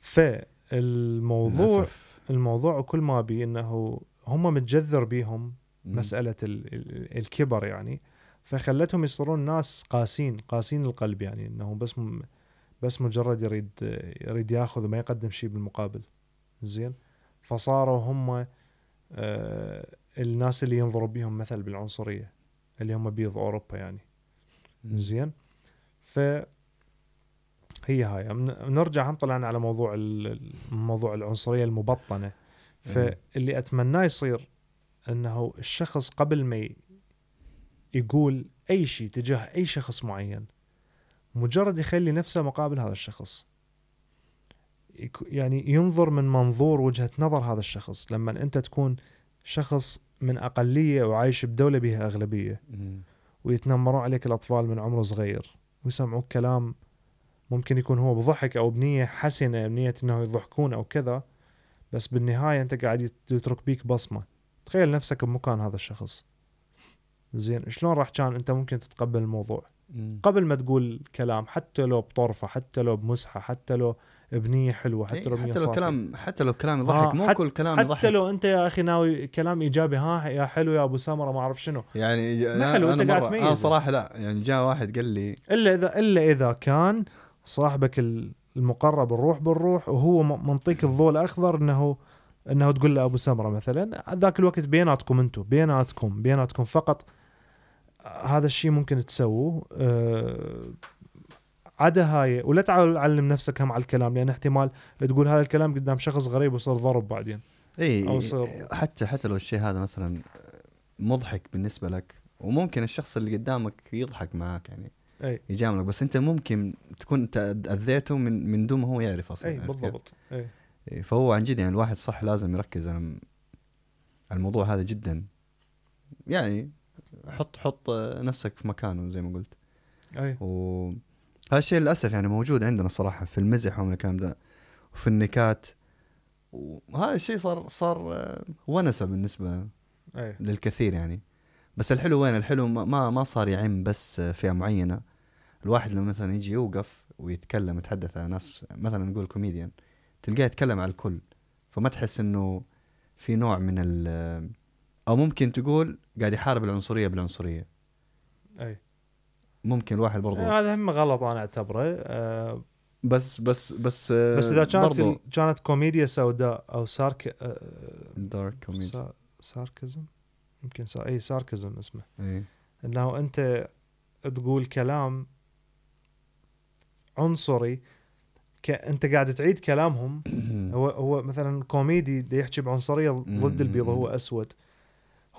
[SPEAKER 3] فالموضوع. الموضوع كل ما بي إنه هم متجذر بيهم ال- الكبر يعني فخلتهم يصيرون ناس قاسين قاسين القلب يعني إنه بس بس مجرد يريد يريد ياخذ وما يقدم شيء بالمقابل زين فصاروا هم آه، الناس اللي ينظروا بيهم مثل بالعنصرية اللي هم بيض أوروبا يعني. زين. ف هي هاي. من- نرجع هم طلعنا على موضوع موضوع العنصرية المبطنة. فاللي اتمناه يصير إنه الشخص قبل ما يقول أي شيء تجاه أي شخص معين مجرد يخلي نفسه مقابل هذا الشخص. يعني ينظر من منظور وجهة نظر هذا الشخص. لما أنت تكون شخص من أقلية وعايش بدولة بها
[SPEAKER 2] أغلبية.
[SPEAKER 3] ويتنمرون عليك الأطفال من عمر صغير ويسمعوك كلام ممكن يكون هو بضحك أو بنية حسنة بنية إنه يضحكون أو كذا بس بالنهاية أنت قاعد يت- يترك بيك بصمة. تخيل نفسك بمكان هذا الشخص. زين شلون راح كان أنت ممكن تتقبل الموضوع. قبل ما تقول كلام حتى لو بطرفة حتى لو بمزحة حتى لو بنيه حلوة حتى لو
[SPEAKER 2] إيه، حتى لو. كلام حتى لو كلام يضحك مو كل كلام
[SPEAKER 3] حتى
[SPEAKER 2] يضحك
[SPEAKER 3] لو أنت يا أخي ناوي كلام إيجابي ها يا حلو يا أبو سمره ما أعرف شنو
[SPEAKER 2] يعني
[SPEAKER 3] ما حلو، أنت قاعد تميز.
[SPEAKER 2] أنا صراحة لا يعني جاء واحد قال لي
[SPEAKER 3] إلا اذا إلا إذا كان صاحبك ال- المقرب الروح بالروح وهو منطيك الضوء الأخضر انه إنه تقول له ابو سمره مثلا ذاك الوقت بيناتكم أنتم بيناتكم بيناتكم فقط هذا الشيء ممكن تسووه أه عدا هاي ولا تعال علم نفسك هم على الكلام لأن احتمال تقول هذا الكلام قدام شخص غريب ويصير ضرب بعدين.
[SPEAKER 2] إي
[SPEAKER 3] أو يصير-
[SPEAKER 2] حتى حتى لو الشيء هذا مثلا مضحك بالنسبة لك وممكن الشخص اللي قدامك يضحك معاك يعني
[SPEAKER 3] إي.
[SPEAKER 2] يجاملك بس أنت ممكن تكون أنت أذيته من من دون ما هو يعرف أصلا إي؟
[SPEAKER 3] بالضبط
[SPEAKER 2] إي. فهو عن جد يعني الواحد صح لازم يركز على الموضوع هذا جدا. يعني حط حط نفسك في مكانه زي ما قلت.
[SPEAKER 3] إي.
[SPEAKER 2] و هالشيء للأسف يعني موجود عندنا صراحة في المزح ومن الكلام ده وفي النكات وهذا الشيء صار صار آه، ونسة بالنسبة
[SPEAKER 3] أي.
[SPEAKER 2] للكثير يعني. بس الحلو وين؟ الحلو ما- ما ما صار يعم بس فئة معينة. الواحد لما مثلا يجي يوقف ويتكلم يتحدث على ناس مثلا نقول كوميديان تلقاه يتكلم على الكل. فما تحس إنه في نوع من ال أو ممكن تقول قاعد يحارب العنصرية بالعنصرية.
[SPEAKER 3] أي.
[SPEAKER 2] ممكن الواحد برضو.
[SPEAKER 3] هذا هم غلط أنا أعتبره. أه
[SPEAKER 2] بس بس بس
[SPEAKER 3] بس إذا كانت
[SPEAKER 2] برضو.
[SPEAKER 3] كانت كوميديا سوداء أو sarc- آه،
[SPEAKER 2] dark comedy
[SPEAKER 3] sa... sarcasm؟ يمكن sa... إي sarcasm اسمه.
[SPEAKER 2] إيه
[SPEAKER 3] إنه أنت تقول كلام عنصري ك... أنت قاعد تعيد كلامهم. [clears throat] هو هو مثلا كوميدي يحكي بعنصرية ضد البيض هو أسود.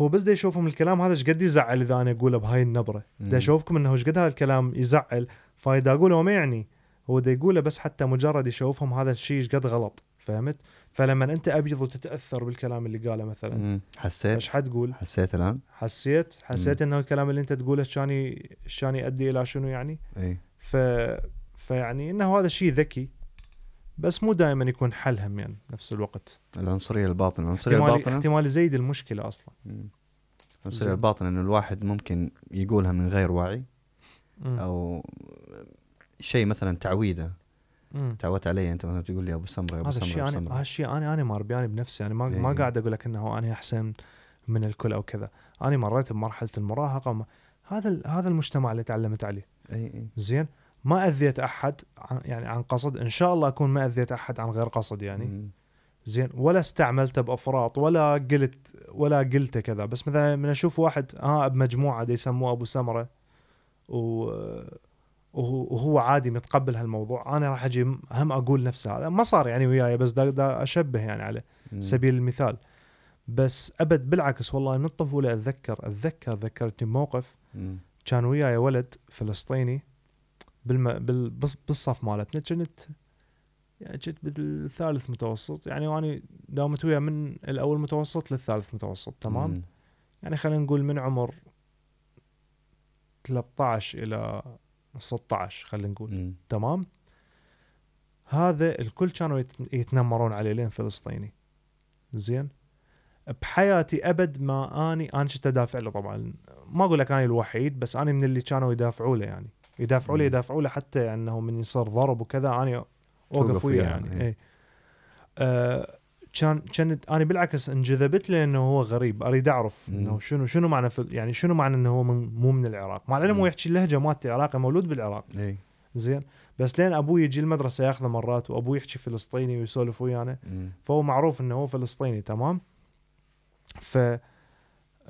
[SPEAKER 3] هو بس دا يشوفهم الكلام هذا إيش قد يزعل إذا أنا أقوله بهاي النبرة. دا يشوفكم إنه إيش قد هذا الكلام يزعل. فإذا أقوله ما يعني هو دا يقوله بس حتى مجرد يشوفهم هذا الشيء إيش قد غلط فهمت؟ فلما أنت أبيض وتتأثر بالكلام اللي قاله مثلا.
[SPEAKER 2] مم. حسيت؟
[SPEAKER 3] إيش حتقول؟
[SPEAKER 2] حسيت الآن؟
[SPEAKER 3] حسيت. حسيت إنه الكلام اللي أنت تقوله كان ي- كان يؤدي إلى شنو يعني؟
[SPEAKER 2] إيه
[SPEAKER 3] ف فيعني إنه هذا شيء ذكي. بس مو دائما يكون حل هم يعني نفس الوقت
[SPEAKER 2] العنصرية الباطنة العنصرية
[SPEAKER 3] احتمال
[SPEAKER 2] الباطنة
[SPEAKER 3] احتمال يزيد
[SPEAKER 2] المشكلة أصلا.
[SPEAKER 3] العنصرية.
[SPEAKER 2] الباطنة إنه الواحد ممكن يقولها من غير وعي
[SPEAKER 3] مم.
[SPEAKER 2] أو شيء مثلا تعويده. تعودت علي أنت مثلا تقول لي أبو
[SPEAKER 3] سمرة
[SPEAKER 2] أبو سمرة أنا.
[SPEAKER 3] هذا الشيء أنا أنا مار بياني بنفسي يعني ما
[SPEAKER 2] إيه.
[SPEAKER 3] ما قاعد أقول لك إنه أنا أحسن من الكل أو كذا أنا مريت بمرحلة المراهقة هذا هذا المجتمع اللي تعلمت عليه
[SPEAKER 2] اي اي
[SPEAKER 3] زين ما أذيت أحد عن يعني عن قصد. إن شاء الله أكون ما أذيت أحد عن غير قصد يعني. زين ولا استعملته بأفراط ولا قلت ولا قلته كذا. بس مثلا من أشوف واحد آه بمجموعة دي يسموه أبو سمرة و وهو عادي متقبل هالموضوع. أنا راح أجي هم أقول نفس هذا. ما صار يعني وياي بس دا, دا أشبه يعني على. سبيل المثال. بس أبد بالعكس والله من الطفوله أتذكر. أتذكر ذكرتني بموقف. كان وياي ولد فلسطيني. بالم... بال... بالصف مالتنا. كنت يعني كنت بالثالث متوسط. يعني واني داومت وياه من الأول متوسط للثالث متوسط تمام؟
[SPEAKER 2] مم.
[SPEAKER 3] يعني خلينا نقول من عمر 13 إلى 16 خلينا نقول
[SPEAKER 2] مم.
[SPEAKER 3] تمام؟ هذا الكل كانوا يت- يتنمرون عليه لين فلسطيني. زين؟ بحياتي أبد ما أني أنا كنت أدافع له طبعا. ما أقول لك أنا الوحيد بس أنا من اللي كانوا يدافعوا له يعني. يدافعوا
[SPEAKER 2] مم.
[SPEAKER 3] يدافعوا له حتى إنه من يصير ضرب وكذا
[SPEAKER 2] أنا
[SPEAKER 3] أوقف وياه يعني
[SPEAKER 2] إيه.
[SPEAKER 3] اي آه، كان كانت أنا بالعكس انجذبت له إنه هو غريب أريد
[SPEAKER 2] أعرف.
[SPEAKER 3] إنه شنو شنو معنى يعني شنو معنى إنه هو من مو من العراق مع العلم. هو يحكي اللهجه مالتي عراقي مولود بالعراق
[SPEAKER 2] اي
[SPEAKER 3] زين بس لين أبوي يجي المدرسة ياخذه مرات وابوي يحكي فلسطيني ويسولف ويانا. فهو معروف إنه هو فلسطيني تمام ف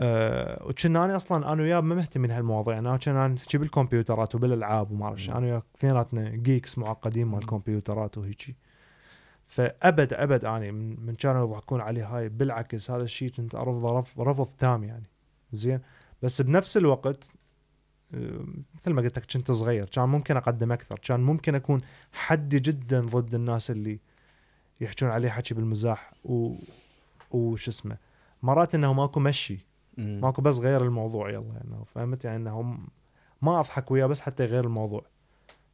[SPEAKER 3] آه وكنا أنا أصلا أنا وياه ما مهتمين هالمواضيع أنا كنا نحكي بالكمبيوترات وبالألعاب وما أعرف. أنا وياه اثنيناتنا geeks معقدين مال الكمبيوترات وهيجي. فأبد أبد اني من, من كانوا يضحكون علي هاي. بالعكس هذا الشيء كنت أرفضه رفض, رفض تام يعني. زين. بس بنفس الوقت آه، مثل ما قلت لك كنت صغير. كان ممكن أقدم أكثر. كان ممكن أكون حدي جدا ضد الناس اللي يحجون عليه حكي بالمزاح و وش اسمه. مرات إنه ماكو مشي. ماكو بس غير الموضوع يلا انه فهمت؟ يعني انه م- ما أضحك وياه بس حتى يغير الموضوع.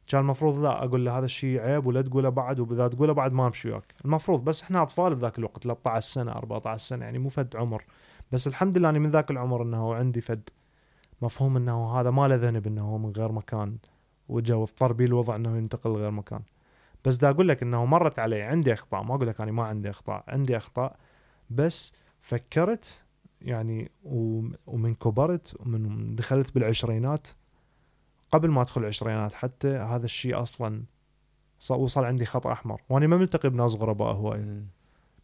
[SPEAKER 3] كان المفروض لا أقول له هذا الشيء عيب ولا تقوله بعد واذا تقوله بعد ما أمشي وياك. المفروض بس إحنا أطفال بذاك الوقت 13 سنة 14 سنة يعني مو فد عمر. بس الحمد لله أني من ذاك العمر إنه عندي فد. مفهوم إنه هذا ما له ذنب إنه من غير مكان وجا واضطر بيه الوضع إنه ينتقل لغير مكان. بس دا أقول لك إنه مرت علي عندي أخطاء ما أقول لك أنا ما عندي أخطاء عندي أخطاء بس فكرت يعني ومن كبرت ومن دخلت بالعشرينات قبل ما أدخل العشرينات حتى هذا الشيء أصلا وصل عندي خط أحمر وأنا ما ملتقي بناس غرباء هوايه
[SPEAKER 2] مم.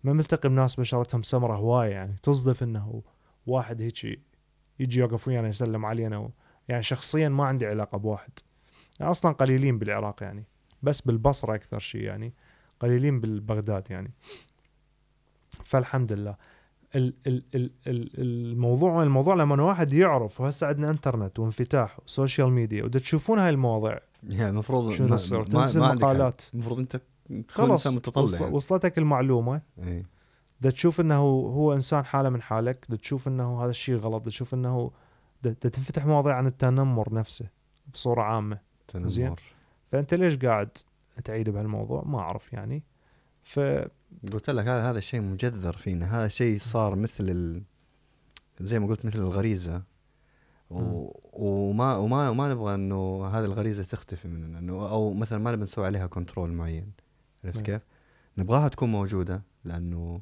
[SPEAKER 3] ما ملتقي بناس بشرتهم سمرة هوايه يعني. تصدف إنه واحد هيك يجي يوقف ويانا يسلم علينا و... يعني شخصيا ما عندي علاقة بواحد. يعني أصلا قليلين بالعراق يعني بس بالبصرة أكثر شيء يعني قليلين بالبغداد يعني. فالحمد لله. الموضوع الموضوع لما واحد يعرف وهسه عندنا انترنت وانفتاح وسوشيال ميديا ودا تشوفون هاي المواضيع
[SPEAKER 2] يعني المفروض
[SPEAKER 3] شو
[SPEAKER 2] ما,
[SPEAKER 3] تنزل. مقالات
[SPEAKER 2] المفروض انت
[SPEAKER 3] خلص
[SPEAKER 2] متطلع يعني.
[SPEAKER 3] وصلتك المعلومة
[SPEAKER 2] إيه.
[SPEAKER 3] دا تشوف إنه هو إنسان حالة من حالك دا تشوف إنه هذا الشيء غلط دا تشوف إنه دا تنفتح مواضيع عن التنمر نفسه بصورة عامة زين.
[SPEAKER 2] تنمر
[SPEAKER 3] فأنت ليش قاعد تعيد بهالموضوع ما أعرف يعني ف
[SPEAKER 2] قلت لك هذا هذا الشيء مجذر فينا. هذا شيء صار مثل ال... زي ما قلت مثل الغريزة. و... وما وما وما نبغى إنه هذه الغريزة تختفي مننا. إنه أو مثلا ما نبي نسوي عليها كنترول معين. عرفت
[SPEAKER 3] نعم.
[SPEAKER 2] كيف؟ نبغاها تكون موجودة لأنه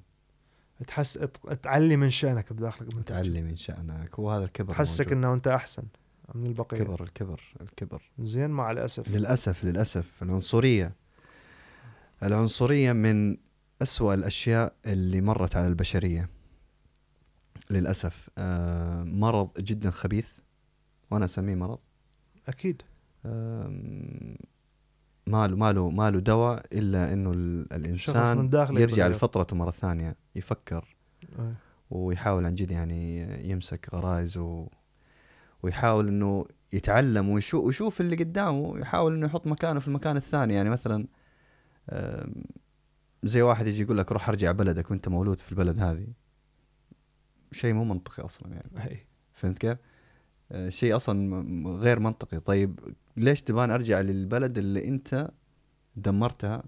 [SPEAKER 3] تحس تعلي من شأنك بداخلك من
[SPEAKER 2] تعلي من شأنك. وهذا الكبر
[SPEAKER 3] تحسك. إنه أنت أحسن من البقية.
[SPEAKER 2] الكبر الكبر الكبر
[SPEAKER 3] زين مع الأسف.
[SPEAKER 2] للأسف للأسف. العنصرية. العنصرية من أسوأ الأشياء اللي مرت على البشرية للأسف. آه مرض جدا خبيث وأنا أسميه مرض.
[SPEAKER 3] أكيد.
[SPEAKER 2] آم، ما له ما له ما له دواء إلا إنه الإنسان يرجع. لفطرته مرة ثانية يفكر. ويحاول عن جد يعني يمسك غرائزه ويحاول إنه يتعلم ويشوف ويشوف اللي قدامه يحاول إنه يحط مكانه في المكان الثاني. يعني مثلا زي واحد يجي يقول لك روح ارجع بلدك وانت مولود في البلد هذه. شيء مو منطقي أصلا يعني.
[SPEAKER 3] أي.
[SPEAKER 2] فهمت كيف؟ آه، شيء أصلا غير منطقي. طيب ليش تبان أرجع للبلد اللي أنت دمرتها؟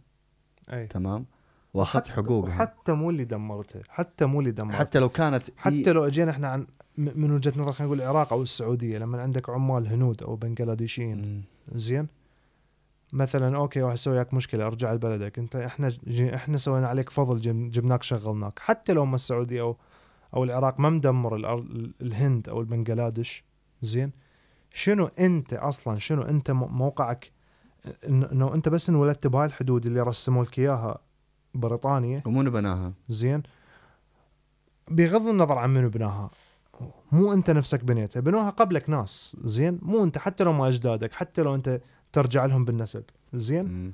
[SPEAKER 3] أي.
[SPEAKER 2] تمام.
[SPEAKER 3] وأخذت
[SPEAKER 2] حقوقها.
[SPEAKER 3] حتى مو اللي دمرته. حتى مو اللي دمرته.
[SPEAKER 2] حتى لو كانت
[SPEAKER 3] حتى لو أجينا إحنا عن من وجهة نظر خلينا نقول العراق أو السعودية لما عندك عمال هنود أو بنغلاديشيين. زين؟ مثلا okay راح أسوي لك مشكلة أرجع لبلدك. أنت إحنا جي إحنا سوينا عليك فضل جب- جبناك شغلناك. حتى لو ما السعودية أو أو العراق ما مدمر الأرض الهند أو البنغلاديش. زين؟ شنو أنت أصلا؟ شنو أنت موقعك؟ إنه أنت بس انولدت بهاي الحدود اللي رسموا لك إياها بريطانيا.
[SPEAKER 2] ومنو بناها؟
[SPEAKER 3] زين؟ بغض النظر عن منو بناها. مو أنت نفسك بنيتها. بنوها قبلك ناس. زين؟ مو أنت. حتى لو ما أجدادك حتى لو أنت ترجع لهم بالنسب. زين؟
[SPEAKER 2] مم.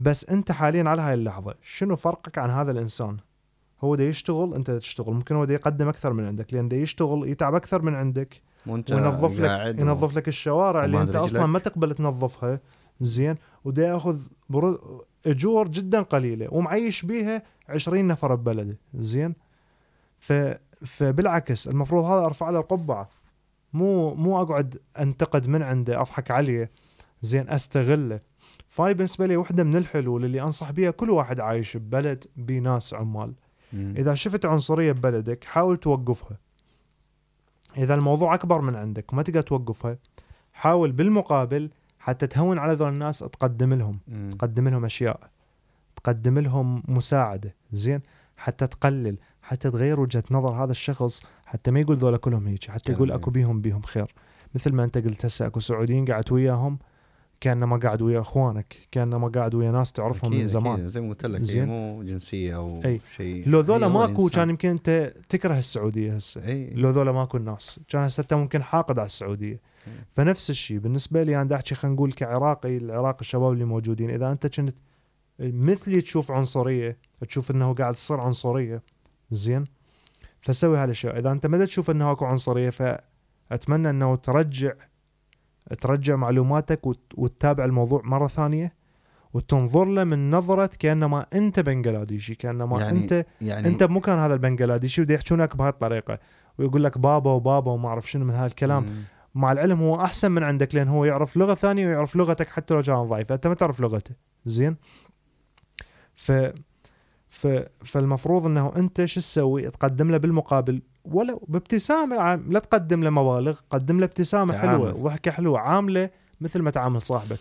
[SPEAKER 3] بس انت حاليا على هاي اللحظة شنو فرقك عن هذا الإنسان؟ هو دا يشتغل انت تشتغل. ممكن هو دا يقدم أكثر من عندك لأن دا يشتغل يتعب أكثر من عندك.
[SPEAKER 2] وانت
[SPEAKER 3] وينظف لك
[SPEAKER 2] و-
[SPEAKER 3] ينظف لك الشوارع اللي انت
[SPEAKER 2] أصلا.
[SPEAKER 3] ما تقبل تنظفها. زين؟ ودا ياخذ برو- أجور جدا قليلة ومعيش بيها 20 نفر ببلده. زين؟ ف فبالعكس المفروض هذا أرفع له القبعة. مو مو أقعد أنتقد من عنده أضحك عليه. زين أستغله. فهاي بالنسبة لي وحدة من الحلول اللي أنصح بيها كل واحد عايش ببلد بناس عمال.
[SPEAKER 2] مم.
[SPEAKER 3] إذا شفت عنصرية ببلدك حاول توقفها. إذا الموضوع أكبر من عندك وما تقدر توقفها. حاول بالمقابل حتى تهون على ذول الناس تقدم لهم.
[SPEAKER 2] مم.
[SPEAKER 3] تقدم لهم أشياء. تقدم لهم مساعدة. زين؟ حتى تقلل حتى تغير وجهة نظر هذا الشخص حتى ما يقول ذولا كلهم هيك حتى يقول. أكو بيهم بيهم خير. مثل ما أنت قلت هسه أكو سعوديين قعدت وياهم. كأنما قاعد ويا أخوانك كأنما قاعد ويا ناس تعرفهم
[SPEAKER 2] أكيد
[SPEAKER 3] من زمان
[SPEAKER 2] أكيد زي ما قلت لك هي. مو جنسية أو
[SPEAKER 3] أي.
[SPEAKER 2] شيء
[SPEAKER 3] لو ذولا
[SPEAKER 2] هو
[SPEAKER 3] ماكو. كان يمكن أنت تكره السعودية هسه لو ذولا ماكو الناس كان هسه أنت ممكن حاقد على السعودية
[SPEAKER 2] مم.
[SPEAKER 3] فنفس الشيء بالنسبة لي أنا احكي خلينا نقول كعراقي العراق الشباب اللي موجودين إذا أنت كنت مثلي تشوف عنصرية تشوف إنه قاعد تصير عنصرية زين فسوي هالأشياء إذا أنت ما تشوف إنه أكو عنصرية فأتمنى إنه ترجع ترجع معلوماتك وت- وتتابع الموضوع مرة ثانية وتنظر له من نظرة كأنما أنت بنغلاديشي كأنما
[SPEAKER 2] يعني-
[SPEAKER 3] انت
[SPEAKER 2] يعني
[SPEAKER 3] أنت بمكان هذا البنغلاديشي يحجونك بهاي الطريقة ويقول لك بابا وبابا وما أعرف شنو من هذا الكلام.
[SPEAKER 2] مم.
[SPEAKER 3] مع العلم هو أحسن من عندك لأن هو يعرف لغة ثانية ويعرف لغتك حتى لو كانت ضعيفه أنت ما تعرف لغته. زين؟ ف ف... فالمفروض إنه أنت شو تسوي؟ تقدم له بالمقابل ولو بابتسامة لا تقدم له مبالغ قدم له ابتسامة
[SPEAKER 2] تعامل.
[SPEAKER 3] حلوة وضحكه حلوة عاملة مثل ما تعامل صاحبك.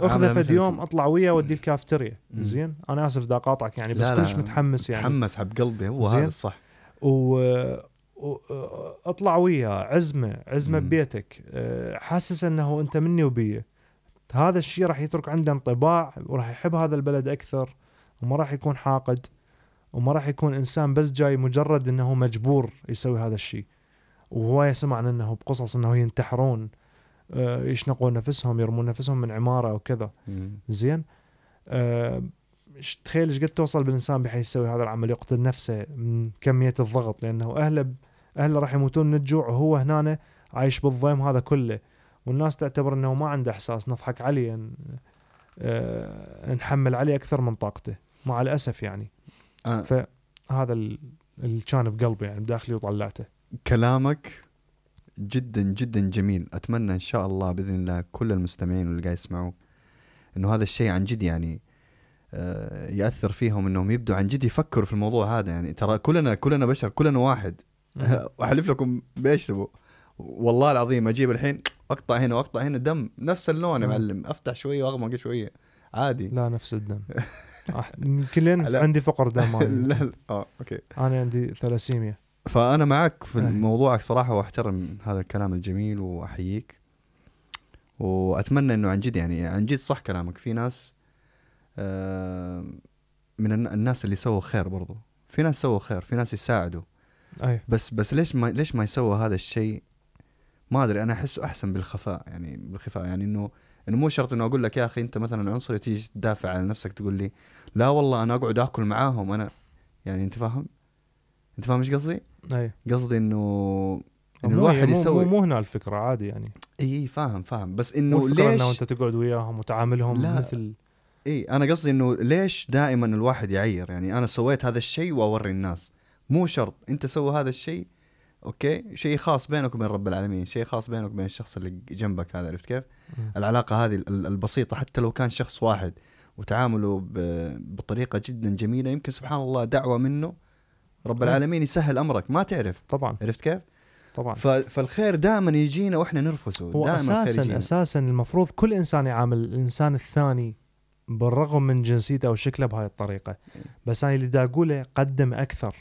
[SPEAKER 2] أخذه
[SPEAKER 3] فد يوم أطلع وياه ودي الكافتيريا. زين؟ أنا آسف دا قاطعك يعني بس كلش متحمس يعني.
[SPEAKER 2] تحمس حب قلبي هو. هذا الصح.
[SPEAKER 3] و... و... أطلع وياه عزمه عزمه. ببيتك. أه، حاسس إنه أنت مني وبيه هذا الشيء راح يترك عنده انطباع وراح يحب هذا البلد أكثر وما راح يكون حاقد. وما راح يكون إنسان بس جاي مجرد إنه مجبور يسوي هذا الشيء. وهوايه سمعنا إنه بقصص إنه ينتحرون أه، يشنقون نفسهم يرمون نفسهم من عمارة وكذا. زين؟ أه تخيل إيش قد توصل بالإنسان بحيث يسوي هذا العمل يقتل نفسه من كمية الضغط لأنه اهله اهله راح يموتون من الجوع وهو هنا عايش بالضيم هذا كله. والناس تعتبر إنه ما عنده إحساس نضحك عليه أه نحمل عليه أكثر من طاقته. مع الأسف يعني.
[SPEAKER 2] آه.
[SPEAKER 3] فهذا ال- اللي كان بقلبي يعني بداخلي وطلعته.
[SPEAKER 2] كلامك جدا جدا جميل. أتمنى إن شاء الله بإذن الله كل المستمعين واللي قاعد يسمعوك إنه هذا الشيء عن جد يعني آه، يأثر فيهم إنهم يبدوا عن جد يفكروا في الموضوع هذا يعني. ترى كلنا كلنا بشر كلنا واحد. واحلف [laughs] لكم بإيش تبوا. والله العظيم أجيب الحين أقطع هنا وأقطع هنا دم نفس اللون يا. معلم. أفتح شوية وأغمق شوية. عادي.
[SPEAKER 3] لا نفس الدم. [laughs] يمكن لين
[SPEAKER 2] لا.
[SPEAKER 3] عندي فقر [laughs] دم
[SPEAKER 2] لا. لا آه أوكي.
[SPEAKER 3] أنا عندي ثلاسيميا.
[SPEAKER 2] فأنا معك في
[SPEAKER 3] أي.
[SPEAKER 2] موضوعك صراحة وأحترم هذا الكلام الجميل وأحييك. وأتمنى إنه عن جد يعني عن جد صح كلامك. في ناس آه، من الن- الناس اللي سووا خير برضو. في ناس سووا خير في ناس يساعدوا.
[SPEAKER 3] أي.
[SPEAKER 2] بس بس ليش ما ليش ما يسووا هذا الشيء؟ ما أدري أنا احسه أحسن بالخفاء يعني بالخفاء. يعني إنه إنه مو شرط إنه أقول لك يا أخي أنت مثلا عنصري تيجي تدافع عن نفسك تقول لي لا والله أنا أقعد آكل معاهم أنا. يعني أنت فاهم؟ أنت فاهم إيش قصدي؟
[SPEAKER 3] أي.
[SPEAKER 2] قصدي إنه إنه
[SPEAKER 3] مو
[SPEAKER 2] الواحد يسوي
[SPEAKER 3] مو, مو هنا الفكرة عادي يعني.
[SPEAKER 2] إي إي فاهم فاهم. بس
[SPEAKER 3] إنه
[SPEAKER 2] ليش
[SPEAKER 3] إنه أنت تقعد وياهم وتعاملهم
[SPEAKER 2] لا.
[SPEAKER 3] مثل
[SPEAKER 2] إي أنا قصدي إنه ليش دائما الواحد يعير؟ يعني أنا سويت هذا الشيء وأوري الناس. مو شرط. أنت سوى هذا الشيء okay شيء خاص بينك وبين رب العالمين شيء خاص بينك وبين الشخص اللي جنبك هذا عرفت كيف
[SPEAKER 3] مم.
[SPEAKER 2] العلاقة هذه ال- البسيطة حتى لو كان شخص واحد وتعامله بطريقة جدا جميلة يمكن سبحان الله دعوة منه رب
[SPEAKER 3] أي.
[SPEAKER 2] العالمين يسهل أمرك ما تعرف
[SPEAKER 3] طبعا
[SPEAKER 2] عرفت كيف
[SPEAKER 3] طبعا
[SPEAKER 2] فالخير دائما يجينا وإحنا نرفسه
[SPEAKER 3] هو
[SPEAKER 2] أساسا.
[SPEAKER 3] أساسا المفروض كل إنسان يعامل الإنسان الثاني بالرغم من جنسيته أو شكله بهاي الطريقة بس أنا اللي دا أقوله قدم
[SPEAKER 2] أكثر.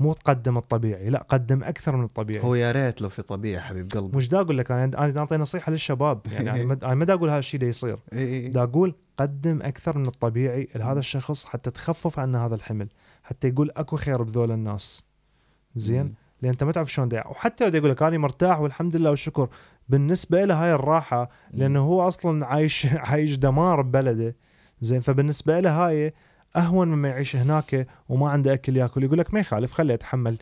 [SPEAKER 3] مو تقدم الطبيعي لا قدم أكثر من الطبيعي.
[SPEAKER 2] هو يا ريت لو في طبيعه حبيب قلبي.
[SPEAKER 3] مش دا أقول لك أنا أنا اعطي نصيحة للشباب يعني أنا [laughs] ما- أنا ما دا أقول هذا الشيء دا يصير.
[SPEAKER 2] اي اي
[SPEAKER 3] دا أقول قدم أكثر من الطبيعي لهذا الشخص حتى تخفف عنه هذا الحمل حتى يقول أكو خير بذول الناس. زين؟ لأن أنت ما تعرف شلون دا وحتى لو يقول لك أنا مرتاح والحمد لله والشكر بالنسبة له هاي الراحة لأنه هو أصلا عايش [laughs] عايش دمار ببلده زين؟ فبالنسبة له هاي أهون مما يعيش هناك وما عنده أكل يأكل. يقول لك ما يخالف خليه اتحمل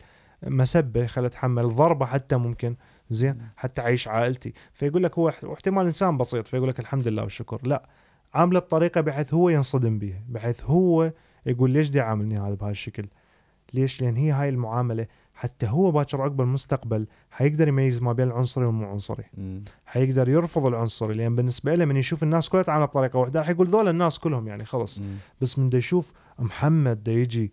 [SPEAKER 3] مسبة خليه اتحمل ضربة حتى ممكن. زين حتى أعيش عائلتي. فيقول لك هو احت- واحتمال إنسان بسيط. فيقول لك الحمد لله والشكر. لا عامله بطريقة بحيث هو ينصدم بها بحيث هو يقول ليش دي عاملني هذا بهالشكل ليش؟ لأن هي هاي المعاملة حتى هو باكر عقب المستقبل حيقدر يميز ما بين العنصري والمو عنصري. حيقدر يرفض العنصري لأن بالنسبة له من يشوف الناس كلها تعامل بطريقة واحدة راح يقول ذول الناس كلهم يعني خلص
[SPEAKER 2] مم.
[SPEAKER 3] بس من دا يشوف محمد دا يجي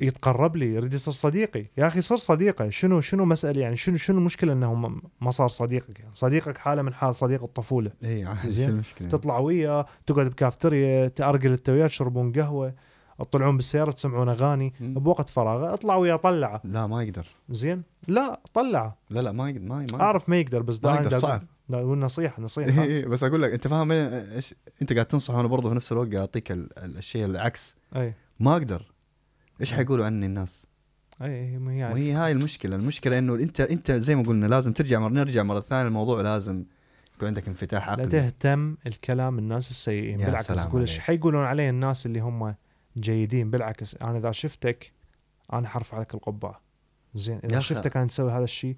[SPEAKER 3] يتقرب لي يريد يصير صديقي. يا أخي صر صديقة شنو شنو مسألة يعني شنو شنو المشكلة إنه ما- صار صديقك؟ يعني صديقك حالة من حال صديق الطفولة.
[SPEAKER 2] اي
[SPEAKER 3] زين.
[SPEAKER 2] المشكلة؟
[SPEAKER 3] تطلع وياه تقعد بكافتيريا تارجل انت وياه تشربون قهوة. تطلعون بالسيارة تسمعون أغاني
[SPEAKER 2] مم.
[SPEAKER 3] بوقت فراغه اطلع وياه طلعة.
[SPEAKER 2] لا ما يقدر
[SPEAKER 3] زين؟ لا طلعة.
[SPEAKER 2] لا لا ما يقدر ما ما
[SPEAKER 3] أعرف ما يقدر بس
[SPEAKER 2] ما
[SPEAKER 3] دا
[SPEAKER 2] يقدر صعب.
[SPEAKER 3] دا أقول نصيحة
[SPEAKER 2] إيه إيه بس أقول لك أنت فاهم إيه- إيش؟ أنت قاعد تنصح وأنا برضه في نفس الوقت قاعد أعطيك ال- ال- الشيء العكس.
[SPEAKER 3] أي.
[SPEAKER 2] ما أقدر. إيش حيقولوا عني الناس؟
[SPEAKER 3] أي أي ما هي
[SPEAKER 2] وهي هاي المشكلة. المشكلة إنه انت أنت زي ما قلنا لازم ترجع مرة نرجع مرة ثانية الموضوع لازم يكون عندك انفتاح
[SPEAKER 3] لا
[SPEAKER 2] عقلي.
[SPEAKER 3] تهتم الكلام الناس السيئين.
[SPEAKER 2] يا
[SPEAKER 3] بالعكس تقول
[SPEAKER 2] إيش.
[SPEAKER 3] حيقولون علي الناس اللي هم جيدين بالعكس أنا إذا شفتك أنا حرفع عليك القبعة زين
[SPEAKER 2] إذا.
[SPEAKER 3] شفتك أنا تسوي هذا الشيء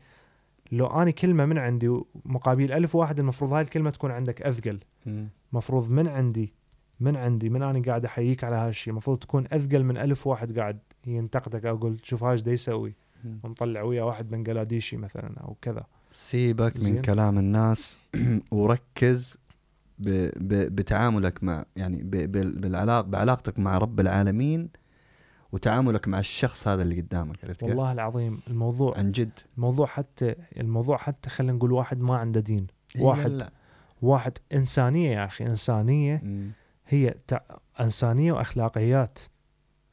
[SPEAKER 3] لو اني كلمة من عندي مقابل ألف واحد المفروض هاي الكلمة تكون عندك
[SPEAKER 2] أثقل.
[SPEAKER 3] مفروض من عندي من عندي من أنا قاعد أحييك على هالشيء المفروض تكون أثقل من ألف واحد قاعد ينتقدك أو أقول شوف هاي إيش دا يسوي
[SPEAKER 2] مم.
[SPEAKER 3] ومطلع وياه واحد بنجلاديشي مثلا أو كذا
[SPEAKER 2] سيبك من. كلام الناس [clears throat] وركز بتعاملك مع يعني بالعلاق بعلاقتك مع رب العالمين وتعاملك مع الشخص هذا اللي قدامك عرفت كيف؟
[SPEAKER 3] والله العظيم الموضوع
[SPEAKER 2] عن جد
[SPEAKER 3] الموضوع حتى الموضوع حتى خلينا نقول واحد ما عنده دين واحد
[SPEAKER 2] لا.
[SPEAKER 3] واحد إنسانية يا أخي إنسانية
[SPEAKER 2] مم.
[SPEAKER 3] هي تع... إنسانية وأخلاقيات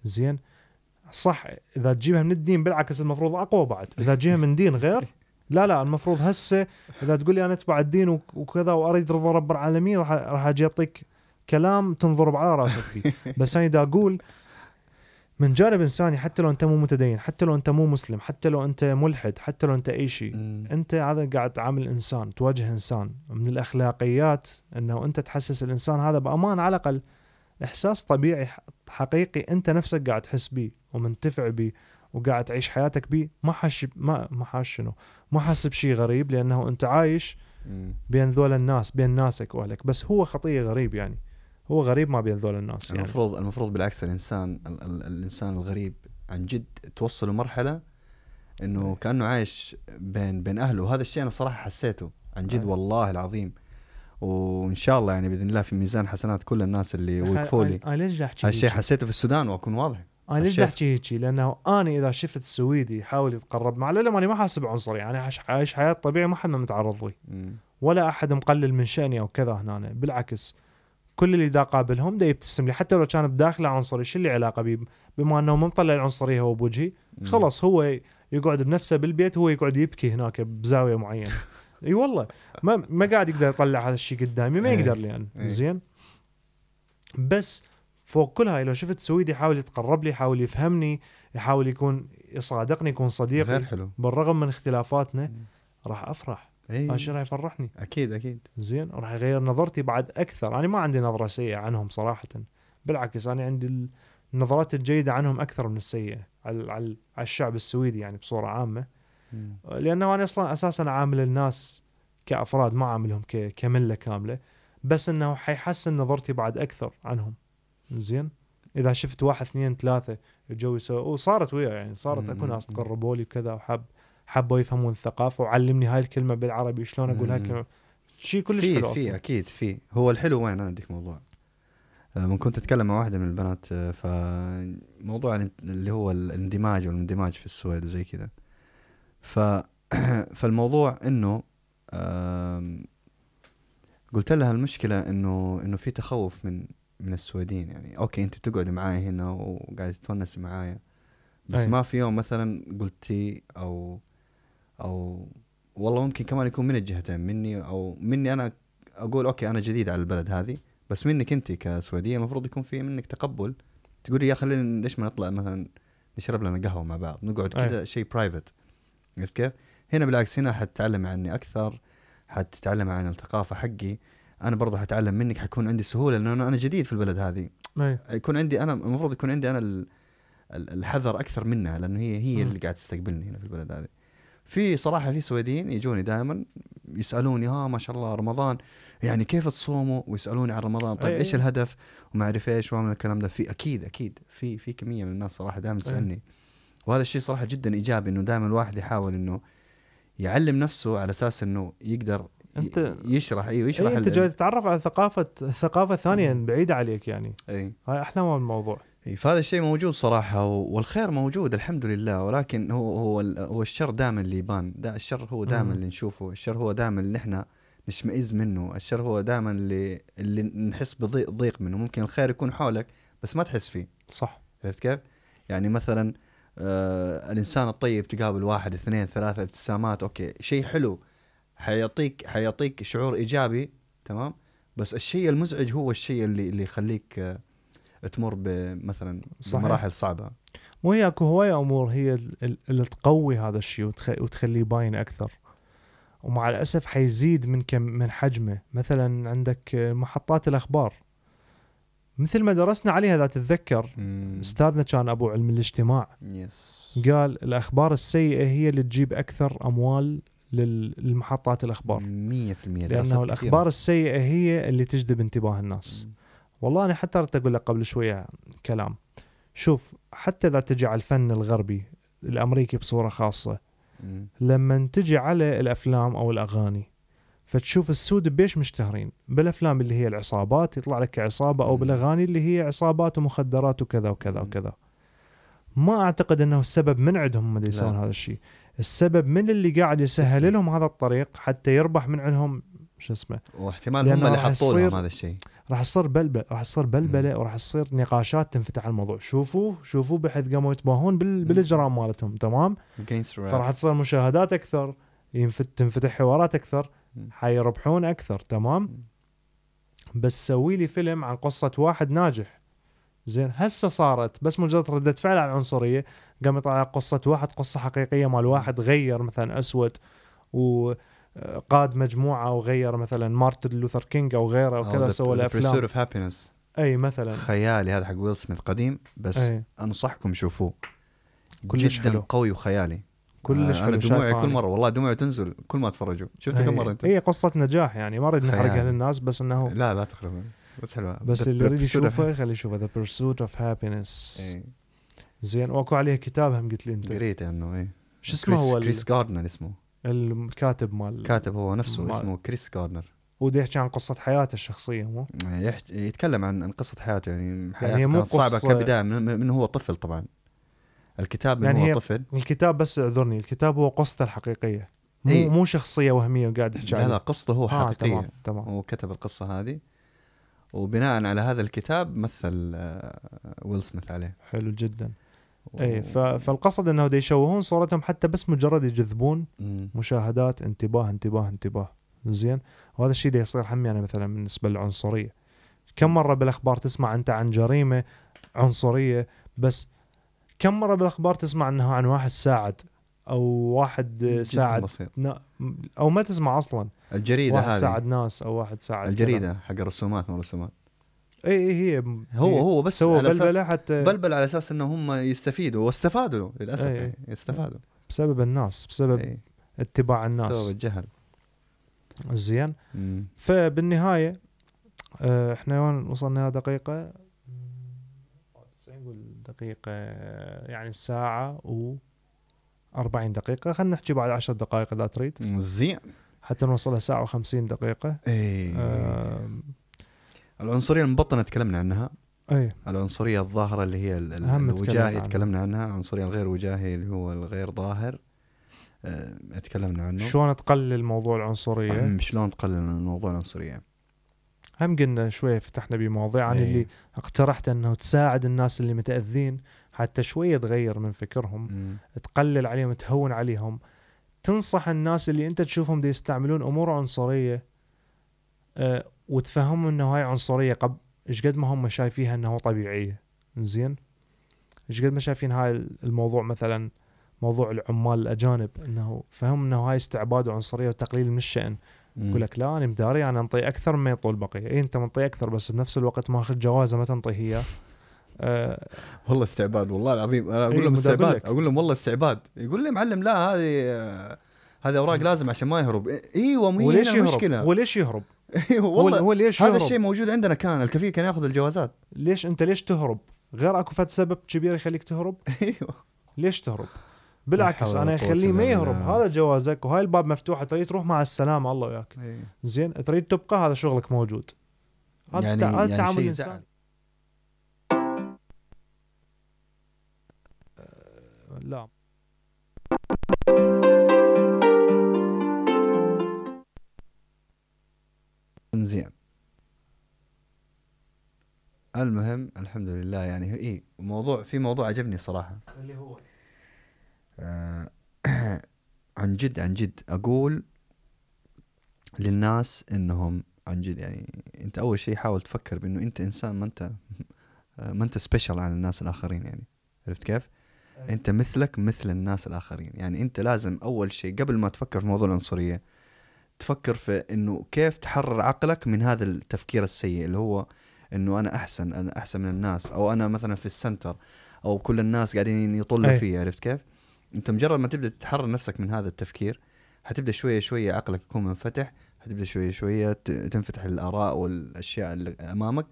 [SPEAKER 3] زين صح إذا تجيبها من الدين بالعكس المفروض أقوى بعد إذا تجيبها من دين غير لا لا المفروض هسه إذا تقول لي أنا أتبع الدين وك- وكذا وأريد رضا رب العالمين راح راح أجي أعطيك كلام تنضرب على راسك فيه. [laughs] بس أنا إذا أقول من جانب إنساني حتى لو أنت مو متدين حتى لو أنت مو مسلم حتى لو أنت ملحد حتى لو أنت أي شيء. أنت هذا قاعد تعامل إنسان تواجه إنسان من الأخلاقيات إنه أنت تحسس الإنسان هذا بأمان على الأقل إحساس طبيعي حقيقي أنت نفسك قاعد تحس بيه ومنتفع بيه وقاعد تعيش حياتك بيه. ما حش ما ما حاش شنو. ما حاسس بشيء غريب لأنه أنت عايش. بين ذول الناس بين ناسك وأهلك. بس هو خطيه غريب يعني. هو غريب ما بين ذول الناس يعني.
[SPEAKER 2] المفروض المفروض بالعكس الانسان ال- ال- الإنسان الغريب عن جد توصله مرحلة إنه كأنه عايش بين بين أهله. وهذا الشيء أنا صراحة حسيته عن جد
[SPEAKER 3] أي.
[SPEAKER 2] والله العظيم. وإن شاء الله يعني بإذن الله في ميزان حسنات كل الناس اللي وقفوا لي.
[SPEAKER 3] أنا ليش أحكي
[SPEAKER 2] هالشيء؟ حسيته في السودان وأكون واضح.
[SPEAKER 3] أنا ليش. بحكي هيك لأنه أنا إذا شفت السويدي يحاول يتقرب مع لما أنا ما حاسب عنصري يعني عايش- عايش حياة طبيعية ما حد ما متعرض لي. ولا أحد مقلل من شأني أو كذا هنا بالعكس كل اللي دا قابلهم دا يبتسم لي حتى لو كان بداخله عنصري شو اللي علاقة بي بما إنه ما مطلع العنصرية هو بوجهي. خلص هو يقعد بنفسه بالبيت هو يقعد يبكي هناك بزاوية معينة [laughs] إي والله ما ما قاعد يقدر يطلع هذا الشيء قدامي ما
[SPEAKER 2] إيه.
[SPEAKER 3] يقدر لي أنا
[SPEAKER 2] إيه.
[SPEAKER 3] زين بس فوق كل هاي لو شفت سويدي يحاول يتقرب لي يحاول يفهمني يحاول يكون يصادقني يكون صديقي.
[SPEAKER 2] غير حلو.
[SPEAKER 3] بالرغم من اختلافاتنا. راح أفرح.
[SPEAKER 2] إي.
[SPEAKER 3] هذا الشيء راح يفرحني.
[SPEAKER 2] أكيد أكيد.
[SPEAKER 3] زين. راح يغير نظرتي بعد أكثر. أنا ما عندي نظرة سيئة عنهم صراحة. بالعكس أنا عندي ال- النظرات الجيدة عنهم أكثر من السيئة على على الشعب السويدي يعني بصورة
[SPEAKER 2] عامة.
[SPEAKER 3] لأنه أنا أصلا أساسا عامل الناس كأفراد ما عاملهم كملة كاملة. بس إنه حيحسن نظرتي بعد أكثر عنهم. زين. إذا شفت واحد اثنين ثلاثة جو يسوي وصارت ويا يعني صارت اكو. ناس تقربوا لي وكذا وحب حبوا يفهمون الثقافة وعلمني هاي الكلمة بالعربي شلون أقول هاي. الكلمة؟ شيء كلش
[SPEAKER 2] في
[SPEAKER 3] حلو
[SPEAKER 2] في أكيد في. هو الحلو وين؟ أنا اديك موضوع. آه، من كنت أتكلم مع واحدة من البنات آه، فموضوع اللي هو الاندماج والاندماج في السويد وزي كذا. ف [coughs] فالموضوع إنه قلت لها المشكلة إنه إنه في تخوف من من السويديين يعني okay أنت تقعد معاي هنا وقاعد تتونس معايا بس
[SPEAKER 3] أي.
[SPEAKER 2] ما في يوم مثلا قلتي أو أو والله ممكن كمان يكون من الجهتين مني أو مني أنا أقول okay أنا جديد على البلد هذه بس منك أنت كسويدية المفروض يكون في منك تقبل تقولي يا خلينا ليش ما نطلع مثلا نشرب لنا قهوة مع بعض نقعد. كذا شيء private عرفت كيف؟ هنا بالعكس هنا حتتعلم عني أكثر حتتعلم عن الثقافة حقي أنا برضه حتعلم منك حيكون عندي سهولة لأنه أنا جديد في البلد هذه.
[SPEAKER 3] أي.
[SPEAKER 2] يكون عندي أنا المفروض يكون عندي أنا ال- ال- الحذر أكثر منها لأنه هي هي
[SPEAKER 3] مم.
[SPEAKER 2] اللي قاعد تستقبلني هنا في البلد هذه. في صراحة في سويديين يجوني دائما يسألوني ها ما شاء الله رمضان. يعني كيف تصوموا؟ ويسألوني عن رمضان. طيب
[SPEAKER 3] أي- إيش.
[SPEAKER 2] الهدف؟ وما أعرف إيش وما من الكلام ده. في أكيد أكيد. في في كمية من الناس صراحة دائما تسألني. وهذا الشيء صراحة جدا إيجابي إنه دائما الواحد يحاول إنه يعلم نفسه على أساس إنه يقدر
[SPEAKER 3] أنت-
[SPEAKER 2] يشرح أيوه يشرح
[SPEAKER 3] أي
[SPEAKER 2] أنت
[SPEAKER 3] جاي تتعرف على ثقافه ثقافة ثانية بعيدة عليك يعني.
[SPEAKER 2] اي
[SPEAKER 3] هاي أحلى ما بالموضوع
[SPEAKER 2] إي، فهذا الشيء موجود صراحة و- والخير موجود الحمد لله ولكن هو هو هو الشر دائما اللي يبان. دا الشر هو دائما
[SPEAKER 3] مم.
[SPEAKER 2] اللي نشوفه الشر هو دائما اللي إحنا نشمئز منه الشر هو دائما اللي اللي نحس بضيق ضيق منه. ممكن الخير يكون حولك بس ما تحس فيه.
[SPEAKER 3] صح.
[SPEAKER 2] عرفت كيف؟ يعني مثلا آه الإنسان الطيب تقابل واحد اثنين ثلاثة ابتسامات أوكي شيء حلو. حيعطيك حيعطيك شعور إيجابي تمام؟ بس الشيء المزعج هو الشيء اللي اللي يخليك آه تمر بمثلا. بمراحل صعبة.
[SPEAKER 3] وهي أكو هواية أمور هي ال- ال- اللي تقوي هذا الشيء وتخ... وتخليه باين أكثر. ومع الأسف حيزيد من كم من حجمه. مثلا عندك محطات الأخبار. مثل ما درسنا عليها إذا تتذكر أستاذنا كان أبو علم الاجتماع.
[SPEAKER 2] يس
[SPEAKER 3] قال الأخبار السيئة هي اللي تجيب أكثر أموال للمحطات الأخبار
[SPEAKER 2] 100% لأنه
[SPEAKER 3] الأخبار السيئة هي اللي تجذب انتباه الناس والله أنا حتى ردت أقول لك قبل شوية كلام شوف حتى إذا تجي على الفن الغربي الأمريكي بصورة
[SPEAKER 2] خاصة.
[SPEAKER 3] لما تجي على الأفلام أو الأغاني فتشوف السود بيش مشتهرين بالأفلام اللي هي العصابات يطلع لك عصابة
[SPEAKER 2] أو.
[SPEAKER 3] بالأغاني اللي هي عصابات ومخدرات وكذا وكذا. وكذا ما أعتقد إنه السبب من عندهم هم يسوون. هذا الشيء السبب من اللي قاعد يسهل. لهم هذا الطريق حتى يربح من عندهم شو اسمه
[SPEAKER 2] واحتمال هم اللي حطوا لهم هذا الشيء
[SPEAKER 3] راح تصير بلبل راح تصير
[SPEAKER 2] بلبلة.
[SPEAKER 3] وراح تصير نقاشات تنفتح على الموضوع شوفوا شوفوا بحيث قاموا يتباهون بال... بالإجرام مالتهم تمام. فراح تصير مشاهدات أكثر ينفت تنفتح حوارات
[SPEAKER 2] أكثر.
[SPEAKER 3] حيربحون أكثر تمام. بس سوي لي فيلم عن قصة واحد ناجح زين هسه صارت بس مجرد ردة فعل على العنصرية قام يطلع لك قصة واحد قصة حقيقية مال واحد غير مثلا أسود وقاد مجموعة وغير مثلا مارتن لوثر كينج أو غيره وكذا
[SPEAKER 2] The-
[SPEAKER 3] سوى له افلام
[SPEAKER 2] of Happyness.
[SPEAKER 3] أي مثلا.
[SPEAKER 2] خيالي هذا حق ويل سميث قديم بس
[SPEAKER 3] أي.
[SPEAKER 2] أنصحكم شوفوه.
[SPEAKER 3] كلش
[SPEAKER 2] جدا
[SPEAKER 3] حلو.
[SPEAKER 2] قوي وخيالي.
[SPEAKER 3] كلش
[SPEAKER 2] آه،
[SPEAKER 3] أنا
[SPEAKER 2] دموعي كل. مرة والله دموعي تنزل كل ما اتفرجوا شفته كم مرة أنت؟
[SPEAKER 3] هي قصة نجاح يعني. ما أريد نحرقها. للناس بس إنه
[SPEAKER 2] لا لا تخرب. بس حلوة.
[SPEAKER 3] بس اللي يريد يشوفه خليه يشوفه. The Pursuit of
[SPEAKER 2] Happyness.
[SPEAKER 3] زين واكو عليه كتاب هم قلت لي انت.
[SPEAKER 2] قريت عنه إيه.
[SPEAKER 3] شو اسمه هو
[SPEAKER 2] كريس جاردنر اسمه.
[SPEAKER 3] الكاتب مال
[SPEAKER 2] كاتب هو نفسه
[SPEAKER 3] مال-
[SPEAKER 2] اسمه كريس جاردنر
[SPEAKER 3] وده يحكي عن قصة حياته الشخصية مو؟
[SPEAKER 2] يحت... يتكلم عن عن قصة حياته يعني حياته
[SPEAKER 3] هي مو
[SPEAKER 2] كانت صعبة
[SPEAKER 3] قصة-
[SPEAKER 2] كبداية. من, من هو طفل طبعا؟ الكتاب من
[SPEAKER 3] يعني
[SPEAKER 2] هو
[SPEAKER 3] هي-
[SPEAKER 2] طفل؟
[SPEAKER 3] الكتاب بس اعذرني الكتاب هو قصته الحقيقية مو
[SPEAKER 2] إيه.
[SPEAKER 3] مو شخصية وهمية وقاعد يحكي
[SPEAKER 2] لا لا قصته هو
[SPEAKER 3] آه
[SPEAKER 2] حقيقية.
[SPEAKER 3] تمام تمام.
[SPEAKER 2] هو كتب القصة هذه. وبناء على هذا الكتاب مثل آه، ويل سميث عليه.
[SPEAKER 3] حلو جدا. إي. فالقصد إنه يشوهون صورتهم حتى بس مجرد يجذبون
[SPEAKER 2] مم.
[SPEAKER 3] مشاهدات انتباه انتباه انتباه. زين؟ وهذا الشيء ده يصير هم يعني مثلا بالنسبة للعنصرية. كم مرة بالأخبار تسمع أنت عن جريمة عنصرية بس كم مرة بالأخبار تسمع انه عن واحد ساعد أو واحد ساعد نا- أو ما تسمع أصلا.
[SPEAKER 2] الجريدة
[SPEAKER 3] واحد
[SPEAKER 2] هذه.
[SPEAKER 3] ساعد ناس أو واحد ساعد
[SPEAKER 2] الجريدة حق الرسومات مو رسومات
[SPEAKER 3] اي اي هي
[SPEAKER 2] هو هو بس
[SPEAKER 3] سووا بلبله حتى
[SPEAKER 2] بلبل على أساس إنه هم يستفيدوا واستفادوا للأسف
[SPEAKER 3] إيه.
[SPEAKER 2] يعني يستفادوا.
[SPEAKER 3] بسبب الناس بسبب
[SPEAKER 2] إيه.
[SPEAKER 3] اتباع
[SPEAKER 2] بسبب
[SPEAKER 3] الناس
[SPEAKER 2] الجهل.
[SPEAKER 3] زين. فبالنهاية آه، إحنا وين وصلنا دقيقة؟ نقول دقيقة يعني ساعة و 40 دقيقة. خلينا نحكي بعد 10 دقائق إذا تريد.
[SPEAKER 2] زين.
[SPEAKER 3] حتى نوصلها ساعة و50 دقيقة.
[SPEAKER 2] إيه.
[SPEAKER 3] آه،
[SPEAKER 2] العنصرية المبطنة تكلمنا عنها.
[SPEAKER 3] أي.
[SPEAKER 2] العنصرية الظاهرة اللي هي ال- ال-
[SPEAKER 3] أهم
[SPEAKER 2] الوجاهي
[SPEAKER 3] تكلمنا عنها.
[SPEAKER 2] العنصرية الغير وجاهي اللي هو الغير ظاهر. آه، تكلمنا عنه.
[SPEAKER 3] شلون تقلل موضوع
[SPEAKER 2] العنصرية؟ شلون تقلل موضوع العنصرية؟
[SPEAKER 3] هم قلنا شوية فتحنا بمواضيع. عن
[SPEAKER 2] إيه.
[SPEAKER 3] اللي اقترحت أنه تساعد الناس اللي متأذين حتى شوية تغير من فكرهم
[SPEAKER 2] مم.
[SPEAKER 3] تقلل عليهم تهون عليهم. تنصح الناس اللي أنت تشوفهم دي يستعملون أمور عنصرية. أه وتفهمهم إنه هاي عنصرية. قبل إيش قد ما هم شايفيها انه طبيعية. زين إيش قد ما شايفين هاي الموضوع مثلا موضوع العمال الأجانب إنه فهم إنه هاي استعباد وعنصرية وتقليل من
[SPEAKER 2] الشأن.
[SPEAKER 3] يقول لك لا أنا مداري أنا أنطي أكثر مما يطول البقيه اي أنت منطي أكثر بس بنفس الوقت ماخذ جوازة ما تنطيه اياه أه
[SPEAKER 2] والله استعباد والله العظيم. أنا
[SPEAKER 3] إيه،
[SPEAKER 2] أقول لهم
[SPEAKER 3] مدابر
[SPEAKER 2] استعباد. أقول لهم والله استعباد. يقول لي معلم لا هذه آه، هذه أوراق لازم عشان ما يهرب. إيه- أيوه مو هي
[SPEAKER 3] وليش يهرب؟
[SPEAKER 2] المشكلة؟
[SPEAKER 3] هو ليش يهرب؟ [laughs] أيوه
[SPEAKER 2] والله.
[SPEAKER 3] هو ليش
[SPEAKER 2] هذا الشيء موجود عندنا كان الكفيل كان ياخذ الجوازات.
[SPEAKER 3] ليش أنت ليش تهرب؟ غير أكو فد سبب كبير يخليك تهرب؟ [laughs]
[SPEAKER 2] أيوه.
[SPEAKER 3] ليش تهرب؟ بالعكس
[SPEAKER 2] أنا
[SPEAKER 3] يخليه ما يهرب. هذا جوازك وهاي الباب مفتوح تريد تروح مع السلامة الله وياك.
[SPEAKER 2] إيه.
[SPEAKER 3] زين تريد تبقى هذا شغلك موجود. هذا
[SPEAKER 2] يعني
[SPEAKER 3] هذا
[SPEAKER 2] يعني
[SPEAKER 3] الانساني
[SPEAKER 2] زعل.
[SPEAKER 3] أه، لا.
[SPEAKER 2] زين. المهم الحمد لله يعني اي موضوع في موضوع عجبني صراحة.
[SPEAKER 3] اللي هو؟
[SPEAKER 2] آه، [clears throat] عن جد عن جد أقول للناس إنهم عن جد يعني أنت أول شيء حاول تفكر بإنه أنت إنسان ما أنت ما أنت special عن الناس الآخرين يعني. عرفت كيف؟ أنت مثلك مثل الناس الآخرين. يعني أنت لازم أول شيء قبل ما تفكر في موضوع العنصرية تفكر في إنه كيف تحرر عقلك من هذا التفكير السيء اللي هو إنه أنا أحسن أنا أحسن من الناس أو أنا مثلا في ال center أو كل الناس قاعدين يطلوا
[SPEAKER 3] أي.
[SPEAKER 2] فيه عرفت كيف؟ أنت مجرد ما تبدأ تحرر نفسك من هذا التفكير حتبدأ شوية شوية عقلك يكون منفتح حتبدأ شوية شوية تنفتح الآراء والأشياء اللي أمامك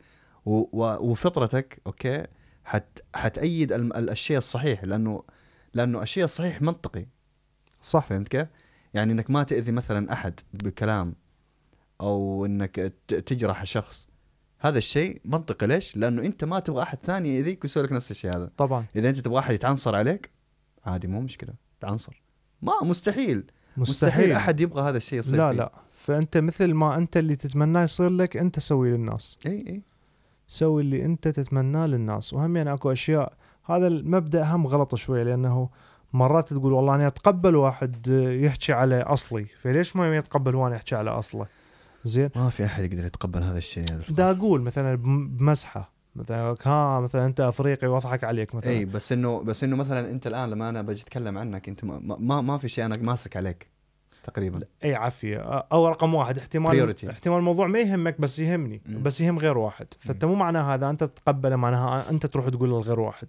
[SPEAKER 2] وفطرتك أوكي حت حتأيد الشيء الصحيح لأنه لأنه الشيء الصحيح منطقي
[SPEAKER 3] صح
[SPEAKER 2] فهمت كيف؟ يعني إنك ما تأذي مثلا أحد بكلام أو إنك تجرح شخص. هذا الشيء منطقي ليش؟ لأنه أنت ما تبغى أحد ثاني يأذيك ويسوي لك نفس الشيء هذا.
[SPEAKER 3] طبعا.
[SPEAKER 2] إذا أنت تبغى أحد يتعنصر عليك عادي مو مشكلة. تعنصر. ما مستحيل. مستحيل,
[SPEAKER 3] مستحيل.
[SPEAKER 2] أحد يبغى هذا الشيء يصير
[SPEAKER 3] لا
[SPEAKER 2] فيه.
[SPEAKER 3] لا. فأنت مثل ما أنت اللي تتمناه يصير لك أنت سوي للناس.
[SPEAKER 2] إي إي.
[SPEAKER 3] سوي اللي أنت تتمناه للناس. وهم يعني أكو أشياء. هذا المبدأ هم غلط شوي لأنه مرات تقول والله أنا أتقبل واحد يحكي على أصلي فليش ما يتقبل وأنا يحكي على أصله؟ زين؟
[SPEAKER 2] ما في أحد يقدر يتقبل هذا الشيء
[SPEAKER 3] دا أقول مثلا بم- بمزحه مثلا ها مثلا أنت أفريقي وأضحك عليك مثلا.
[SPEAKER 2] إي بس إنه بس إنه مثلا أنت الآن لما أنا بجي أتكلم عنك أنت ما ما, ما في شيء أنا ماسك عليك تقريبا.
[SPEAKER 3] إي عافية. أو رقم واحد احتمال
[SPEAKER 2] Priority.
[SPEAKER 3] احتمال الموضوع ما يهمك بس يهمني
[SPEAKER 2] مم.
[SPEAKER 3] بس يهم غير واحد. فأنت مو معناه هذا أنت تتقبله معناها أنت تروح تقول لغير واحد.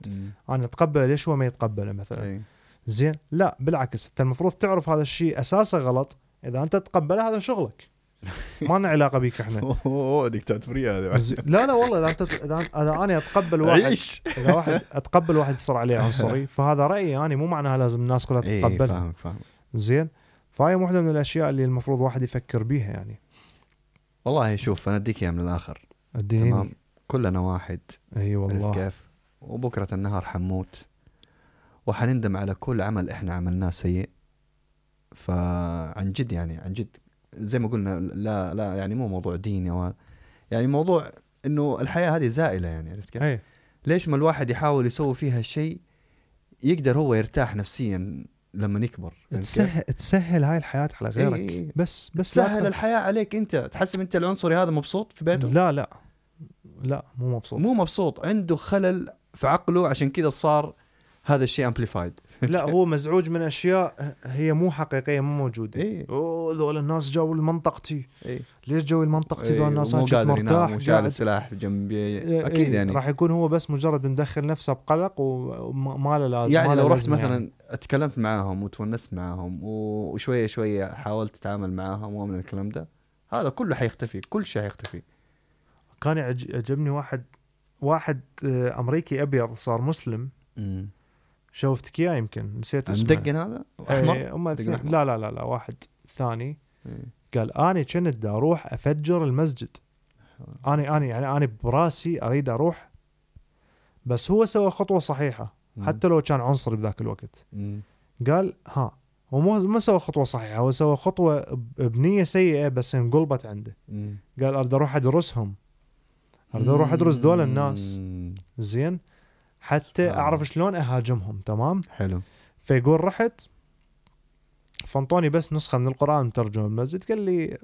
[SPEAKER 3] أنا أتقبله ليش هو ما يتقبله مثلا؟
[SPEAKER 2] إي.
[SPEAKER 3] زين. لا بالعكس انت المفروض تعرف هذا الشيء أساسه غلط. إذا أنت تتقبله هذا شغلك. [laughs] ما لنا علاقة بيك إحنا.
[SPEAKER 2] أوه ديكتاتورية هذا
[SPEAKER 3] زين- لا لا والله إذا أنت إذا أنا أتقبل واحد إذا واحد [laughs] أتقبل واحد يصير عليه عنصري فهذا رأيي أنا. مو معناها لازم الناس كلها
[SPEAKER 2] اي
[SPEAKER 3] تتقبلها
[SPEAKER 2] فاهمك فاهم
[SPEAKER 3] زين. فهاي واحدة من الأشياء اللي المفروض واحد يفكر بيها يعني.
[SPEAKER 2] والله شوف أنا أديك إياها من الآخر.
[SPEAKER 3] أديني.
[SPEAKER 2] تمام. كلنا واحد. إي
[SPEAKER 3] والله.
[SPEAKER 2] كيف؟ وبكرة النهار حنموت وحنندم على كل عمل إحنا عملناه سيء فعن جد يعني عن جد زي ما قلنا لا لا يعني مو موضوع ديني أو يعني موضوع إنه الحياة هذه زائلة يعني عرفت كيف؟
[SPEAKER 3] اي
[SPEAKER 2] ليش ما الواحد يحاول يسوي فيها شيء يقدر هو يرتاح نفسيا لما يكبر؟
[SPEAKER 3] تسهل تسهل هاي الحياة على غيرك
[SPEAKER 2] إي إي.
[SPEAKER 3] بس بس لا
[SPEAKER 2] سهل
[SPEAKER 3] أكثر.
[SPEAKER 2] الحياة عليك أنت تحسب أنت العنصري هذا مبسوط في بيته؟
[SPEAKER 3] لا لا لا مو مبسوط
[SPEAKER 2] مو مبسوط عنده خلل في عقله عشان كذا صار هذا الشيء amplified [laughs]
[SPEAKER 3] لا هو مزعوج من أشياء هي مو حقيقية مو موجودة.
[SPEAKER 2] إيه.
[SPEAKER 3] أوه ذول الناس جو لمنطقتي
[SPEAKER 2] إيه.
[SPEAKER 3] ليش جو لمنطقتي ذول الناس
[SPEAKER 2] مو
[SPEAKER 3] أنا كنت مرتاح قاعد.
[SPEAKER 2] السلاح جنبي
[SPEAKER 3] إيه،
[SPEAKER 2] أكيد
[SPEAKER 3] إيه،
[SPEAKER 2] يعني.
[SPEAKER 3] راح يكون هو بس مجرد مدخل نفسه بقلق وما ما له لازم
[SPEAKER 2] يعني
[SPEAKER 3] ما له
[SPEAKER 2] لو رحت مثلا
[SPEAKER 3] يعني.
[SPEAKER 2] تكلمت معاهم وتونست معاهم وشوية شوية حاولت تتعامل معاهم ومن الكلام ده هذا كله حيختفي كل شيء حيختفي.
[SPEAKER 3] كان يعج- يعجبني واحد واحد آه، أمريكي أبيض صار مسلم. شوفتك اياه يمكن نسيت اسمه.
[SPEAKER 2] مدقن هذا؟ أحمر؟
[SPEAKER 3] إيه، هم اثنين-
[SPEAKER 2] أحمر.
[SPEAKER 3] لا لا لا لا واحد ثاني.
[SPEAKER 2] إيه.
[SPEAKER 3] قال أنا كنت دا أروح أفجر المسجد. أنا أنا يعني أنا براسي أريد أروح. بس هو سوى خطوة
[SPEAKER 2] صحيحة.
[SPEAKER 3] حتى لو كان عنصري بذاك الوقت. قال ها. هو مو ما سوى خطوة صحيحة هو سوى خطوة بنية سيئة بس انقلبت عنده. قال أريد أروح أدرسهم. أريد أروح أدرس دول الناس. زين. حتى
[SPEAKER 2] آه.
[SPEAKER 3] أعرف شلون أهاجمهم تمام
[SPEAKER 2] حلو
[SPEAKER 3] فيقول رحت فانطوني بس نسخة من القرآن مترجمه بالمسجد قال لي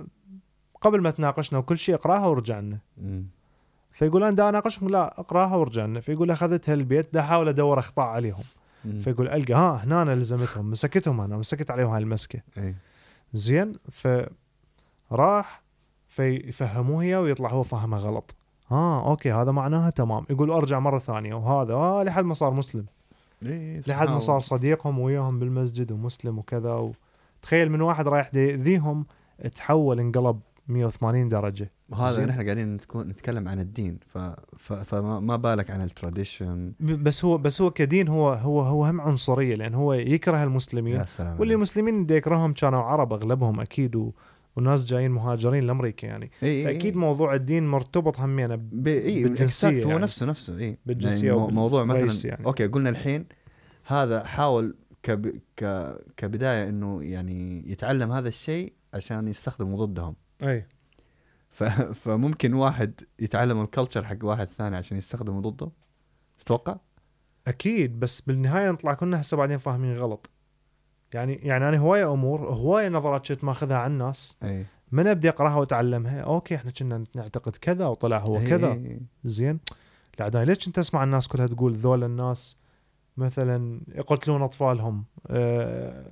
[SPEAKER 3] قبل ما تناقشنا وكل شيء اقراها وارجع لنا. فيقول أنا دا أناقشكم لا اقراها وارجع لنا فيقول أخذتها البيت دا أحاول أدور أخطاء عليهم
[SPEAKER 2] مم.
[SPEAKER 3] فيقول ألقى ها هنا أنا لزمتهم مسكتهم أنا مسكت عليهم هاي المسكة
[SPEAKER 2] إيه.
[SPEAKER 3] زين فراح فيفهموه إياه ويطلع هو فهمها غلط آه okay هذا معناها تمام. يقول أرجع مرة ثانية وهذا آه لحد ما صار مسلم.
[SPEAKER 2] إيه،
[SPEAKER 3] لحد ما صار. صديقهم وياهم بالمسجد ومسلم وكذا. و... تخيل من واحد رايح يأذيهم تحول انقلب 180 درجة.
[SPEAKER 2] وهذا. نحن قاعدين نتكلم عن الدين. ف... ف... فما ما بالك عن ال
[SPEAKER 3] tradition؟ بس هو بس هو كدين هو هو هو هم عنصرية لأن هو يكره المسلمين.
[SPEAKER 2] يا سلام
[SPEAKER 3] واللي. المسلمين اللي يكرههم كانوا عرب أغلبهم أكيد و... وناس جايين مهاجرين لأمريكا يعني
[SPEAKER 2] إيه
[SPEAKER 3] فأكيد
[SPEAKER 2] إيه.
[SPEAKER 3] موضوع الدين مرتبط همينه ب...
[SPEAKER 2] إيه
[SPEAKER 3] بالجنسية
[SPEAKER 2] exact، هو
[SPEAKER 3] يعني.
[SPEAKER 2] نفسه نفسه
[SPEAKER 3] إي
[SPEAKER 2] يعني مو- موضوع
[SPEAKER 3] وبالرئيس
[SPEAKER 2] مثلا
[SPEAKER 3] يعني.
[SPEAKER 2] okay قلنا الحين هذا حاول كب... ك... كبداية إنه يعني يتعلم هذا الشيء عشان يستخدمه ضدهم
[SPEAKER 3] إي
[SPEAKER 2] ف... [laughs] فممكن واحد يتعلم ال culture حق واحد ثاني عشان يستخدمه ضده تتوقع؟
[SPEAKER 3] أكيد بس بالنهاية نطلع كلنا هسه بعدين فاهمين غلط يعني يعني أنا هواية أمور هواية نظرات كنت ماخذها عن الناس
[SPEAKER 2] إي.
[SPEAKER 3] من أبدي أقراها وأتعلمها؟ okay إحنا كنا نعتقد كذا وطلع هو
[SPEAKER 2] إيه،
[SPEAKER 3] كذا. زين. لا عداني ليش أنت اسمع الناس كلها تقول ذول الناس مثلا يقتلون أطفالهم آه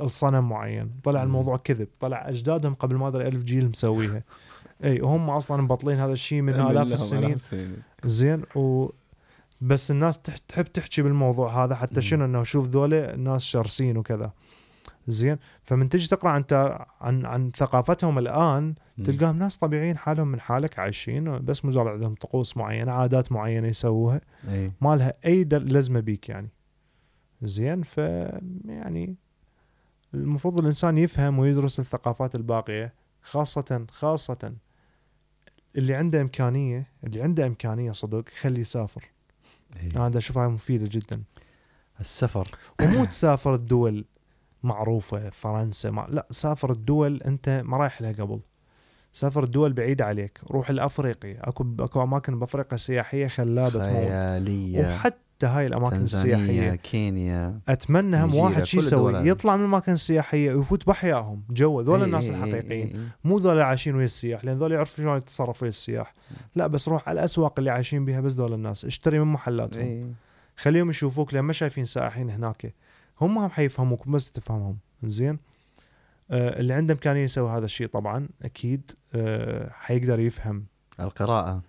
[SPEAKER 3] لصنم معين؟ طلع
[SPEAKER 2] مم.
[SPEAKER 3] الموضوع كذب. طلع أجدادهم قبل ما أدري ألف جيل مسويها. إي وهم أصلا مبطلين هذا الشيء من
[SPEAKER 2] آلاف
[SPEAKER 3] السنين. زين و بس الناس تح- تحب تحكي بالموضوع هذا حتى. شنو إنه شوف ذولا ناس شرسين وكذا. زين. فمن تجي تقرأ عن عن عن ثقافتهم
[SPEAKER 2] الآن.
[SPEAKER 3] تلقاهم ناس طبيعيين حالهم من حالك عايشين بس مجرد عندهم طقوس معينة عادات معينة يسووها.
[SPEAKER 2] إي.
[SPEAKER 3] ما لها أي لازمه بيك يعني. زين. ف يعني المفروض الإنسان يفهم ويدرس الثقافات الباقية خاصة خاصة اللي عنده إمكانية اللي عنده إمكانية صدق خليه يسافر.
[SPEAKER 2] إيه.
[SPEAKER 3] أنا أشوفها مفيدة جدا.
[SPEAKER 2] السفر.
[SPEAKER 3] ومو [coughs] تسافر الدول معروفة فرنسا ما لا سافر الدول أنت ما رايح لها قبل. سافر الدول بعيدة عليك. روح لافريقيا اكو أكو أماكن بأفريقيا سياحية خلابة
[SPEAKER 2] خيالية.
[SPEAKER 3] وحتى هاي
[SPEAKER 2] الأماكن
[SPEAKER 3] السياحية.
[SPEAKER 2] كينيا
[SPEAKER 3] أتمنى هم واحد
[SPEAKER 2] الدول
[SPEAKER 3] يسوي. يطلع من الأماكن السياحية ويفوت باحيائهم جو ذول
[SPEAKER 2] إيه،
[SPEAKER 3] الناس
[SPEAKER 2] إيه، إيه،
[SPEAKER 3] الحقيقيين. مو ذول عايشين ويا السياح لأن ذول يعرفوا شلون يتصرفوا ويا السياح. لا بس روح على الأسواق اللي عايشين بيها بس ذول الناس اشتري من محلاتهم.
[SPEAKER 2] إيه.
[SPEAKER 3] خليهم يشوفوك لأن ما شايفين سائحين هناك. هم هم حيفهموك بس تفهمهم. زين آه اللي عنده إمكانية يسوي هذا الشيء طبعا أكيد آه حيقدر يفهم.
[SPEAKER 2] القراءة.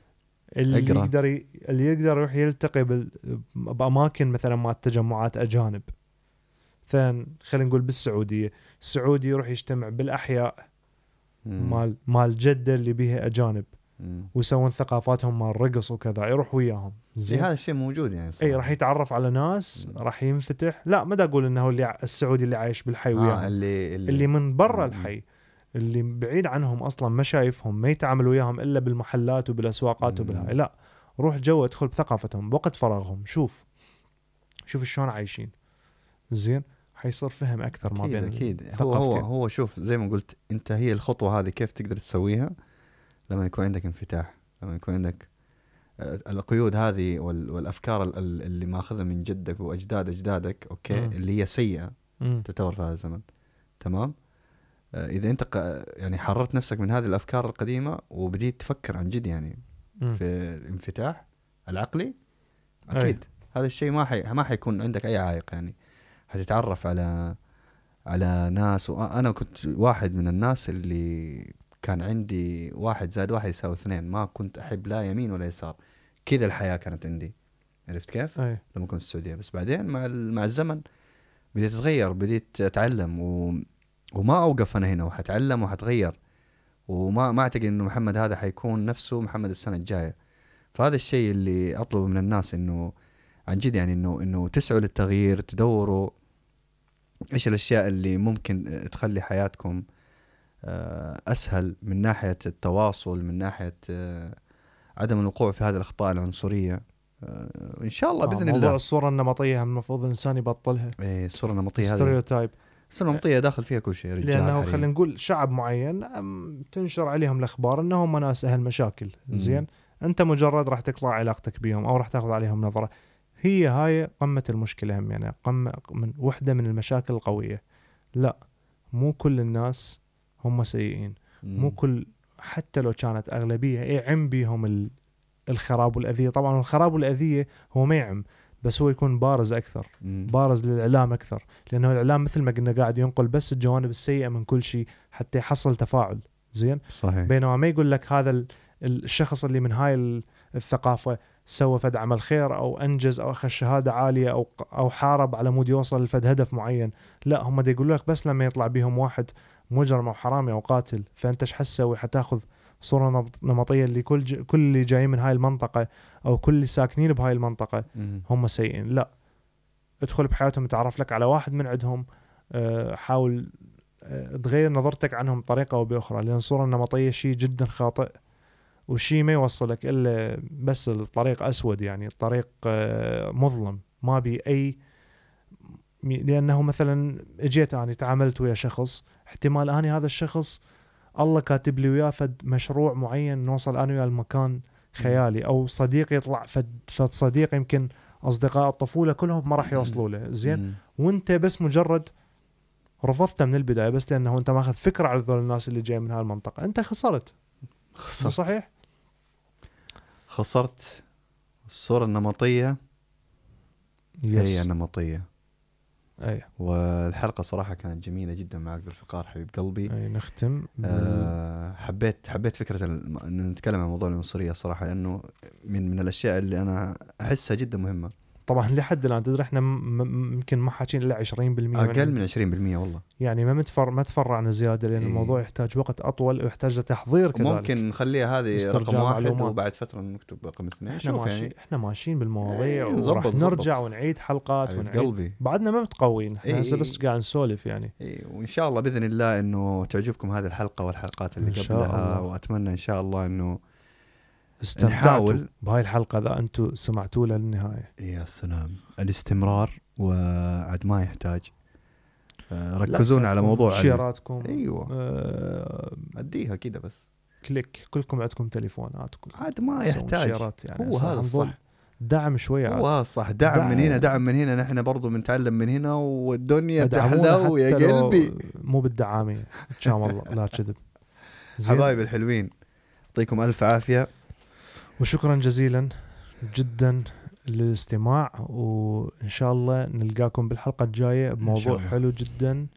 [SPEAKER 3] اللي
[SPEAKER 2] أقرأ.
[SPEAKER 3] يقدر ي... اللي يقدر يروح يلتقي بال... بأماكن مثلا مع تجمعات أجانب مثلا خلينا نقول بالسعودية السعودي يروح يجتمع بالأحياء
[SPEAKER 2] مم.
[SPEAKER 3] مال مال جدة اللي بيها
[SPEAKER 2] أجانب.
[SPEAKER 3] ويسوون ثقافاتهم مال رقص وكذا يروح وياهم
[SPEAKER 2] زي
[SPEAKER 3] زين
[SPEAKER 2] هذا الشيء موجود يعني
[SPEAKER 3] اي
[SPEAKER 2] صراحة.
[SPEAKER 3] راح يتعرف على ناس. راح ينفتح لا ما دا أقول إنه اللي السعودي اللي عايش بالحي وياهم
[SPEAKER 2] آه اللي اللي,
[SPEAKER 3] اللي من برا
[SPEAKER 2] مم.
[SPEAKER 3] الحي اللي بعيد عنهم أصلا ما شايفهم ما يتعامل وياهم إلا بالمحلات
[SPEAKER 2] وبالأسواقات.
[SPEAKER 3] وبالهاي لا روح جوا ادخل بثقافتهم بوقت فراغهم شوف شوف شلون عايشين زين حيصير فهم أكثر ما بين
[SPEAKER 2] أكيد هو هو. هو شوف زي ما قلت أنت هي الخطوة هذه كيف تقدر تسويها لما يكون عندك انفتاح لما يكون عندك آه، القيود هذه وال- والأفكار ال- ال- اللي ماخذها من جدك وأجداد أجدادك أوكي
[SPEAKER 3] مم.
[SPEAKER 2] اللي هي
[SPEAKER 3] سيئة.
[SPEAKER 2] تعتبر في هذا الزمن تمام إذا أنت يعني حررت نفسك من هذه الأفكار القديمة وبديت تفكر عن جد يعني. في الانفتاح العقلي
[SPEAKER 3] أي.
[SPEAKER 2] أكيد هذا الشيء ما حي... ما حيكون عندك أي عائق يعني حتتعرف على على ناس وأنا كنت واحد من الناس اللي كان عندي واحد زائد واحد يساوي اثنين ما كنت أحب لا يمين ولا يسار كذا الحياة كانت عندي عرفت كيف؟
[SPEAKER 3] أي
[SPEAKER 2] لما كنت في السعودية بس بعدين مع مع الزمن بديت أتغير بديت أتعلم و... وما أوقف أنا هنا وحتعلم وحتغير. وما ما أعتقد إنه محمد هذا حيكون نفسه محمد السنة الجاية. فهذا الشيء اللي أطلبه من الناس إنه عن جد يعني انه إنه تسعوا للتغيير تدوروا إيش الأشياء اللي ممكن تخلي حياتكم آه، أسهل من ناحية التواصل من ناحية آه، عدم الوقوع في هذه الأخطاء العنصرية. آه، إن شاء الله بإذن
[SPEAKER 3] موضوع
[SPEAKER 2] الله
[SPEAKER 3] الصورة النمطية المفروض الإنسان يبطلها؟
[SPEAKER 2] إيه الصورة النمطية هذه.
[SPEAKER 3] ستيريوتايب
[SPEAKER 2] النمطيه داخل فيها كل شيء رجال لأنه.
[SPEAKER 3] خلينا نقول شعب معين تنشر عليهم الأخبار إنهم ناس أهل مشاكل.
[SPEAKER 2] مم.
[SPEAKER 3] زين؟ أنت مجرد راح تقطع علاقتك بهم أو راح تاخذ عليهم نظرة. هي هاي قمة المشكلة هم يعني قمة من وحدة من المشاكل القوية. لا مو كل الناس هم سيئين. مو كل حتى لو كانت أغلبية يعم بيهم ال- الخراب والأذية. طبعا الخراب والأذية هو ما يعم. بس هو يكون بارز أكثر
[SPEAKER 2] مم.
[SPEAKER 3] بارز للإعلام أكثر لأنه الإعلام مثل ما قلنا قاعد ينقل بس الجوانب السيئة من كل شيء حتى يحصل تفاعل زين؟
[SPEAKER 2] صحيح.
[SPEAKER 3] بينما ما يقول لك هذا ال- الشخص اللي من هاي ال- الثقافة سوى فد عمل خير أو أنجز أو أخذ شهادة عالية أو أو حارب على مود يوصل لفد هدف معين. لا هم يقولوا لك بس لما يطلع بيهم واحد مجرم أو حرامي أو قاتل فأنت إيش حتسوي؟ حتاخذ صورة نمط- نمطية اللي كل ج... كل اللي جايين من هاي المنطقة أو كل اللي ساكنين بهاي
[SPEAKER 2] المنطقة.
[SPEAKER 3] هم سيئين لا ادخل بحياتهم تعرف لك على واحد من عندهم آه، حاول آه، تغير نظرتك عنهم بطريقة أو بأخرى لأن الصورة النمطية شيء جدا خاطئ وشيء ما يوصلك إلا بس الطريق أسود يعني الطريق آه، مظلم ما بي أي لأنه مثلا أجيت أنا تعاملت ويا شخص احتمال أني هذا الشخص الله كاتب لي وياه فد مشروع معين نوصل أنا وياه المكان خيالي أو صديق يطلع فد, فد صديق يمكن أصدقاء الطفولة كلهم ما راح يوصلوا له. زين. وأنت بس مجرد رفضته من البداية بس لأنه أنت ماخذ فكرة على ذول الناس اللي جاي من هالمنطقه أنت خسرت.
[SPEAKER 2] خسرت.
[SPEAKER 3] صحيح؟
[SPEAKER 2] خسرت الصورة النمطيه هي
[SPEAKER 3] يس
[SPEAKER 2] نمطية.
[SPEAKER 3] أي.
[SPEAKER 2] والحلقة صراحة كانت جميلة جدا معك ذو الفقار حبيب قلبي.
[SPEAKER 3] أي نختم
[SPEAKER 2] آه حبيت حبيت فكرة ان نتكلم عن موضوع العنصرية صراحة لأنه من من الأشياء اللي أنا أحسها جدا مهمة.
[SPEAKER 3] طبعا لحد الآن تدري إحنا يمكن ما حاكين إلا 20% من
[SPEAKER 2] أقل من 20% والله
[SPEAKER 3] يعني ما متفر ما تفرعنا زيادة لأن
[SPEAKER 2] إيه.
[SPEAKER 3] الموضوع يحتاج وقت أطول ويحتاج له تحضير كذلك
[SPEAKER 2] ممكن نخليها هذه رقم واحد
[SPEAKER 3] معلومات.
[SPEAKER 2] وبعد فترة نكتب رقم اثنين
[SPEAKER 3] إحنا
[SPEAKER 2] شوف
[SPEAKER 3] ماشي
[SPEAKER 2] يعني
[SPEAKER 3] إحنا ماشيين بالمواضيع
[SPEAKER 2] إيه،
[SPEAKER 3] وراح. نرجع ونعيد حلقات ونعيد
[SPEAKER 2] قلبي
[SPEAKER 3] بعدنا ما متقوين إحنا
[SPEAKER 2] إيه،
[SPEAKER 3] هسه
[SPEAKER 2] إيه.
[SPEAKER 3] بس قاعد نسولف يعني
[SPEAKER 2] إيه، وإن شاء الله بإذن الله إنه تعجبكم هذه الحلقة والحلقات اللي
[SPEAKER 3] إن شاء
[SPEAKER 2] قبلها
[SPEAKER 3] الله.
[SPEAKER 2] وأتمنى إن شاء الله إنه
[SPEAKER 3] استمتعتوا
[SPEAKER 2] نحاول.
[SPEAKER 3] بهاي الحلقة إذا أنتم سمعتوا للنهاية.
[SPEAKER 2] يا سلام. الاستمرار وعد ما يحتاج. آه، ركزونا على موضوع
[SPEAKER 3] شيراتكم
[SPEAKER 2] أيوه
[SPEAKER 3] آه
[SPEAKER 2] أديها كذا بس.
[SPEAKER 3] كليك كلكم عندكم تليفونات كلكم
[SPEAKER 2] عاد ما يحتاج.
[SPEAKER 3] شيرات يعني.
[SPEAKER 2] هو هذا الصح.
[SPEAKER 3] دعم شوي
[SPEAKER 2] هو
[SPEAKER 3] عاد
[SPEAKER 2] هذا الصح. دعم من
[SPEAKER 3] دعم.
[SPEAKER 2] هنا دعم من هنا. نحن برضو بنتعلم من هنا والدنيا تحلو يا قلبي.
[SPEAKER 3] مو بالدعامه شام الله لا كذب. [laughs] زين؟
[SPEAKER 2] حبايبي الحلوين يعطيكم ألف عافية.
[SPEAKER 3] وشكرا جزيلا جدا للاستماع وإن شاء الله نلقاكم بالحلقة
[SPEAKER 2] الجاية
[SPEAKER 3] بموضوع. حلو جدا.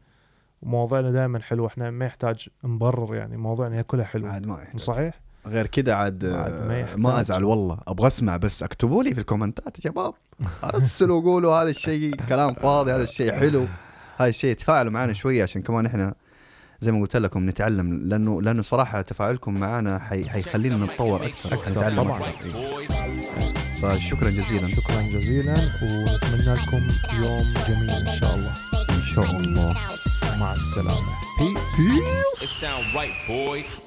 [SPEAKER 3] ومواضيعنا دائما حلو إحنا ما يحتاج نبرر يعني مواضيعنا هي كلها حلوة.
[SPEAKER 2] عاد ما يحتاج.
[SPEAKER 3] صحيح؟
[SPEAKER 2] غير كذا عاد
[SPEAKER 3] عاد ما
[SPEAKER 2] آه،. ما أزعل والله. أبغى أسمع بس اكتبوا لي في الكومنتات يا شباب. أرسلوا قولوا هذا الشيء كلام فاضي هذا الشيء حلو. هذا الشيء تفاعلوا معنا شوية عشان كمان إحنا زي ما قلت لكم نتعلم لأنه لأنه صراحة تفاعلكم معنا حي حيخلينا نتطور
[SPEAKER 1] أكثر
[SPEAKER 2] نتعلم
[SPEAKER 3] طبعاً.
[SPEAKER 2] أكثر.
[SPEAKER 1] boys.
[SPEAKER 2] فشكرا جزيلا
[SPEAKER 3] شكرا جزيلا ونتمنى لكم يوم جميل إن شاء الله
[SPEAKER 2] إن شاء الله
[SPEAKER 3] مع السلامة
[SPEAKER 2] Peace.
[SPEAKER 1] It sound right, boy.